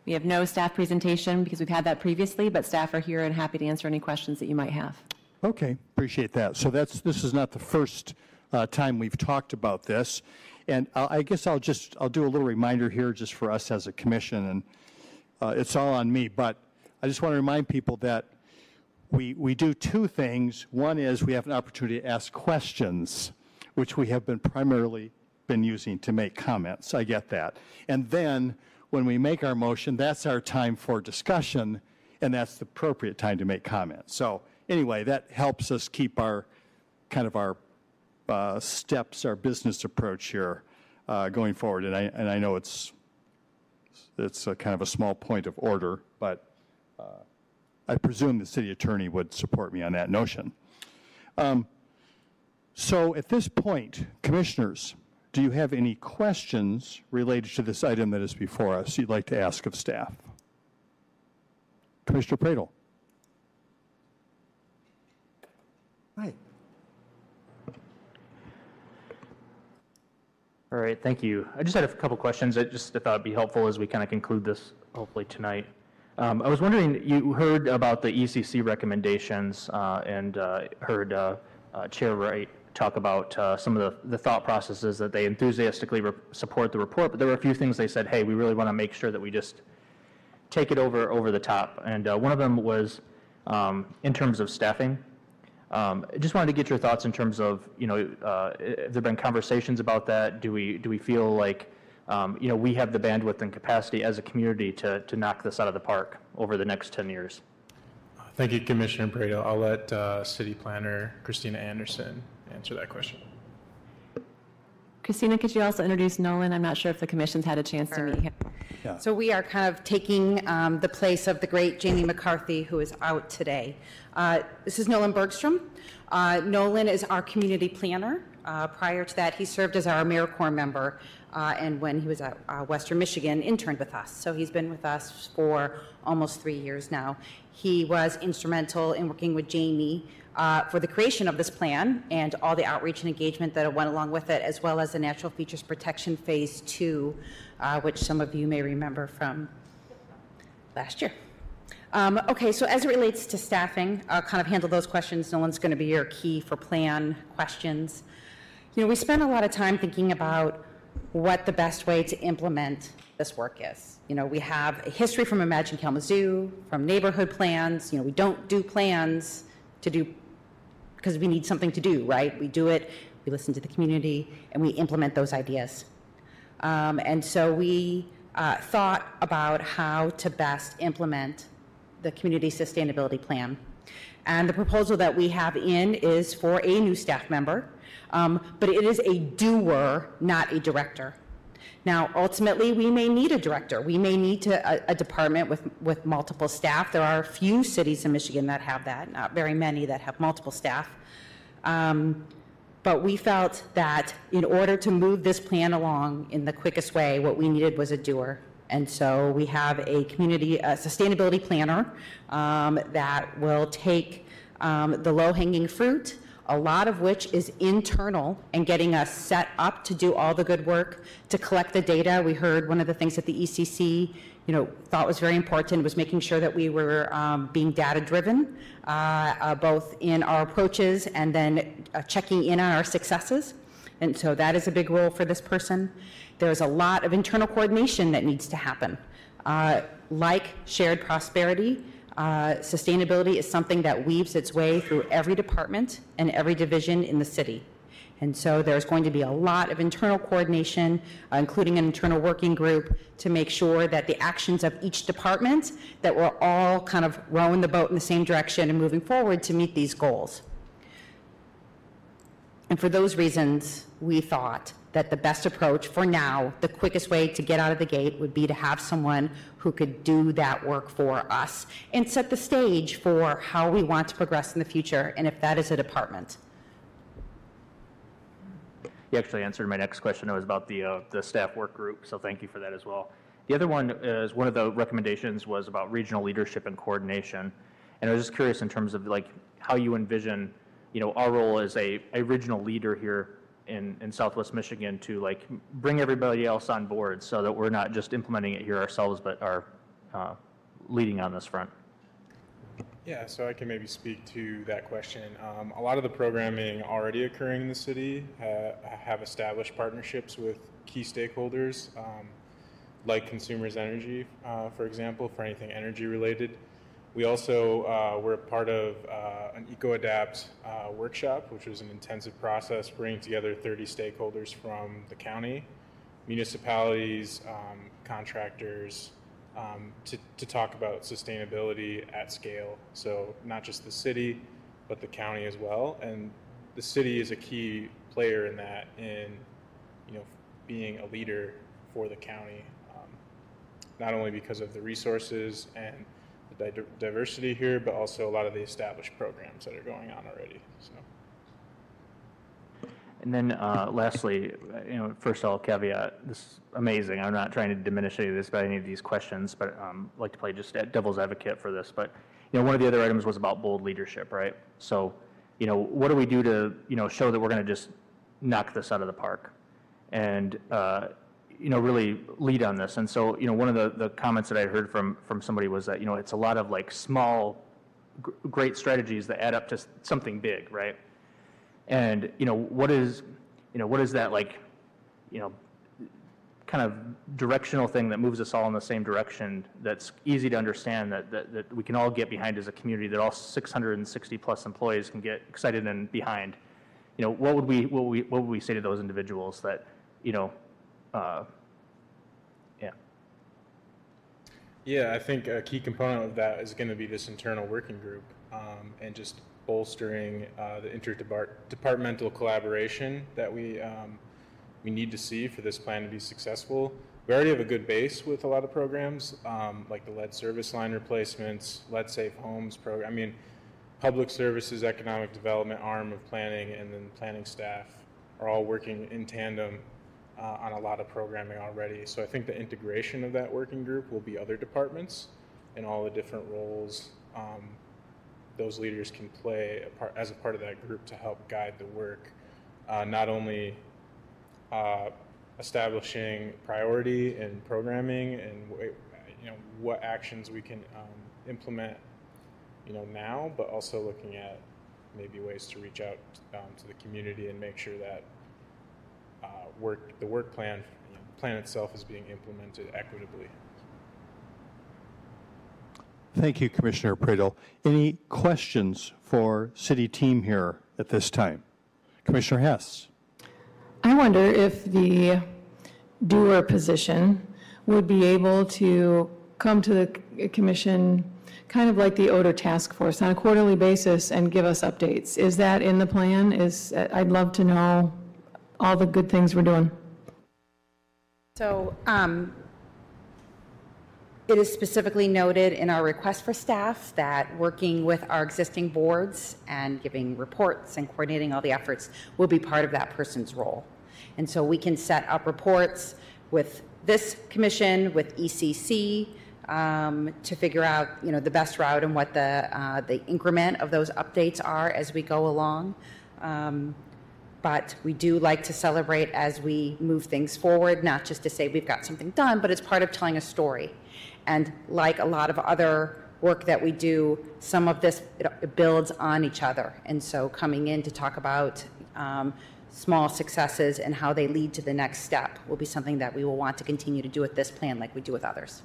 We have no staff presentation because we've had that previously, but staff are here and happy to answer any questions that you might have. Okay, appreciate that. So that's, this is not the first uh, time we've talked about this. And I I guess I'll just, I'll do a little reminder here just for us as a commission, and uh, it's all on me, but I just want to remind people that we, we do two things. One is we have an opportunity to ask questions, which we have been primarily been using to make comments. I get that. And then when we make our motion, that's our time for discussion, and that's the appropriate time to make comments. So anyway, that helps us keep our, kind of our uh, steps, our business approach here uh, going forward. And I, and I know it's, it's kind of a small point of order, but uh, I presume the city attorney would support me on that notion. Um, So at this point, commissioners, do you have any questions related to this item that is before us you'd like to ask of staff? Commissioner Praedel? Right. All right, thank you. I just had a couple questions. I just thought it'd be helpful as we kind of conclude this, hopefully tonight. Um, I was wondering, you heard about the ECC recommendations uh, and uh, heard uh, uh, Chair Wright talk about uh, some of the, the thought processes that they enthusiastically support the report, but there were a few things they said, hey, we really want to make sure that we just take it over over the top. And uh, one of them was um, in terms of staffing. Um, I just wanted to get your thoughts in terms of, you know, uh, have there been conversations about that? Do we, do we feel like, um, you know, we have the bandwidth and capacity as a community to, to knock this out of the park over the next 10 years? Thank you, Commissioner Praedel. I'll let uh, City Planner Christina Anderson answer that question. Christina, could you also introduce Nolan? I'm not sure if the commission's had a chance to meet him. So we are kind of taking um, the place of the great Jamie McCarthy, who is out today. Uh, This is Nolan Bergstrom. Uh, Nolan is our community planner. Uh, Prior to that, he served as our AmeriCorps member, uh, and when he was at uh, Western Michigan, interned with us. So he's been with us for almost three years now. He was instrumental in working with Jamie uh, for the creation of this plan and all the outreach and engagement that went along with it, as well as the Natural Features Protection Phase Two, uh, which some of you may remember from last year. Um, Okay, so as it relates to staffing, I'll kind of handle those questions. Nolan's going to be your key for plan questions. You know, we spent a lot of time thinking about what the best way to implement this work is. You know, we have a history from Imagine Kalamazoo, from neighborhood plans. You know, we don't do plans to do because we need something to do, right? We do it, we listen to the community, and we implement those ideas. Um, and so we uh, thought about how to best implement the community sustainability plan. And the proposal that we have in is for a new staff member, um, but it is a doer, not a director. Now, ultimately, we may need a director. We may need to, a, a department with, with multiple staff. There are a few cities in Michigan that have that, not very many that have multiple staff. Um, but we felt that in order to move this plan along in the quickest way, what we needed was a doer. And so we have a community a sustainability planner um, that will take um, the low hanging fruit, a lot of which is internal and getting us set up to do all the good work to collect the data. We heard one of the things that the ECC you know, thought was very important was making sure that we were um, being data driven, uh, uh, both in our approaches and then uh, checking in on our successes. And so that is a big role for this person. There's a lot of internal coordination that needs to happen. Uh, like shared prosperity, uh, sustainability is something that weaves its way through every department and every division in the city. And so there's going to be a lot of internal coordination, uh, including an internal working group, to make sure that the actions of each department, that we're all kind of rowing the boat in the same direction and moving forward to meet these goals. And for those reasons, we thought that the best approach for now, the quickest way to get out of the gate would be to have someone who could do that work for us and set the stage for how we want to progress in the future, and if that is a department. You actually answered my next question. It was about the, uh, the staff work group, so thank you for that as well. The other one is, one of the recommendations was about regional leadership and coordination. And I was just curious in terms of like how you envision, you know, our role as a, a regional leader here in, in Southwest Michigan to like bring everybody else on board so that we're not just implementing it here ourselves, but are uh, leading on this front. Yeah, so I can maybe speak to that question. Um, a lot of the programming already occurring in the city uh, have established partnerships with key stakeholders, um, like Consumers Energy, uh, for example, for anything energy related. We also uh, were part of uh, an EcoAdapt uh, workshop, which was an intensive process bringing together 30 stakeholders from the county, municipalities, um, contractors, um, to, to talk about sustainability at scale. So not just the city, but the county as well. And the city is a key player in that, in you know, being a leader for the county, um, not only because of the resources and di- diversity here, but also a lot of the established programs that are going on already. So. And then uh, lastly, you know, first I'll caveat, this is amazing. I'm not trying to diminish any of this by any of these questions, but um, I'd like to play just devil's advocate for this. But, you know, one of the other items was about bold leadership, right? So, you know, what do we do to, you know, show that we're going to just knock this out of the park? And, uh, you know, really lead on this. And so, you know, one of the, the comments that I heard from, from somebody was that, you know, it's a lot of like small, great strategies that add up to something big, right? And, you know, what is, you know, what is that like, you know, kind of directional thing that moves us all in the same direction that's easy to understand that, that, that we can all get behind as a community, that all 660 plus employees can get excited and behind. You know, what would we, what would we, what would we say to those individuals that, you know, uh, yeah. Yeah, I think a key component of that is going to be this internal working group um, and just bolstering uh, the interdepartmental collaboration that we um, we need to see for this plan to be successful. We already have a good base with a lot of programs, um, like the lead service line replacements, lead safe homes program. I mean, public services, economic development arm of planning, and then planning staff are all working in tandem uh, on a lot of programming already. So I think the integration of that working group will be other departments and all the different roles um, those leaders can play a part, as a part of that group to help guide the work, uh, not only uh, establishing priority and programming and you know what actions we can um, implement you know now, but also looking at maybe ways to reach out um, to the community and make sure that uh, work the work plan you know, plan itself is being implemented equitably. Thank you, Commissioner Praedel. Any questions for city team here at this time? Commissioner Hess. I wonder if the doer position would be able to come to the commission, kind of like the odor task force, on a quarterly basis and give us updates. Is that in the plan? Is, I'd love to know all the good things we're doing. So um, it is specifically noted in our request for staff that working with our existing boards and giving reports and coordinating all the efforts will be part of that person's role. And so we can set up reports with this commission, with ECC, um, to figure out, you know, the best route and what the, uh, the increment of those updates are as we go along. Um, but we do like to celebrate as we move things forward, not just to say we've got something done, but it's part of telling a story. And like a lot of other work that we do, some of this it, it builds on each other. And so coming in to talk about um, small successes and how they lead to the next step will be something that we will want to continue to do with this plan like we do with others.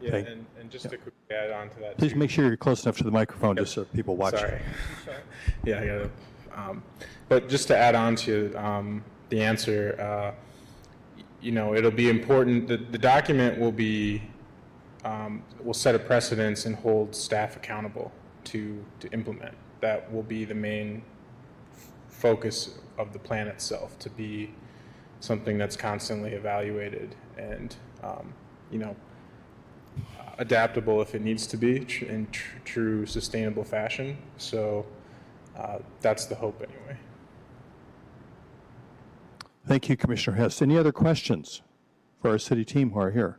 Yeah, Thank- and, and just to quickly add on to that. Please too. make sure you're close enough to the microphone just so people watch. Sorry. Yeah, I got it. Um, but just to add on to um, the answer, uh, you know, it'll be important. that the document will be um, will set a precedence and hold staff accountable to to implement. That will be the main focus of the plan itself. To be something that's constantly evaluated and um, you know adaptable if it needs to be in tr- true sustainable fashion. So uh, that's the hope anyway. Thank you, Commissioner Hess. Any other questions for our city team who are here?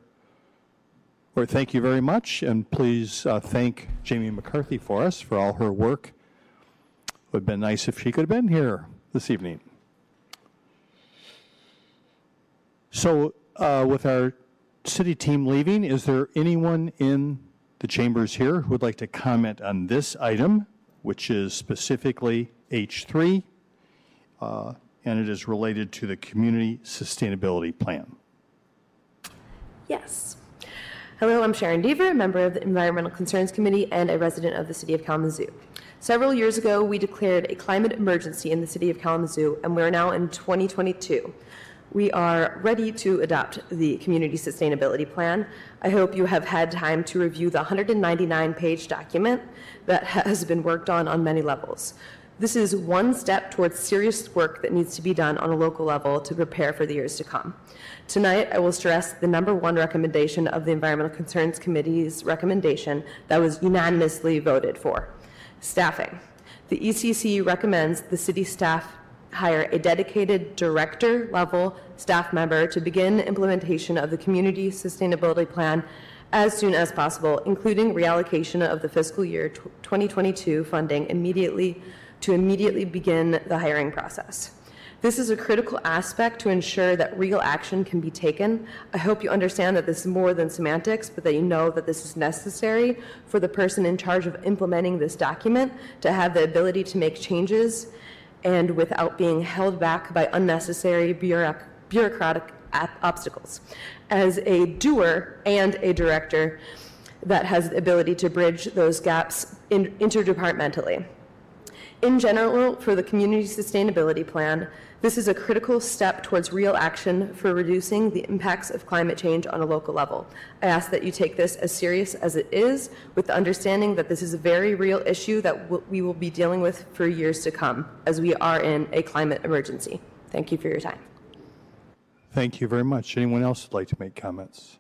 Well, thank you very much, and please uh, thank Jamie McCarthy for us for all her work. It would have been nice if she could have been here this evening. So, uh, with our city team leaving, is there anyone in the chambers here who would like to comment on this item, which is specifically H3, uh, and it is related to the Community Sustainability Plan? Yes. Hello, I'm Sharon Deaver, a member of the Environmental Concerns Committee and a resident of the City of Kalamazoo. Several years ago, we declared a climate emergency in the City of Kalamazoo, and we're now in 2022. We are ready to adopt the Community Sustainability Plan. I hope you have had time to review the 199-page document that has been worked on on many levels. This is one step towards serious work that needs to be done on a local level to prepare for the years to come. Tonight, I will stress the number one recommendation of the Environmental Concerns Committee's recommendation that was unanimously voted for staffing. The ECC recommends the city staff hire a dedicated director level staff member to begin implementation of the Community Sustainability Plan as soon as possible, including reallocation of the fiscal year 2022 funding immediately to immediately begin the hiring process. This is a critical aspect to ensure that real action can be taken. I hope you understand that this is more than semantics, but that you know that this is necessary for the person in charge of implementing this document to have the ability to make changes and without being held back by unnecessary bureauc- bureaucratic obstacles. As a doer and a director that has the ability to bridge those gaps in- interdepartmentally. In general, for the Community Sustainability Plan, this is a critical step towards real action for reducing the impacts of climate change on a local level. I ask that you take this as serious as it is, with the understanding that this is a very real issue that we will be dealing with for years to come, as we are in a climate emergency. Thank you for your time. Thank you very much. Anyone else would like to make comments?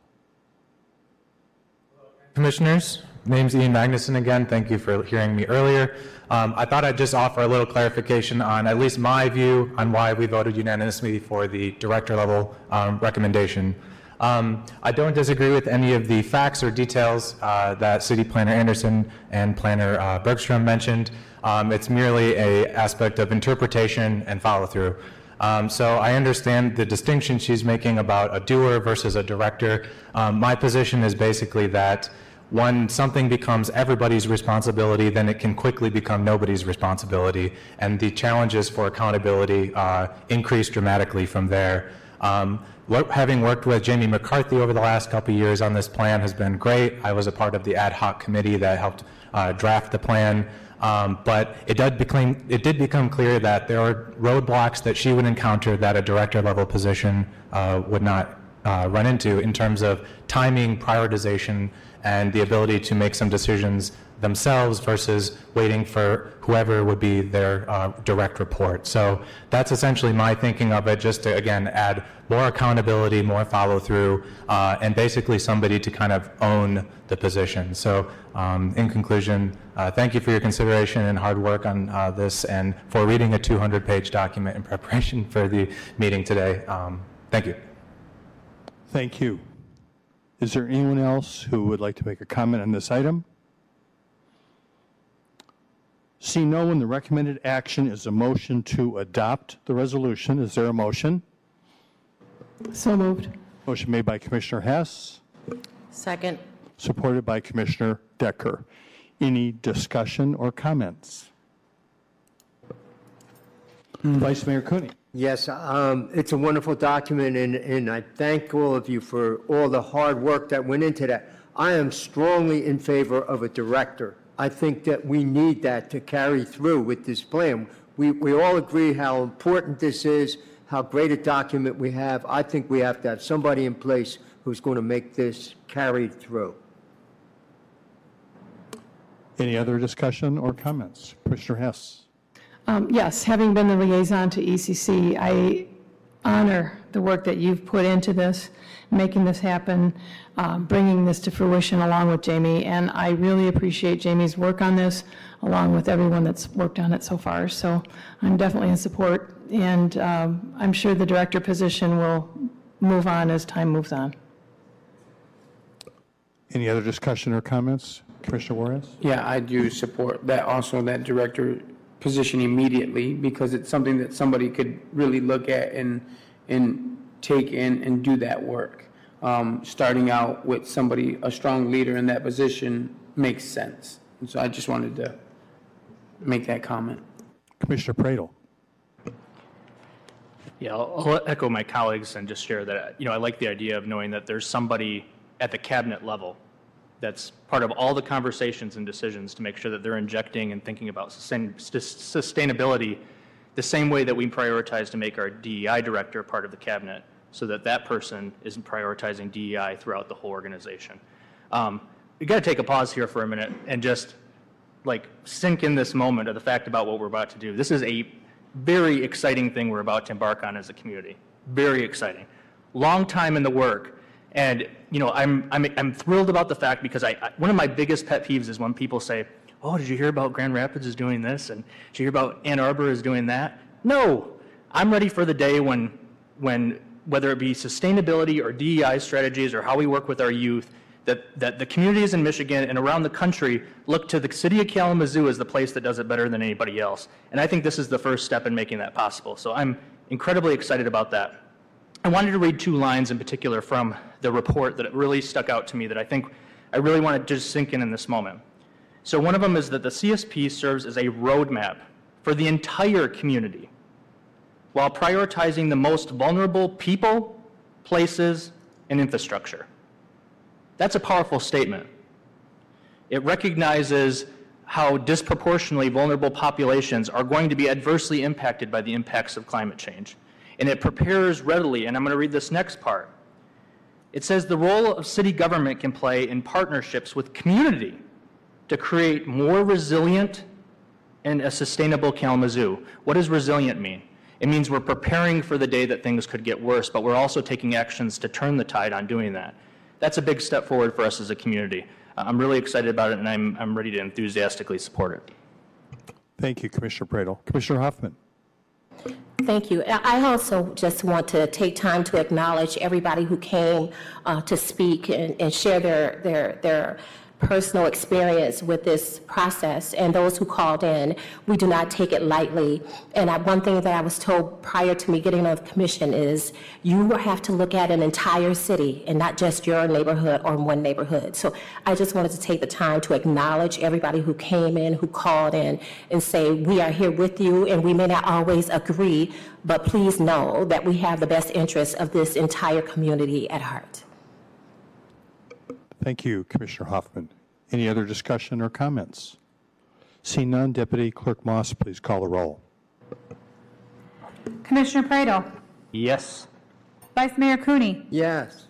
Commissioners, name's Ian Magnuson again. Thank you for hearing me earlier. Um, I thought I'd just offer a little clarification on at least my view on why we voted unanimously for the director level um, recommendation. Um, I don't disagree with any of the facts or details uh, that City Planner Anderson and Planner uh, Bergstrom mentioned. Um, it's merely a aspect of interpretation and follow through. Um, so I understand the distinction she's making about a doer versus a director. Um, my position is basically that when something becomes everybody's responsibility, then it can quickly become nobody's responsibility, and the challenges for accountability uh, increase dramatically from there. Um, Having worked with Jamie McCarthy over the last couple years on this plan has been great. I was a part of the ad hoc committee that helped uh, draft the plan. Um, But it did become, it did become clear that there are roadblocks that she would encounter that a director-level position uh, would not uh, run into in terms of timing, prioritization, and the ability to make some decisions themselves versus waiting for whoever would be their uh, direct report. So that's essentially my thinking of it, just to, again, add more accountability, more follow-through, uh, and basically somebody to kind of own the position. So um, in conclusion, uh, thank you for your consideration and hard work on uh, this and for reading a 200-page document in preparation for the meeting today. Um, Thank you. Thank you. Is there anyone else who would like to make a comment on this item? See no one, the recommended action is a motion to adopt the resolution. Is there a motion? So moved. Motion made by Commissioner Hess, Second. supported by Commissioner Decker. Any discussion or comments? Vice Mayor Cooney. Yes, um, it's a wonderful document, and, and I thank all of you for all the hard work that went into that. I am strongly in favor of a director. I think that we need that to carry through with this plan. We, we all agree how important this is, how great a document we have. I think we have to have somebody in place who's going to make this carried through. Any other discussion or comments? Commissioner Hess. Um, Yes, having been the liaison to ECC, I honor the work that you've put into this, making this happen, um, bringing this to fruition along with Jamie, and I really appreciate Jamie's work on this, along with everyone that's worked on it so far. So I'm definitely in support, and um, I'm sure the director position will move on as time moves on. Any other discussion or comments? Commissioner Juarez? Yeah, I do support that, also that director position immediately, because it's something that somebody could really look at and, and take in and do that work. Um, Starting out with somebody, a strong leader in that position makes sense. And so I just wanted to make that comment. Commissioner Praedel. Yeah, I'll I'll echo my colleagues and just share that, you know, I like the idea of knowing that there's somebody at the cabinet level that's part of all the conversations and decisions to make sure that they're injecting and thinking about sustain- sustainability the same way that we prioritize to make our DEI director part of the cabinet, so that that person is prioritizing DEI throughout the whole organization. Um, We got to take a pause here for a minute and just like sink in this moment of the fact about what we're about to do. This is a very exciting thing we're about to embark on as a community. Very exciting. Long time in the work. And, you know, I'm, I'm, I'm thrilled about the fact because I, I, one of my biggest pet peeves is when people say, oh, did you hear about Grand Rapids is doing this? And did you hear about Ann Arbor is doing that? No. I'm ready for the day when, when whether it be sustainability or DEI strategies or how we work with our youth, that, that the communities in Michigan and around the country look to the city of Kalamazoo as the place that does it better than anybody else. And I think this is the first step in making that possible. So I'm incredibly excited about that. I wanted to read two lines in particular from the report that really stuck out to me that I think I really want to just sink in in this moment. So one of them is that the CSP serves as a roadmap for the entire community while prioritizing the most vulnerable people, places, and infrastructure. That's a powerful statement. It recognizes how disproportionately vulnerable populations are going to be adversely impacted by the impacts of climate change. And it prepares readily, and I'm going to read this next part. It says the role of city government can play in partnerships with community to create more resilient and a sustainable Kalamazoo. What does resilient mean? It means we're preparing for the day that things could get worse, but we're also taking actions to turn the tide on doing that. That's a big step forward for us as a community. I'm really excited about it, and I'm, I'm ready to enthusiastically support it. Thank you, Commissioner Praedel. Commissioner Hoffman. Thank you. I also just want to take time to acknowledge everybody who came uh, to speak and and share their, their, their personal experience with this process, and those who called in, we do not take it lightly. And I, one thing that I was told prior to me getting on the commission is you have to look at an entire city and not just your neighborhood or one neighborhood. So I just wanted to take the time to acknowledge everybody who came in, who called in, and say we are here with you, and we may not always agree, but please know that we have the best interests of this entire community at heart. Thank you, Commissioner Hoffman. Any other discussion or comments? Seeing none, Deputy Clerk Moss, please call the roll. Commissioner Praedel, Yes. Vice Mayor Cooney, Yes.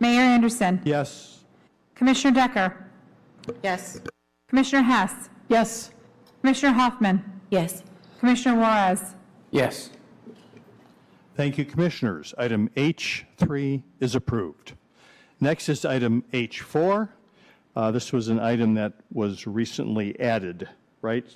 Mayor Anderson, Yes. Commissioner Decker, Yes. Commissioner Hess, Yes. Commissioner Hoffman, Yes. Commissioner Juarez. Yes. Thank you, Commissioners. Item H3 is approved. Next is item H4. Uh, This was an item that was recently added, right?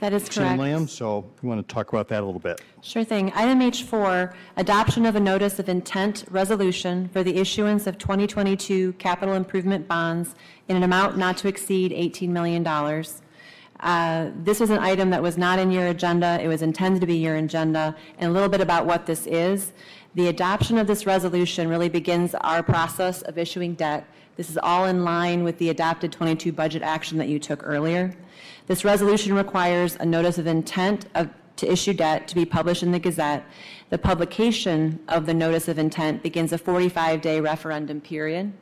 That is Senator correct. Lam, so you want to talk about that a little bit. Sure thing. Item H4, adoption of a notice of intent resolution for the issuance of 2022 capital improvement bonds in an amount not to exceed $18 million. Uh, This was an item that was not in your agenda. It was intended to be your agenda. And a little bit about what this is. The adoption of this resolution really begins our process of issuing debt. This is all in line with the adopted 22 budget action that you took earlier. This resolution requires a notice of intent of, to issue debt to be published in the Gazette. The publication of the notice of intent begins a 45-day referendum period.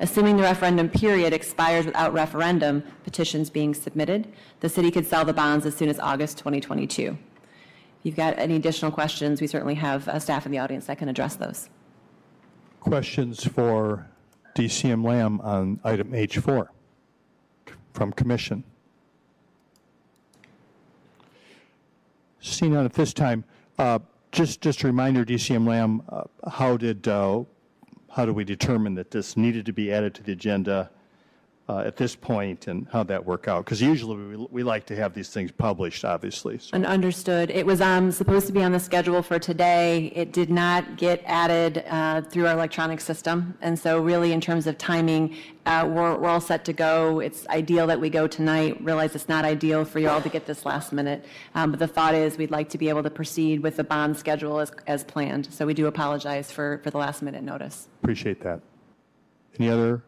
Assuming the referendum period expires without referendum petitions being submitted, the city could sell the bonds as soon as August 2022. If you've got any additional questions, we certainly have uh, staff in the audience that can address those. Questions for DCM Lam on item H4 from Commission? Seeing none at this time, uh, just, just a reminder, DCM Lam, uh, how did, uh, how do we determine that this needed to be added to the agenda uh, at this point, and how'd that work out? Because usually we, we like to have these things published, obviously. so- And understood. It was um, supposed to be on the schedule for today. It did not get added uh, through our electronic system. And so really, in terms of timing, uh, we're we're all set to go. It's ideal that we go tonight. Realize it's not ideal for you all to get this last minute. Um, But the thought is, we'd like to be able to proceed with the bond schedule as as planned. So we do apologize for for the last minute notice. Appreciate that. Any other,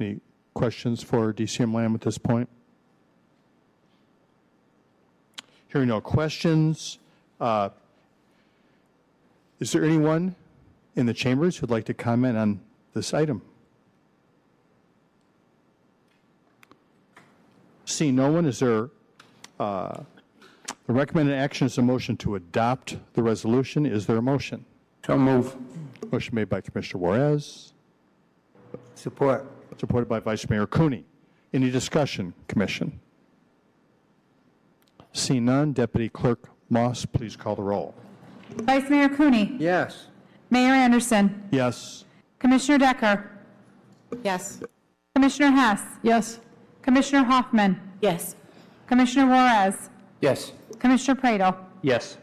any questions for DCM Lam at this point? Hearing no questions, uh, is there anyone in the chambers who'd like to comment on this item? Seeing no one, is there, uh, the recommended action is a motion to adopt the resolution. Is there a motion? So move. Motion made by Commissioner Juarez. Support. Supported by Vice Mayor Cooney. Any discussion, Commission? Seeing none, Deputy Clerk Moss, please call the roll. Vice Mayor Cooney, Yes. Mayor Anderson, Yes. Commissioner Decker, Yes. Commissioner Hess, Yes. Commissioner Hoffman, Yes. Commissioner Juarez, Yes. Commissioner Praedel. Yes.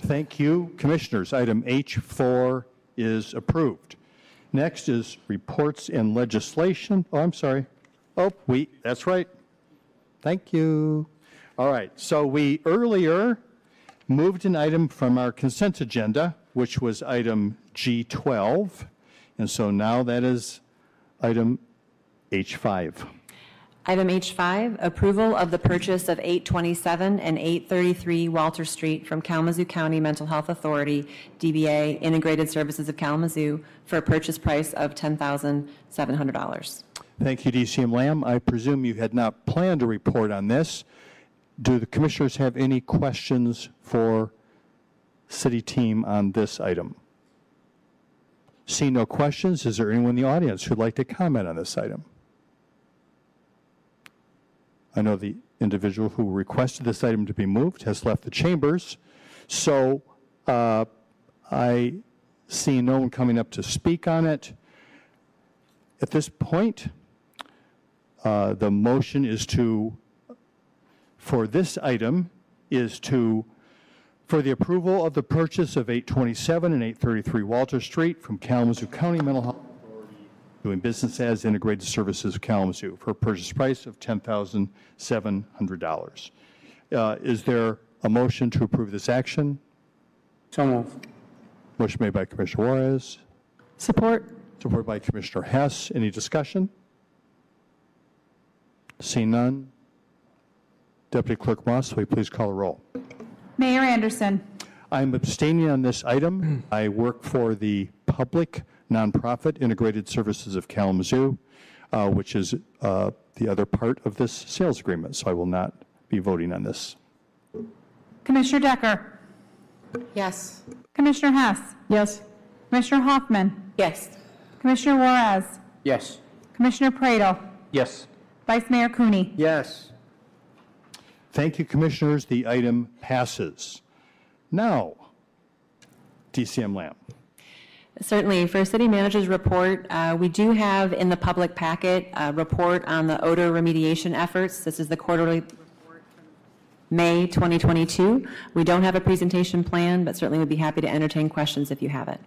Thank you, Commissioners. Item H4 is approved. Next is reports and legislation. Oh, I'm sorry. Oh, we, that's right. Thank you. All right, so we earlier moved an item from our consent agenda, which was item G12, and so now that is item H5. Item H5, approval of the purchase of 827 and 833 Walter Street from Kalamazoo County Mental Health Authority, DBA Integrated Services of Kalamazoo, for a purchase price of $10,700. Thank you, DCM Lam. I presume you had not planned to report on this. Do the commissioners have any questions for city team on this item? Seeing no questions, is there anyone in the audience who'd like to comment on this item? I know the individual who requested this item to be moved has left the chambers, so uh, I see no one coming up to speak on it. At this point, uh, the motion is to, for this item, is to, for the approval of the purchase of 827 and 833 Walter Street from Kalamazoo County Mental Health doing business as Integrated Services Kalamazoo for a purchase price of $10,700. Uh, Is there a motion to approve this action? So moved. Motion made by Commissioner Juarez, Support? supported by Commissioner Hess. Any discussion? Seeing none. Deputy Clerk Moss, will you please call the roll? Mayor Anderson. I'm abstaining on this item. I work for the public nonprofit Integrated Services of Kalamazoo, uh, which is uh, the other part of this sales agreement, so I will not be voting on this. Commissioner Decker. Yes. Commissioner Hess. Yes. Commissioner Hoffman. Yes. Commissioner Juarez. Yes. Commissioner Praedel. Yes. Vice Mayor Cooney. Yes. Thank you, Commissioners. The item passes. Now, DCM Lam. Certainly. For a City Manager's report, uh, we do have in the public packet a report on the odor remediation efforts. This is the quarterly report from May 2022. We don't have a presentation plan, but certainly would be happy to entertain questions if you have it.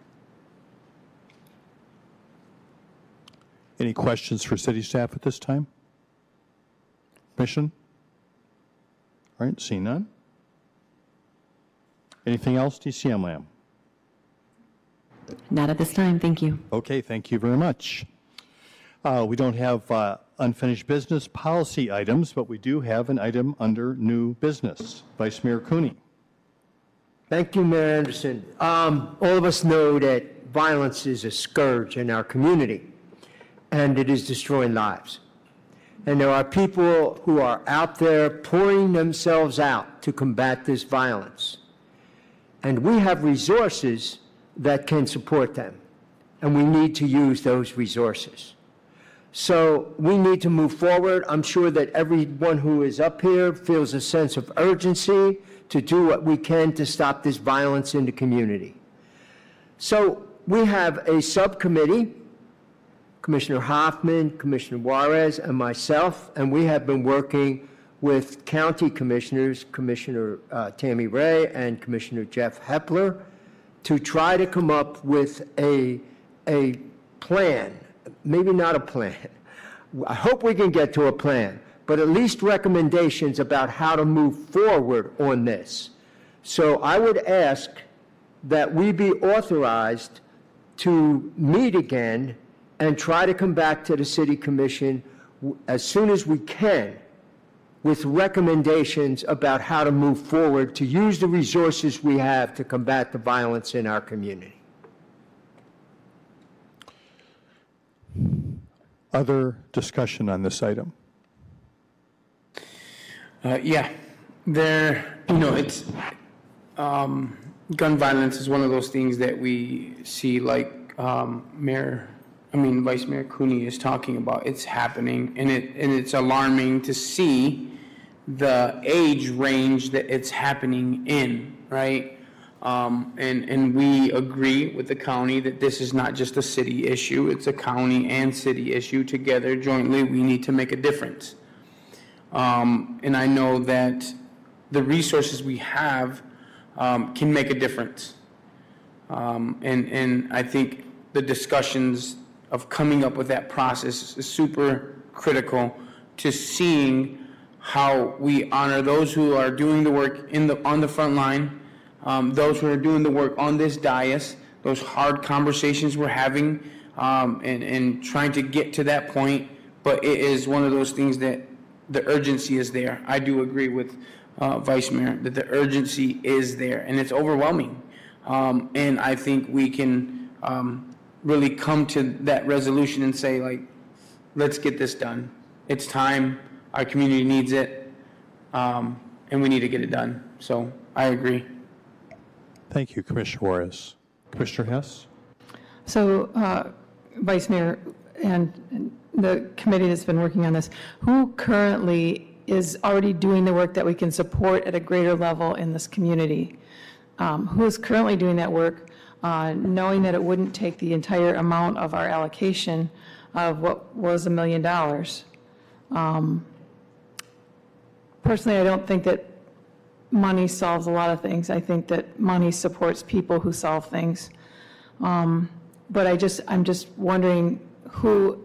Any questions for city staff at this time? Commission? All right, seeing none. Anything else, DCM Lam? Not at this time. Thank you. Okay, thank you very much. Uh, We don't have uh, unfinished business policy items, but we do have an item under new business. Vice Mayor Cooney. Thank you, Mayor Anderson. Um, All of us know that violence is a scourge in our community, and it is destroying lives. And there are people who are out there pouring themselves out to combat this violence. And we have resources that can support them, and we need to use those resources. So we need to move forward. I'm sure that everyone who is up here feels a sense of urgency to do what we can to stop this violence in the community. So we have a subcommittee, Commissioner Hoffman, Commissioner Juarez, and myself, and we have been working with county commissioners, Commissioner uh, Tami Rey and Commissioner Jeff Hepler, to try to come up with a, a plan, maybe not a plan. I hope we can get to a plan, but at least recommendations about how to move forward on this. So I would ask that we be authorized to meet again and try to come back to the city commission as soon as we can with recommendations about how to move forward to use the resources we have to combat the violence in our community. Other discussion on this item? Uh, yeah, there, you know, it's, um, gun violence is one of those things that we see like, um, Mayor, I mean, Vice Mayor Cooney is talking about. It's happening and it, and it's alarming to see the age range that it's happening in, right? Um, and, and we agree with the county that this is not just a city issue, it's a county and city issue. Together jointly, we need to make a difference. Um, and I know that the resources we have um, can make a difference. Um, and, and I think the discussions of coming up with that process is super critical to seeing how we honor those who are doing the work in the, on the front line, um, those who are doing the work on this dais, those hard conversations we're having, um, and, and trying to get to that point. But it is one of those things that the urgency is there. I do agree with uh, Vice Mayor that the urgency is there, and it's overwhelming. Um, and I think we can um, really come to that resolution and say, like, let's get this done. It's time. Our community needs it, um, and we need to get it done. So I agree. Thank you, Commissioner Juarez. Commissioner Hess? So, uh, Vice Mayor and and the committee that's been working on this, who currently is already doing the work that we can support at a greater level in this community? Um, Who is currently doing that work, uh, knowing that it wouldn't take the entire amount of our allocation of what was a million dollars? Um, Personally, I don't think that money solves a lot of things. I think that money supports people who solve things. Um, But I just, I'm just wondering who,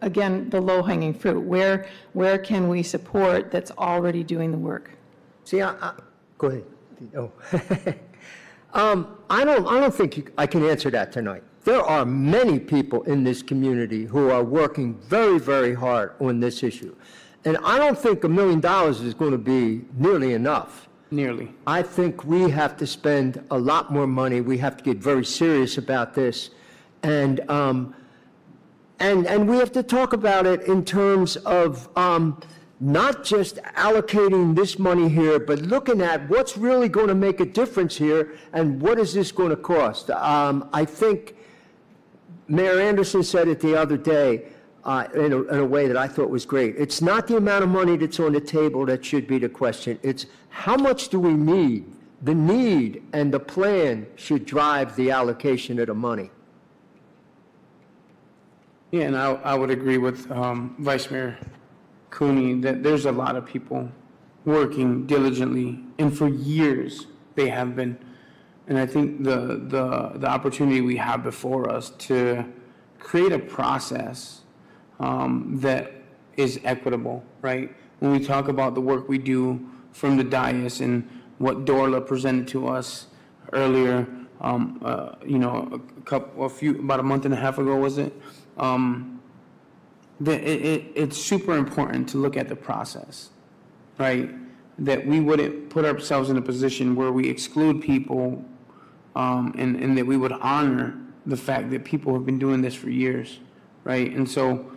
again, the low-hanging fruit, where, where can we support that's already doing the work? See, I, I, go ahead. Oh. um, I don't, I don't think you, I can answer that tonight. There are many people in this community who are working very, very hard on this issue. And I don't think a million dollars is going to be nearly enough. Nearly. I think we have to spend a lot more money. We have to get very serious about this. And, um, and, and we have to talk about it in terms of um, not just allocating this money here, but looking at what's really going to make a difference here and what is this going to cost. Um, I think Mayor Anderson said it the other day uh, in, a, in a way that I thought was great. It's not the amount of money that's on the table that should be the question. It's how much do we need? The need and the plan should drive the allocation of the money. Yeah, and I, I would agree with um, Vice Mayor Cooney that there's a lot of people working diligently, and for years they have been. And I think the, the, the opportunity we have before us to create a process um, that is equitable, right? When we talk about the work we do from the dais and what Dorla presented to us earlier, um, uh, you know, a couple, a few, about a month and a half ago, was it? Um, the, it, it, it's super important to look at the process, right? That we wouldn't put ourselves in a position where we exclude people um, and, and that we would honor the fact that people have been doing this for years, right? And so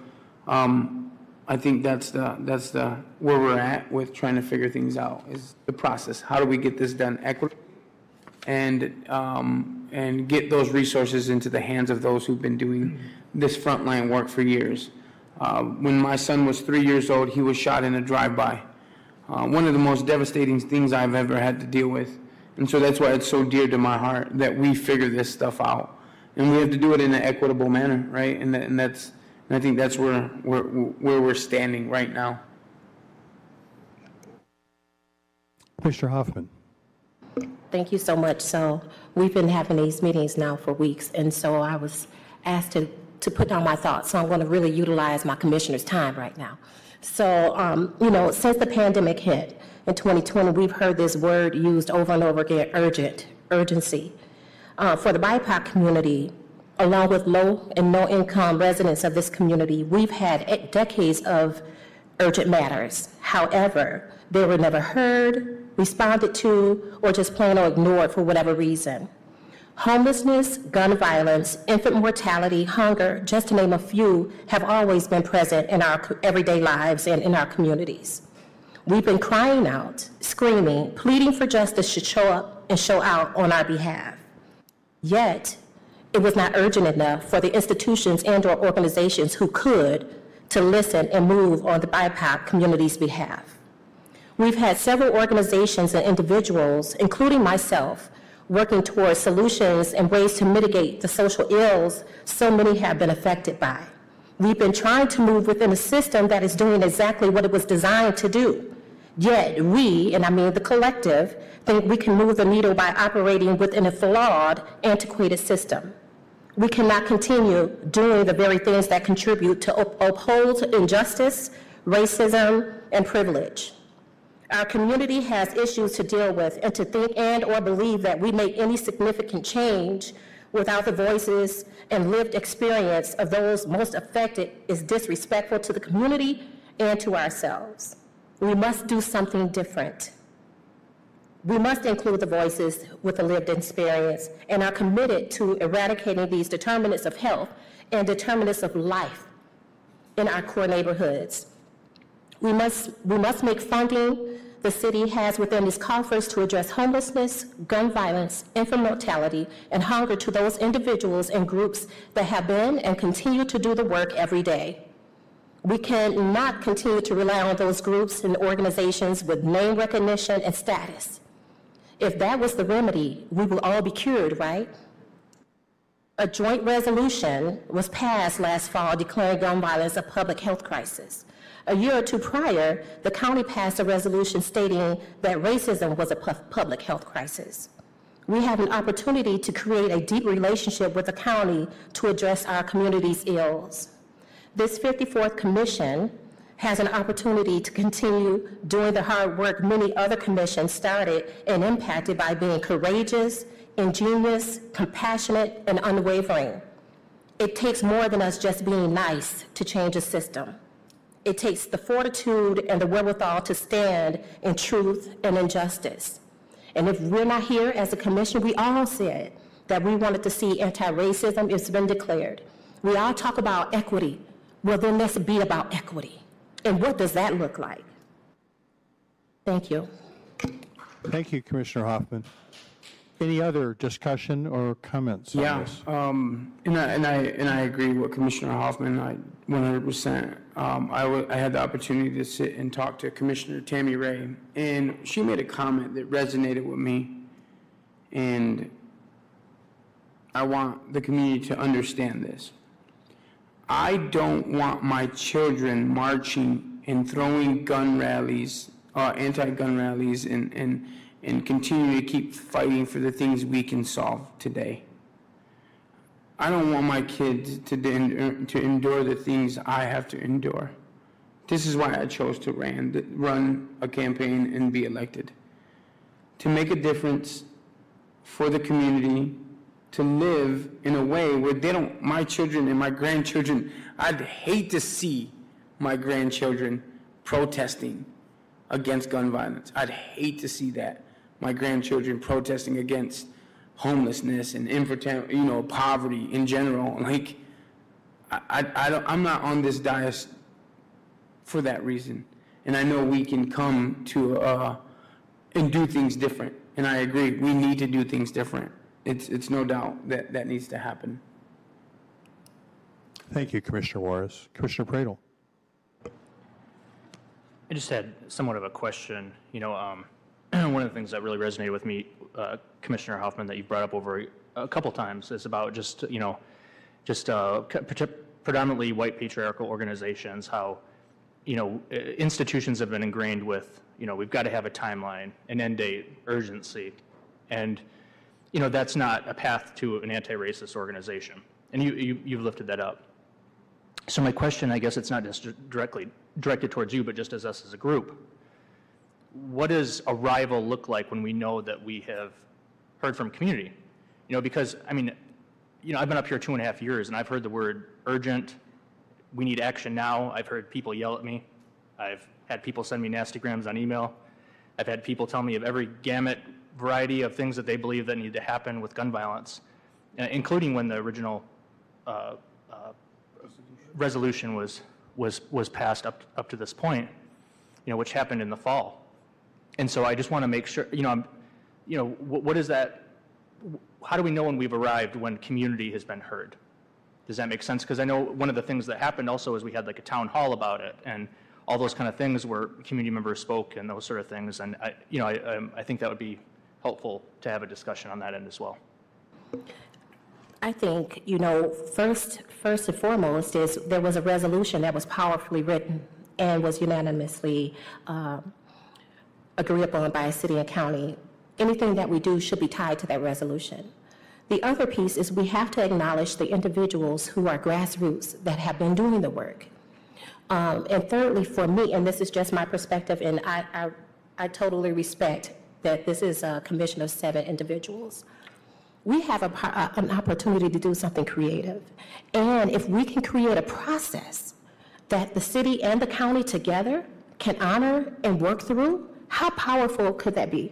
um, I think that's the, that's the, where we're at with trying to figure things out, is the process. How do we get this done equitably? And, um, and get those resources into the hands of those who've been doing this frontline work for years. Uh, When my son was three years old, he was shot in a drive-by. Uh, One of the most devastating things I've ever had to deal with. And so that's why it's so dear to my heart that we figure this stuff out. And we have to do it in an equitable manner, right? And and that's, and I think that's where, where, where we're standing right now. Commissioner Hoffman. Thank you so much. So we've been having these meetings now for weeks, and so I was asked to, to put down my thoughts. So I'm going to really utilize my commissioner's time right now. So, um, you know, since the pandemic hit in 2020, we've heard this word used over and over again, urgent, urgency. Uh, for the BIPOC community, along with low and no income residents of this community, we've had decades of urgent matters. However, they were never heard, responded to, or just plain or ignored for whatever reason. Homelessness, gun violence, infant mortality, hunger, just to name a few, have always been present in our everyday lives and in our communities. We've been crying out, screaming, pleading for justice should show up and show out on our behalf. Yet, it was not urgent enough for the institutions and/or organizations who could to listen and move on the BIPOC community's behalf. We've had several organizations and individuals, including myself, working towards solutions and ways to mitigate the social ills so many have been affected by. We've been trying to move within a system that is doing exactly what it was designed to do. Yet we, and I mean the collective, think we can move the needle by operating within a flawed, antiquated system. We cannot continue doing the very things that contribute to up- uphold injustice, racism, and privilege. Our community has issues to deal with, and to think and/or believe that we make any significant change without the voices and lived experience of those most affected is disrespectful to the community and to ourselves. We must do something different. We must include the voices with a lived experience and are committed to eradicating these determinants of health and determinants of life in our core neighborhoods. We must, we must make funding the city has within its coffers to address homelessness, gun violence, infant mortality, and hunger to those individuals and groups that have been and continue to do the work every day. We cannot continue to rely on those groups and organizations with name recognition and status. If that was the remedy, we would all be cured, right? A joint resolution was passed last fall declaring gun violence a public health crisis. A year or two prior, the county passed a resolution stating that racism was a pu- public health crisis. We have an opportunity to create a deep relationship with the county to address our community's ills. This 54th commission has an opportunity to continue doing the hard work many other commissions started and impacted by being courageous, ingenious, compassionate, and unwavering. It takes more than us just being nice to change a system. It takes the fortitude and the wherewithal to stand in truth and in justice. And if we're not here as a commission, we all said that we wanted to see anti-racism, it's been declared. We all talk about equity. Well, then let's be about equity. And what does that look like? Thank you. Thank you, Commissioner Hoffman. Any other discussion or comments on Yeah, this? um, and I, and I, and I agree with Commissioner Hoffman, I, 100%. Um, I I had the opportunity to sit and talk to Commissioner Tami Rey, and she made a comment that resonated with me. And I want the community to understand this. I don't want my children marching and throwing gun rallies, uh, anti-gun rallies, and, and, and continue to keep fighting for the things we can solve today. I don't want my kids to, to endure the things I have to endure. This is why I chose to ran, run a campaign and be elected. To make a difference for the community, to live in a way where they don't, my children and my grandchildren, I'd hate to see my grandchildren protesting against gun violence. I'd hate to see that. My grandchildren protesting against homelessness and infertility, you know, poverty in general. Like, I, I, I don't, I'm not on this dais for that reason. And I know we can come to, uh, and do things different. And I agree, we need to do things different. It's, it's no doubt that that needs to happen. Thank you, Commissioner Juarez. Commissioner Praedel. I just had somewhat of a question. You know, um, one of the things that really resonated with me, uh, Commissioner Hoffman, that you brought up over a couple times is about just, you know, just uh, predominantly white patriarchal organizations, how, you know, institutions have been ingrained with, you know, we've got to have a timeline, an end date, urgency. And, you know, that's not a path to an anti-racist organization. And you, you, you've lifted that up. So my question, I guess it's not just directly directed towards you, but just as us as a group. What does arrival look like when we know that we have heard from community? You know, because, I mean, you know, I've been up here two and a half years and I've heard the word urgent, we need action now. I've heard people yell at me. I've had people send me nastygrams on email. I've had people tell me of every gamut variety of things that they believe that need to happen with gun violence, uh, including when the original uh, uh, resolution was, was, was passed up, up to this point, you know, which happened in the fall. And so I just want to make sure, you know, I'm, you know, what, what is that, how do we know when we've arrived when community has been heard? Does that make sense? Because I know one of the things that happened also is we had like a town hall about it and all those kind of things where community members spoke and those sort of things. And I, you know, I, I think that would be helpful to have a discussion on that end as well. I think, you know, first, first and foremost is there was a resolution that was powerfully written and was unanimously um, agreed upon by city and county. Anything that we do should be tied to that resolution. The other piece is we have to acknowledge the individuals who are grassroots that have been doing the work. Um, and thirdly, for me, and this is just my perspective, and I, I, I totally respect that this is a commission of seven individuals we have a, uh, an opportunity to do something creative. And if we can create a process that the city and the county together can honor and work through, how powerful could that be?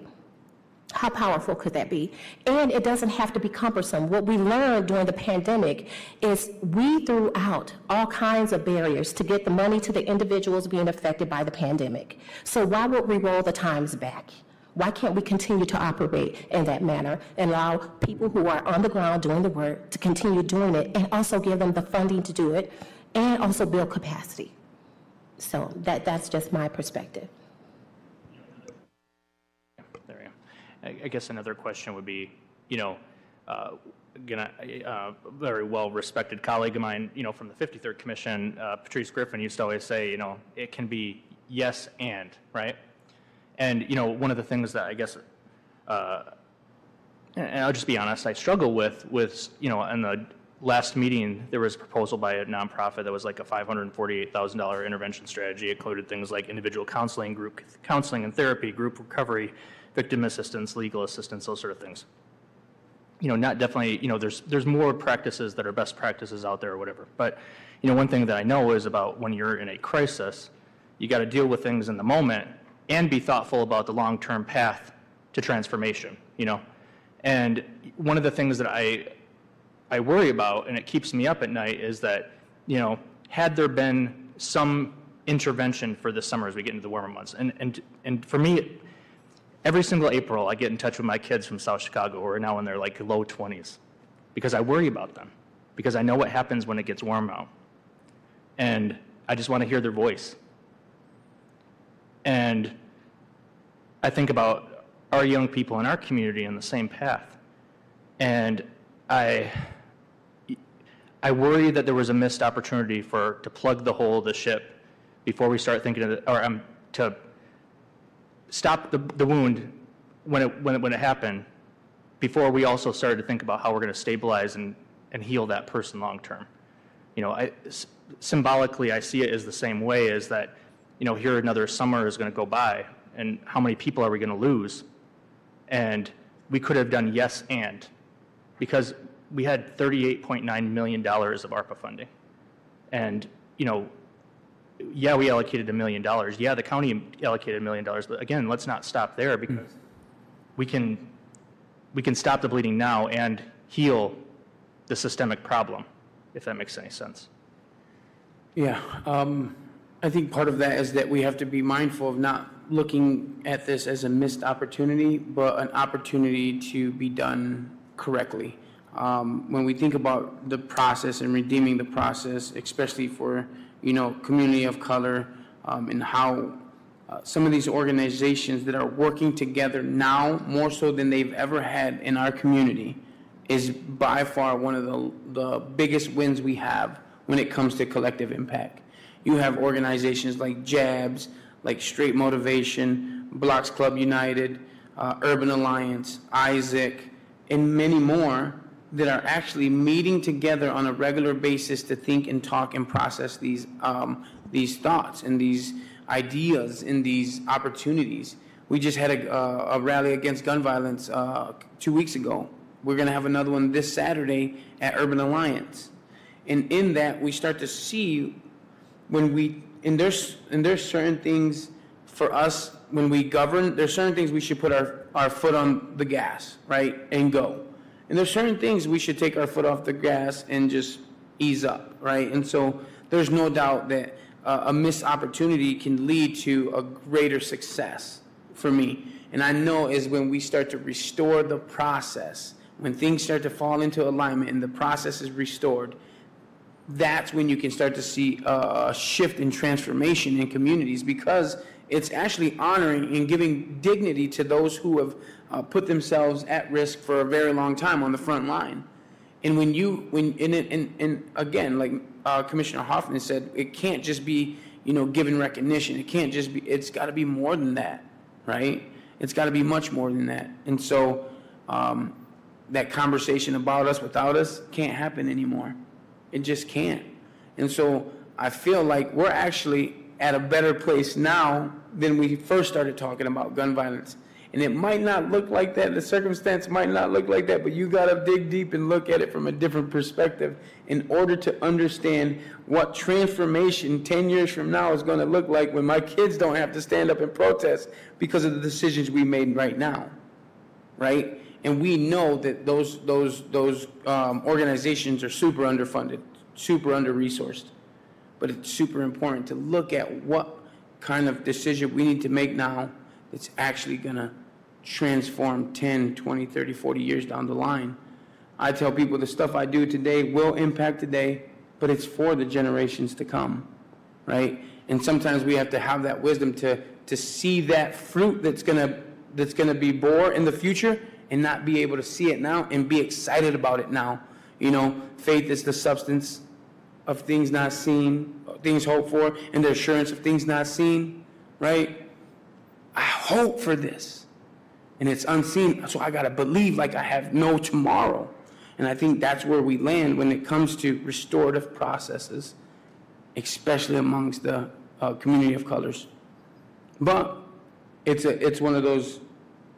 How powerful could that be? And it doesn't have to be cumbersome. What we learned during the pandemic is we threw out all kinds of barriers to get the money to the individuals being affected by the pandemic. So why would we roll the times back? Why can't we continue to operate in that manner and allow people who are on the ground doing the work to continue doing it and also give them the funding to do it and also build capacity? So that, that's just my perspective. There we go. I guess another question would be, you know, uh, again, a uh, very well-respected colleague of mine, you know, from the 53rd Commission, uh, Patrese Griffin, used to always say, you know, it can be yes and, right? And, you know, one of the things that I guess, uh, and I'll just be honest, I struggle with, with, you know, on the last meeting, there was a proposal by a nonprofit that was like a $548,000 intervention strategy. It included things like individual counseling, group counseling and therapy, group recovery, victim assistance, legal assistance, those sort of things. You know, not definitely, you know, there's, there's more practices that are best practices out there or whatever. But, you know, one thing that I know is about when you're in a crisis, you got to deal with things in the moment and be thoughtful about the long-term path to transformation, you know? And one of the things that I, I worry about, and it keeps me up at night, is that, you know, had there been some intervention for the summer as we get into the warmer months, and, and, and for me, every single April, I get in touch with my kids from South Chicago who are now in their like low 20s because I worry about them, because I know what happens when it gets warm out. And I just want to hear their voice. And I think about our young people in our community on the same path. And I, I worry that there was a missed opportunity for to plug the hole of the ship before we start thinking of, the, or um, to stop the, the wound when it, when, it, when it happened before we also started to think about how we're going to stabilize and, and heal that person long term. You know, I, symbolically, I see it as the same way as that, you know, here another summer is going to go by, and how many people are we going to lose? And we could have done yes and, because we had $38.9 million of ARPA funding. And, you know, yeah, we allocated a million dollars. Yeah, the county allocated a million dollars. But again, let's not stop there because we can, we can stop the bleeding now and heal the systemic problem, if that makes any sense. Yeah, um, I think part of that is that we have to be mindful of not looking at this as a missed opportunity, but an opportunity to be done correctly. Um, when we think about the process and redeeming the process, especially for you know community of color, um, and how uh, some of these organizations that are working together now more so than they've ever had in our community is by far one of the, the biggest wins we have when it comes to collective impact. You have organizations like JABS, like Straight Motivation, Blocks Club United, uh, Urban Alliance, ISAAC, and many more that are actually meeting together on a regular basis to think and talk and process these, um, these thoughts and these ideas and these opportunities. We just had a, uh, a rally against gun violence uh, two weeks ago. We're going to have another one this Saturday at Urban Alliance. And in that, we start to see when we, and there's, and there's certain things for us, when we govern, there's certain things we should put our, our foot on the gas, right, and go. And there's certain things we should take our foot off the gas and just ease up, right? And so there's no doubt that uh, a missed opportunity can lead to a greater success for me. And I know is when we start to restore the process, when things start to fall into alignment and the process is restored, that's when you can start to see a shift in transformation in communities because it's actually honoring and giving dignity to those who have uh, put themselves at risk for a very long time on the front line. And when you, when, and, and, and again, like uh, Commissioner Hoffman said, it can't just be, you know, given recognition. It can't just be, it's got to be more than that, right? It's got to be much more than that. And so um, that conversation about us without us can't happen anymore. It just can't. And so I feel like we're actually at a better place now than we first started talking about gun violence. And it might not look like that, the circumstance might not look like that, but you got to dig deep and look at it from a different perspective in order to understand what transformation 10 years from now is to look like when my kids don't have to stand up and protest because of the decisions we made right now. Right? And we know that those, those, those um, organizations are super underfunded, super under-resourced. But it's super important to look at what kind of decision we need to make now that's actually going to transform 10, 20, 30, 40 years down the line. I tell people the stuff I do today will impact today, but it's for the generations to come, right? And sometimes we have to have that wisdom to, to see that fruit that's going to that's going to be bore in the future and not be able to see it now and be excited about it now. You know, faith is the substance of things not seen, things hoped for, and the assurance of things not seen, right? I hope for this. And it's unseen, so I got to believe like I have no tomorrow. And I think that's where we land when it comes to restorative processes, especially amongst the uh, community of colors. But it's a, it's one of those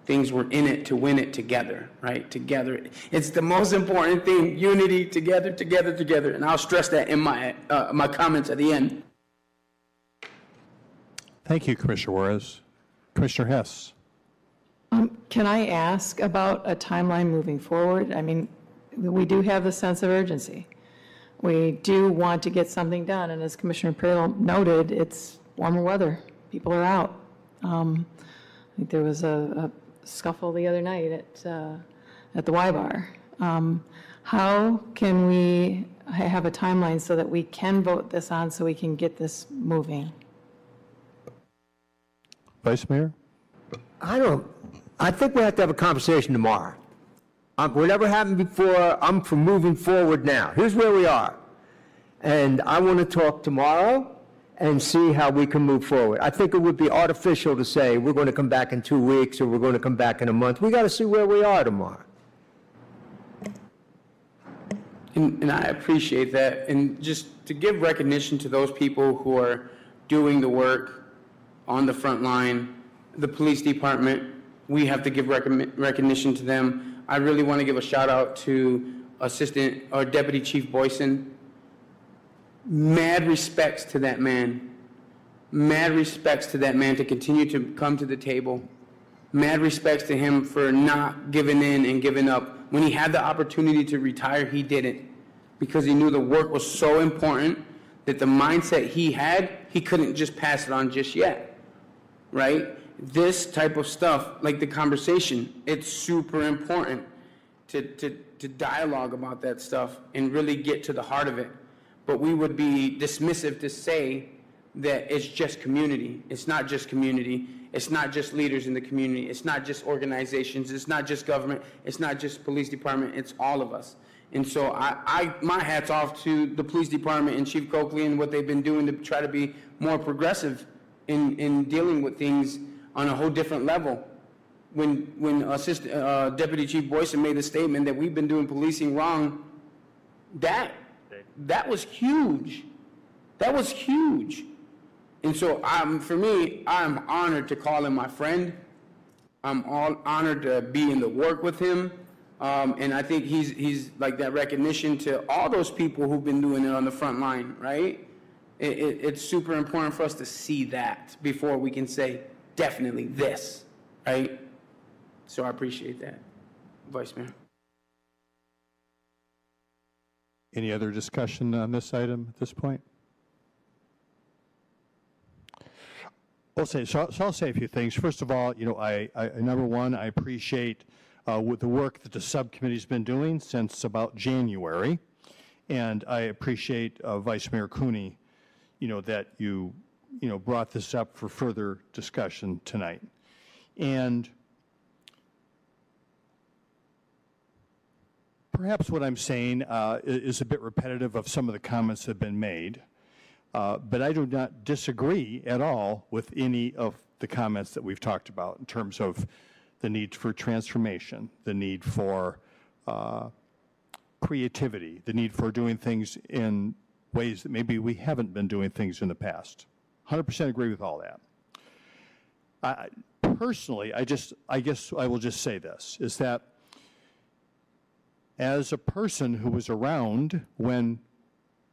things we're in it to win it together, right? Together. It's the most important thing, unity, together, together, together. And I'll stress that in my, uh, my comments at the end. Thank you, Commissioner Juarez. Commissioner Hess. Um, Can I ask about a timeline moving forward? I mean, we do have the sense of urgency. We do want to get something done, and as Commissioner Praedel noted, it's warmer weather. People are out. Um, I think there was a a scuffle the other night at, uh, at the Y-Bar. Um, How can we have a timeline so that we can vote this on, so we can get this moving? Vice Mayor? I don't, I think we have to have a conversation tomorrow. Um, whatever happened before, I'm for moving forward now. Here's where we are. And I want to talk tomorrow and see how we can move forward. I think it would be artificial to say, we're going to come back in two weeks, or we're going to come back in a month. We got to see where we are tomorrow. And, and I appreciate that. And just to give recognition to those people who are doing the work on the front line, the police department, we have to give recogni- recognition to them. I really want to give a shout out to Assistant or Deputy Chief Boyson. Mad respects to that man. Mad respects to that man to continue to come to the table. Mad respects to him for not giving in and giving up. When he had the opportunity to retire, he didn't because he knew the work was so important that the mindset he had, he couldn't just pass it on just yet. Right? This type of stuff, like the conversation, it's super important to, to, to dialogue about that stuff and really get to the heart of it. But we would be dismissive to say that it's just community. It's not just community. It's not just leaders in the community. It's not just organizations. It's not just government. It's not just police department. It's all of us. And so I, I my hat's off to the police department and Chief Coakley and what they've been doing to try to be more progressive in, in dealing with things on a whole different level. When when Assistant uh, Deputy Chief Boyson made the statement that we've been doing policing wrong, that that was huge. That was huge. And so, I'm, for me, I'm honored to call him my friend. I'm all honored to be in the work with him. Um, and I think he's, he's like that recognition to all those people who've been doing it on the front line, right? It, it, it's super important for us to see that before we can say definitely this, right? So I appreciate that, Vice Mayor. Any other discussion on this item at this point? I'll say, so, so I'll say a few things. First of all, you know, I, I number one, I appreciate uh, with the work that the subcommittee's been doing since about January, and I appreciate uh, Vice Mayor Cooney, you know, that you, you know, brought this up for further discussion tonight. And perhaps what I'm saying uh, is a bit repetitive of some of the comments that have been made, uh, but I do not disagree at all with any of the comments that we've talked about in terms of the need for transformation, the need for uh, creativity, the need for doing things in ways that maybe we haven't been doing things in the past. 100% agree with all that. I, personally, I just, I guess I will just say this, is that as a person who was around when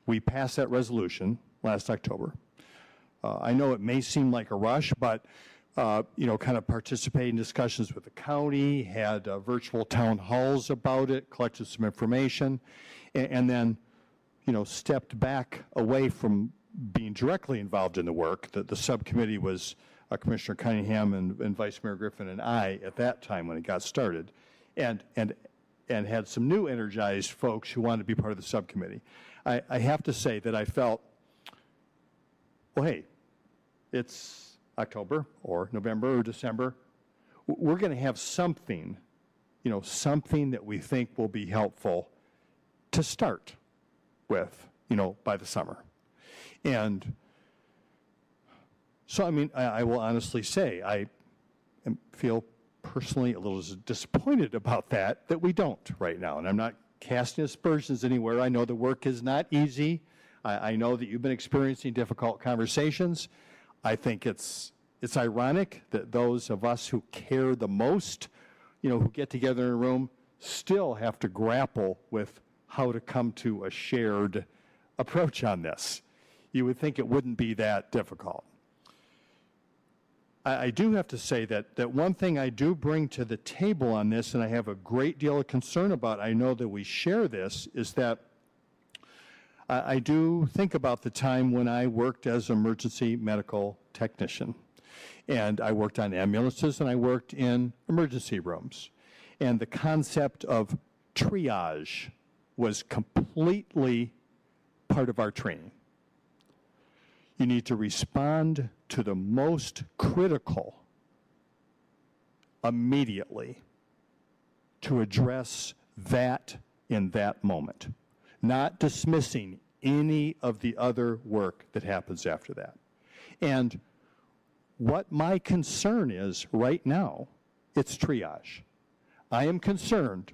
we passed that resolution last October, uh, I know it may seem like a rush, but, uh, you know, kind of participated in discussions with the county, had uh, virtual town halls about it, collected some information, and, and then, you know, stepped back away from being directly involved in the work. The, the subcommittee was uh, Commissioner Cunningham and, and Vice Mayor Griffin and I at that time when it got started, and, and, and had some new energized folks who wanted to be part of the subcommittee. I, I have to say that I felt, well, hey, it's October or November or December. We're going to have something, you know, something that we think will be helpful to start with, you know, by the summer. And so, I mean, I, I will honestly say, I feel personally a little disappointed about that, that we don't right now. And I'm not casting aspersions anywhere. I know the work is not easy. I, I know that you've been experiencing difficult conversations. I think it's, it's ironic that those of us who care the most, you know, who get together in a room, still have to grapple with how to come to a shared approach on this. You would think it wouldn't be that difficult. I, I do have to say that, that one thing I do bring to the table on this, and I have a great deal of concern about, I know that we share this, is that I, I do think about the time when I worked as emergency medical technician. And I worked on ambulances and I worked in emergency rooms. And the concept of triage was completely part of our training. You need to respond to the most critical immediately to address that in that moment, not dismissing any of the other work that happens after that. And what my concern is right now, it's triage. I am concerned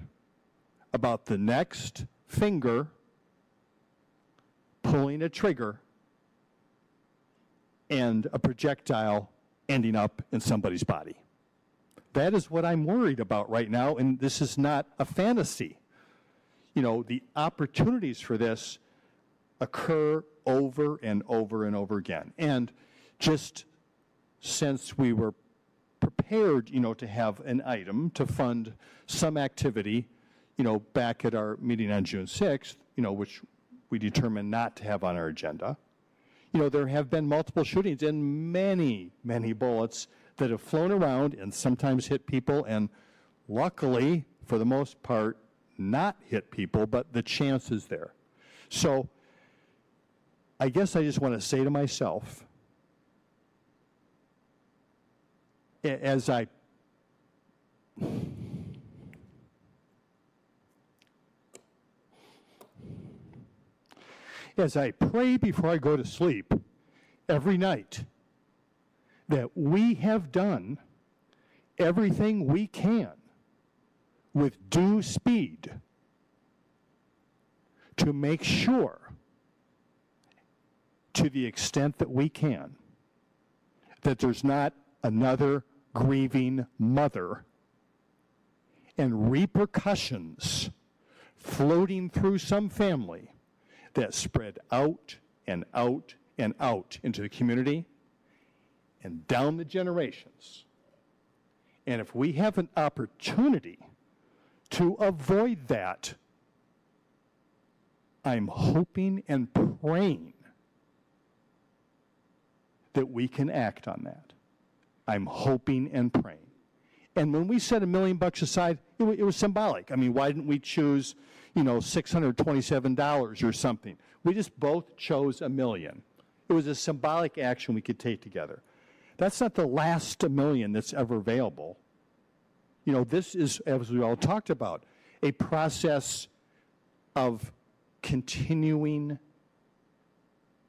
about the next finger pulling a trigger and a projectile ending up in somebody's body. That is what I'm worried about right now, and this is not a fantasy. You know, the opportunities for this occur over and over and over again. And just since we were prepared, you know, to have an item to fund some activity, you know, back at our meeting on June 6th, you know, which we determined not to have on our agenda, you know, there have been multiple shootings and many, many bullets that have flown around and sometimes hit people and luckily, for the most part, not hit people, but the chance is there. So I guess I just want to say to myself, as I as I pray before I go to sleep every night that we have done everything we can with due speed to make sure, to the extent that we can, that there's not another grieving mother and repercussions floating through some family that spread out and out and out into the community and down the generations. And if we have an opportunity to avoid that, I'm hoping and praying that we can act on that. I'm hoping and praying. And when we set a million bucks aside, it, it was symbolic. I mean, why didn't we choose you know, $627 or something. We just both chose a million. It was a symbolic action we could take together. That's not the last million that's ever available. You know, this is, as we all talked about, a process of continuing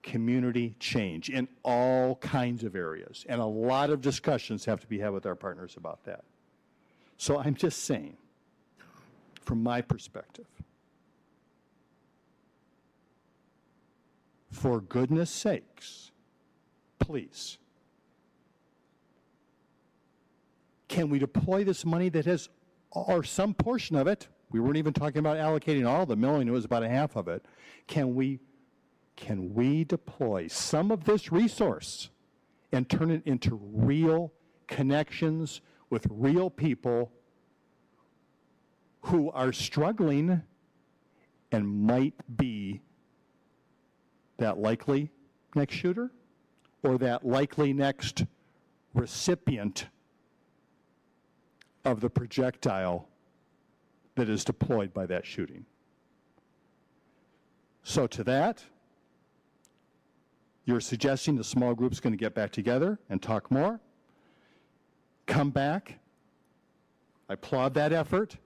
community change in all kinds of areas. And a lot of discussions have to be had with our partners about that. So I'm just saying, from my perspective, for goodness sakes, please, can we deploy this money that has, or some portion of it, we weren't even talking about allocating all the million, it was about a half of it. Can we, can we deploy some of this resource and turn it into real connections with real people who are struggling and might be that likely next shooter or that likely next recipient of the projectile that is deployed by that shooting. So to that, you're suggesting the small group's going to get back together and talk more, come back. I applaud that effort.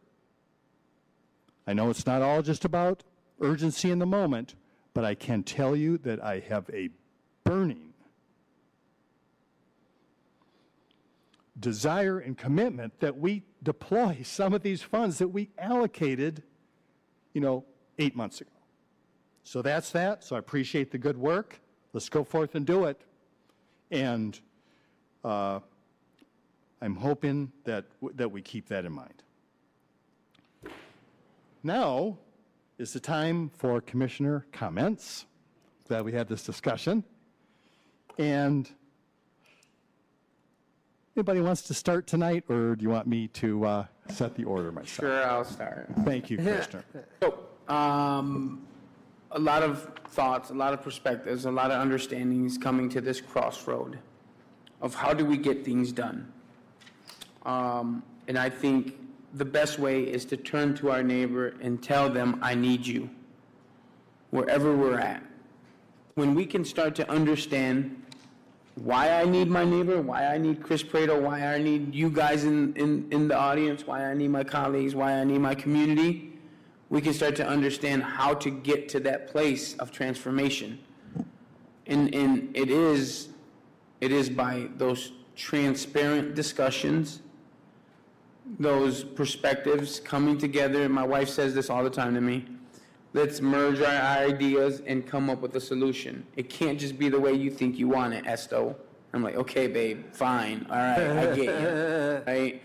I know it's not all just about urgency in the moment, but I can tell you that I have a burning desire and commitment that we deploy some of these funds that we allocated, you know, eight months ago. So that's that. So I appreciate the good work. Let's go forth and do it. And uh, I'm hoping that, that we keep that in mind. Now is the time for commissioner comments. Glad we had this discussion. And anybody wants to start tonight, or do you want me to uh, set the order myself? Sure, I'll start. Thank you, Commissioner. So, um, a lot of thoughts, a lot of perspectives, a lot of understandings coming to this crossroad of how do we get things done. Um, and I think the best way is to turn to our neighbor and tell them, I need you, wherever we're at. When we can start to understand why I need my neighbor, why I need Chris Praedel, why I need you guys in, in, in the audience, why I need my colleagues, why I need my community, we can start to understand how to get to that place of transformation. And, and it is, it is by those transparent discussions, those perspectives coming together. My wife says this all the time to me. Let's merge our ideas and come up with a solution. It can't just be the way you think you want it, Esto. I'm like, okay, babe, fine, all right, I get you, right?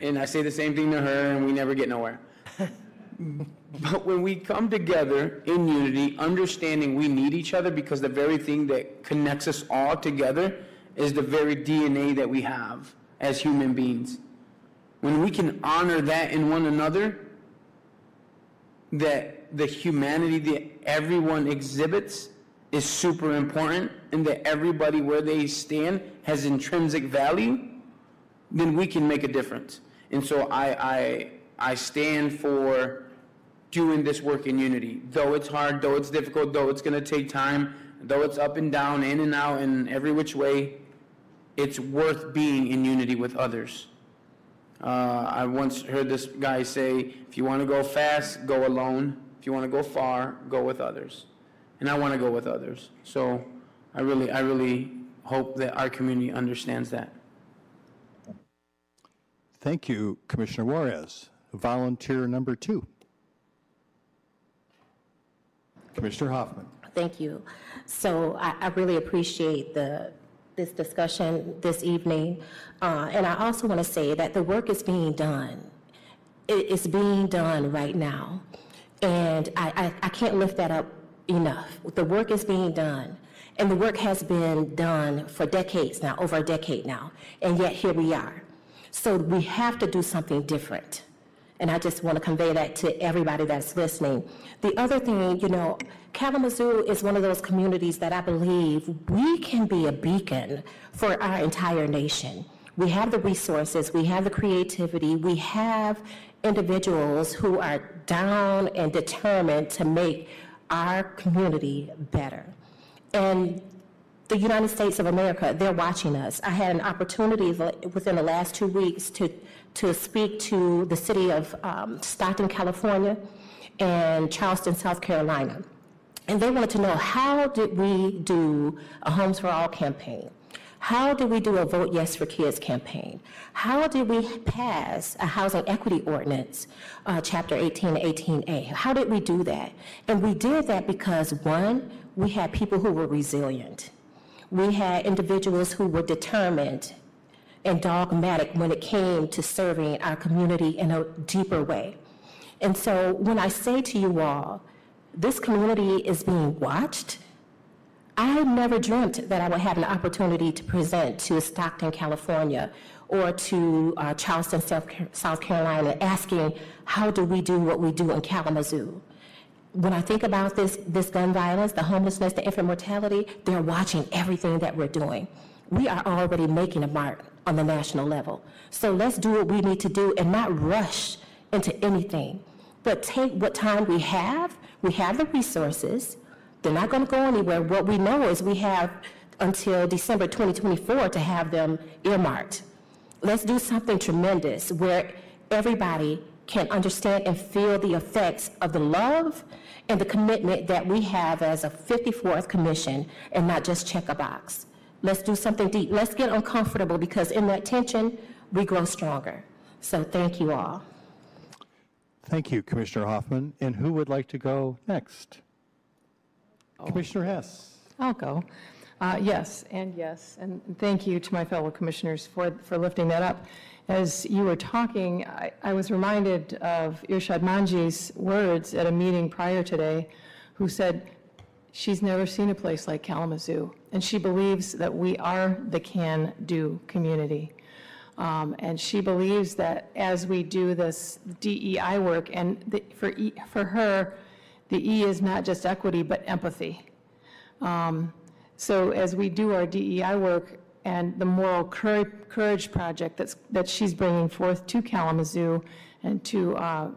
And I say the same thing to her, and we never get nowhere. But when we come together in unity, understanding we need each other because the very thing that connects us all together is the very DNA that we have as human beings. When we can honor that in one another, that the humanity that everyone exhibits is super important and that everybody where they stand has intrinsic value, then we can make a difference. And so I, I, I stand for doing this work in unity. Though it's hard, though it's difficult, though it's going to take time, though it's up and down, in and out, and every which way, it's worth being in unity with others. Uh, I once heard this guy say, if you want to go fast, go alone. If you want to go far, go with others. And I want to go with others. So I really, I really hope that our community understands that. Thank you, Commissioner Juarez. Volunteer number two. Commissioner Hoffman. Thank you. So I, I really appreciate the, this discussion this evening. Uh, and I also want to say that the work is being done. It is being done right now. And I, I, I can't lift that up enough. The work is being done. And the work has been done for decades now, over a decade now. And yet here we are. So we have to do something different. And I just want to convey that to everybody that's listening. The other thing, you know, Kalamazoo is one of those communities that I believe we can be a beacon for our entire nation. We have the resources, we have the creativity, we have individuals who are down and determined to make our community better. And the United States of America, they're watching us. I had an opportunity within the last two weeks to, to speak to the city of um, Stockton, California, and Charleston, South Carolina. And they wanted to know how did we do a Homes for All campaign? How did we do a Vote Yes for Kids campaign? How did we pass a housing equity ordinance, uh, Chapter 18 18A? How did we do that? And we did that because, one, we had people who were resilient we had individuals who were determined and dogmatic when it came to serving our community in a deeper way. And so when I say to you all, this community is being watched, I never dreamt that I would have an opportunity to present to Stockton, California, or to uh, Charleston, South Carolina, asking, how do we do what we do in Kalamazoo? when I think about this, this gun violence, the homelessness, the infant mortality, they're watching everything that we're doing. We are already making a mark on the national level. So let's do what we need to do and not rush into anything, but take what time we have. We have the resources. They're not going to go anywhere. What we know is we have until December 2024 to have them earmarked. Let's do something tremendous where everybody can understand and feel the effects of the love and the commitment that we have as a 54th commission and not just check a box. Let's do something deep. Let's get uncomfortable because in that tension, we grow stronger. So thank you all. Thank you, Commissioner Hoffman. And who would like to go next? Commissioner Hess. I'll go. Uh, Yes, and yes, and thank you to my fellow commissioners for, for lifting that up. As you were talking, I, I was reminded of Irshad Manji's words at a meeting prior today, who said, she's never seen a place like Kalamazoo, and she believes that we are the can-do community. Um, And she believes that as we do this DEI work, and the- for, E- for her, the E is not just equity, but empathy. Um, So as we do our DEI work and the Moral Courage Project that's, that she's bringing forth to Kalamazoo and to, uh,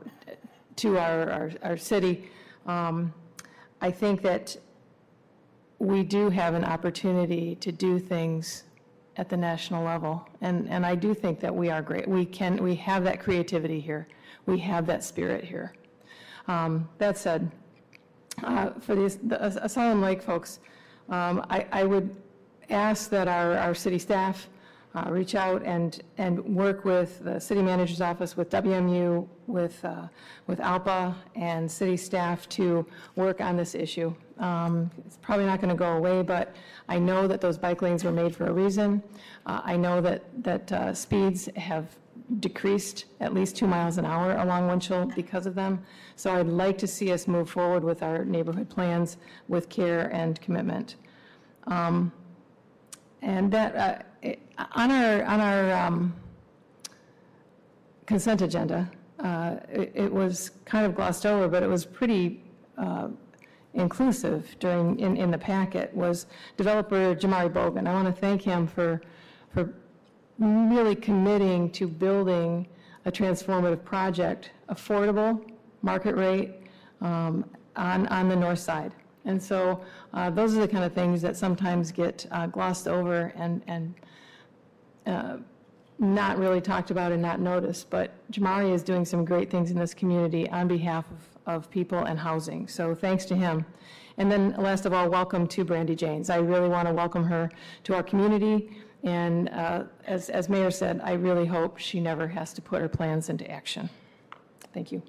to our, our, our city, um, I think that we do have an opportunity to do things at the national level. And, and I do think that we are great. We can, we have that creativity here. We have that spirit here. Um, That said, uh, for the the Asylum Lake folks, um, I, I would ask that our, our city staff uh, reach out and, and work with the city manager's office, with WMU, with, uh, with ALPA and city staff to work on this issue. Um, It's probably not going to go away, but I know that those bike lanes were made for a reason. Uh, I know that, that uh, speeds have decreased at least two miles an hour along Winchell because of them. So I'd like to see us move forward with our neighborhood plans with care and commitment. Um, And that, uh, on our, on our um, consent agenda, uh, it it was kind of glossed over, but it was pretty uh, inclusive during, in, in the packet, was developer Jamari Bogan. I want to thank him for, for really committing to building a transformative project, affordable, market rate, um, on, on the north side. And so uh, those are the kind of things that sometimes get uh, glossed over and, and uh, not really talked about and not noticed. But Jamari is doing some great things in this community on behalf of, of people and housing. So thanks to him. And then last of all, welcome to Brandy Janes. I really want to welcome her to our community. And uh, as, as Mayor said, I really hope she never has to put her plans into action. Thank you.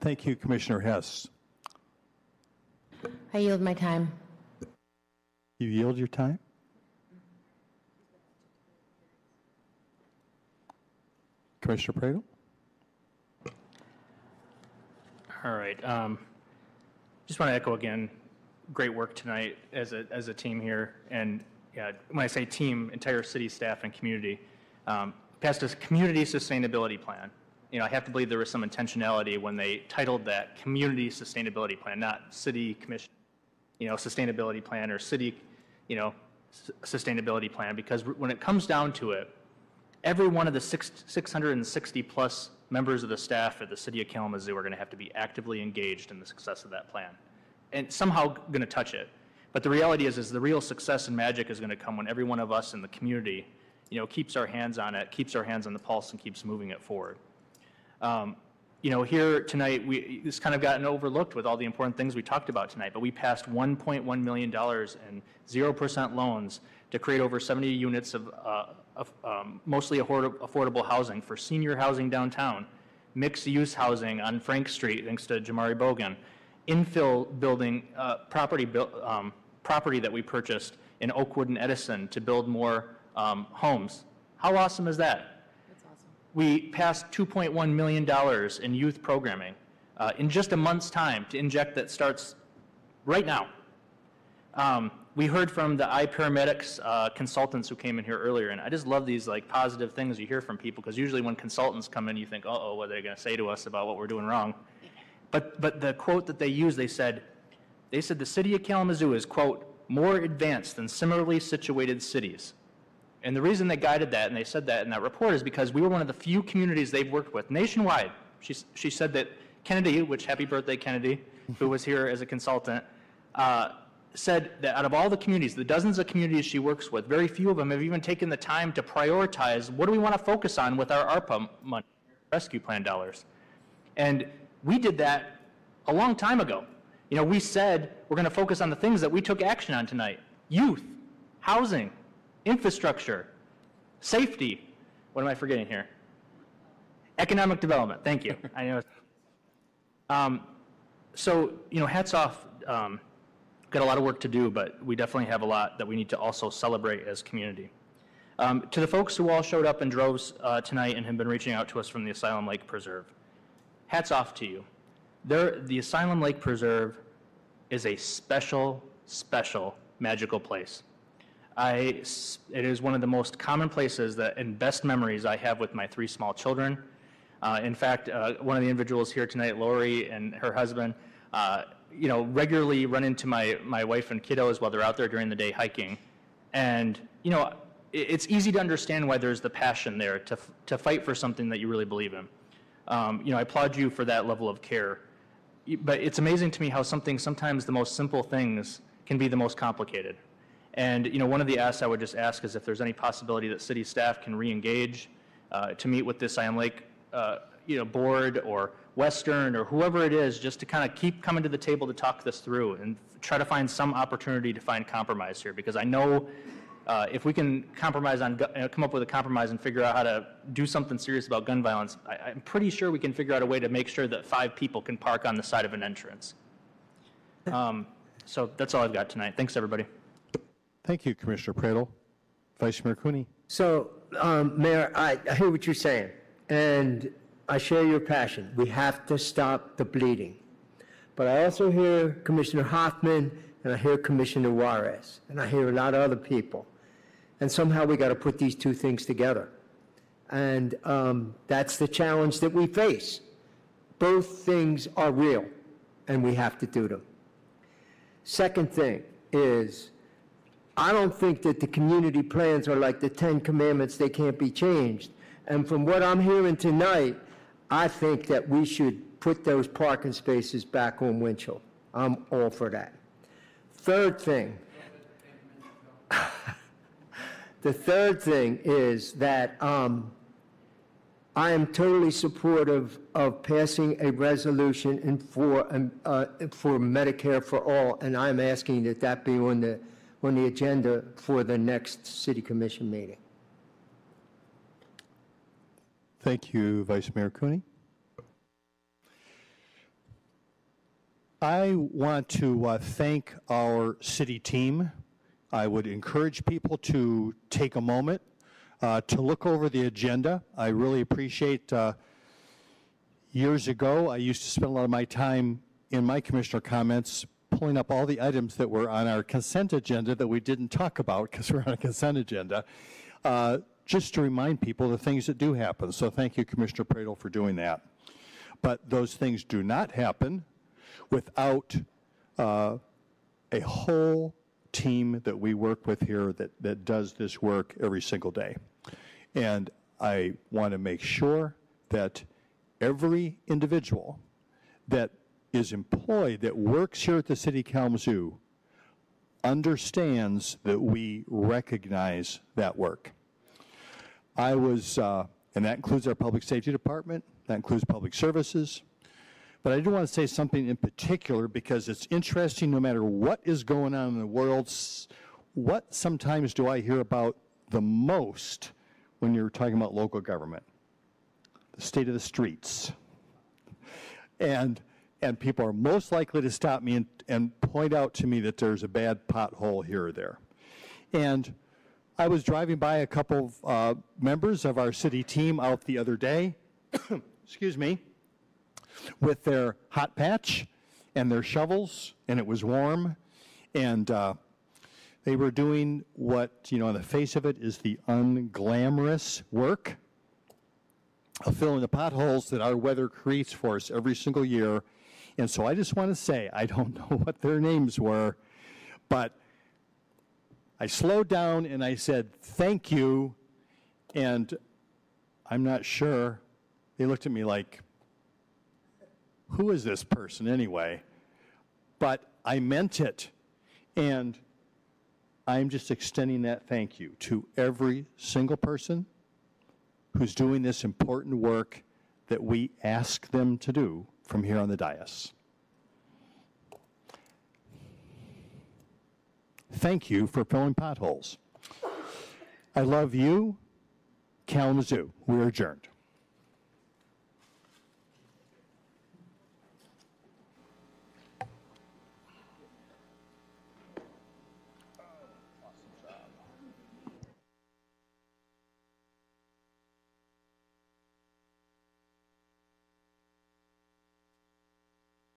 Thank you, Commissioner Hess. I yield my time. You yield your time? Commissioner Praedel? All right. Um, just want to echo again, great work tonight as a, as a team here. And yeah, when I say team, entire city staff and community. Um, passed a community sustainability plan. You know, I have to believe there was some intentionality when they titled that community sustainability plan, not city commission, you know, sustainability plan or city, you know, sustainability plan. Because when it comes down to it, every one of the six, 660 plus members of the staff at the city of Kalamazoo are going to have to be actively engaged in the success of that plan and somehow going to touch it. But the reality is, is the real success and magic is going to come when every one of us in the community, you know, keeps our hands on it, keeps our hands on the pulse, and keeps moving it forward. Um, you know, here tonight, we, this kind of gotten overlooked with all the important things we talked about tonight, but we passed $1.1 million in 0% loans to create over 70 units of, uh, of um, mostly affordable housing for senior housing downtown, mixed-use housing on Frank Street, thanks to Jamari Bogan, infill building, uh, property, um, property that we purchased in Oakwood and Edison to build more um, homes. How awesome is that? we passed $2.1 million in youth programming uh, in just a month's time to inject that starts right now. Um, we heard from the iParametrics uh, consultants who came in here earlier, and I just love these like positive things you hear from people because usually when consultants come in, you think, "Uh-oh, what are they going to say to us about what we're doing wrong?" But but the quote that they used, they said, they said the city of Kalamazoo is quote more advanced than similarly situated cities. And the reason they guided that and they said that in that report is because we were one of the few communities they've worked with nationwide. She, she said that Kennedy, which happy birthday Kennedy, who was here as a consultant, uh, said that out of all the communities, the dozens of communities she works with, very few of them have even taken the time to prioritize what do we want to focus on with our ARPA money, rescue plan dollars. And we did that a long time ago. You know, we said we're going to focus on the things that we took action on tonight youth, housing, infrastructure, safety. What am I forgetting here? Economic development. Thank you. I know. Um, so, you know, hats off. Um, got a lot of work to do, but we definitely have a lot that we need to also celebrate as community. Um, to the folks who all showed up in droves uh, tonight and have been reaching out to us from the Asylum Lake Preserve, hats off to you. There, the Asylum Lake Preserve is a special, special, magical place. I, it is one of the most common places that, and best memories I have with my three small children. Uh, in fact, uh, one of the individuals here tonight, Lori and her husband, uh, you know, regularly run into my, my wife and kiddos while they're out there during the day hiking. And, you know, it, it's easy to understand why there's the passion there to, to fight for something that you really believe in. Um, you know, I applaud you for that level of care. But it's amazing to me how something, sometimes the most simple things can be the most complicated. And, you know, one of the asks I would just ask is if there's any possibility that city staff can re-engage uh, to meet with this Iron Lake, uh, you know, board or Western or whoever it is, just to kind of keep coming to the table to talk this through and try to find some opportunity to find compromise here. Because I know uh, if we can compromise on, uh, come up with a compromise and figure out how to do something serious about gun violence, I, I'm pretty sure we can figure out a way to make sure that five people can park on the side of an entrance. Um, so that's all I've got tonight. Thanks, everybody. Thank you, Commissioner Praedel. Vice Mayor Cooney. So, um, Mayor, I, I hear what you're saying, and I share your passion. We have to stop the bleeding. But I also hear Commissioner Hoffman, and I hear Commissioner Juarez, and I hear a lot of other people. And somehow we got to put these two things together. And um, that's the challenge that we face. Both things are real, and we have to do them. Second thing is, I don't think that the community plans are like the Ten Commandments, they can't be changed. And from what I'm hearing tonight, I think that we should put those parking spaces back on Winchell. I'm all for that. Third thing, the third thing is that um, I am totally supportive of passing a resolution in for, um, uh, for Medicare for all, and I'm asking that that be on the, on the agenda for the next city commission meeting. Thank you, Vice Mayor Cooney. I want to uh, thank our city team. I would encourage people to take a moment uh, to look over the agenda. I really appreciate, uh, years ago, I used to spend a lot of my time in my commissioner comments pulling up all the items that were on our consent agenda that we didn't talk about because we're on a consent agenda, uh, just to remind people the things that do happen. So thank you, Commissioner Praedel, for doing that. But those things do not happen without uh, a whole team that we work with here that, that does this work every single day. And I want to make sure that every individual that is employed, that works here at the City of Kalamazoo, understands that we recognize that work. I was, uh, and that includes our Public Safety Department, that includes Public Services, but I do want to say something in particular because it's interesting no matter what is going on in the world, what sometimes do I hear about the most when you're talking about local government? The state of the streets. And, and people are most likely to stop me and, and point out to me that there's a bad pothole here or there. And I was driving by a couple of uh, members of our city team out the other day, excuse me, with their hot patch and their shovels, and it was warm, and uh, they were doing what, you know, on the face of it is the unglamorous work of filling the potholes that our weather creates for us every single year. And so I just want to say, I don't know what their names were, but I slowed down and I said, thank you, and I'm not sure. They looked at me like, who is this person anyway? But I meant it. And I'm just extending that thank you to every single person who's doing this important work that we ask them to do from here on the dais. Thank you for filling potholes. I love you, Kalamazoo. We're adjourned.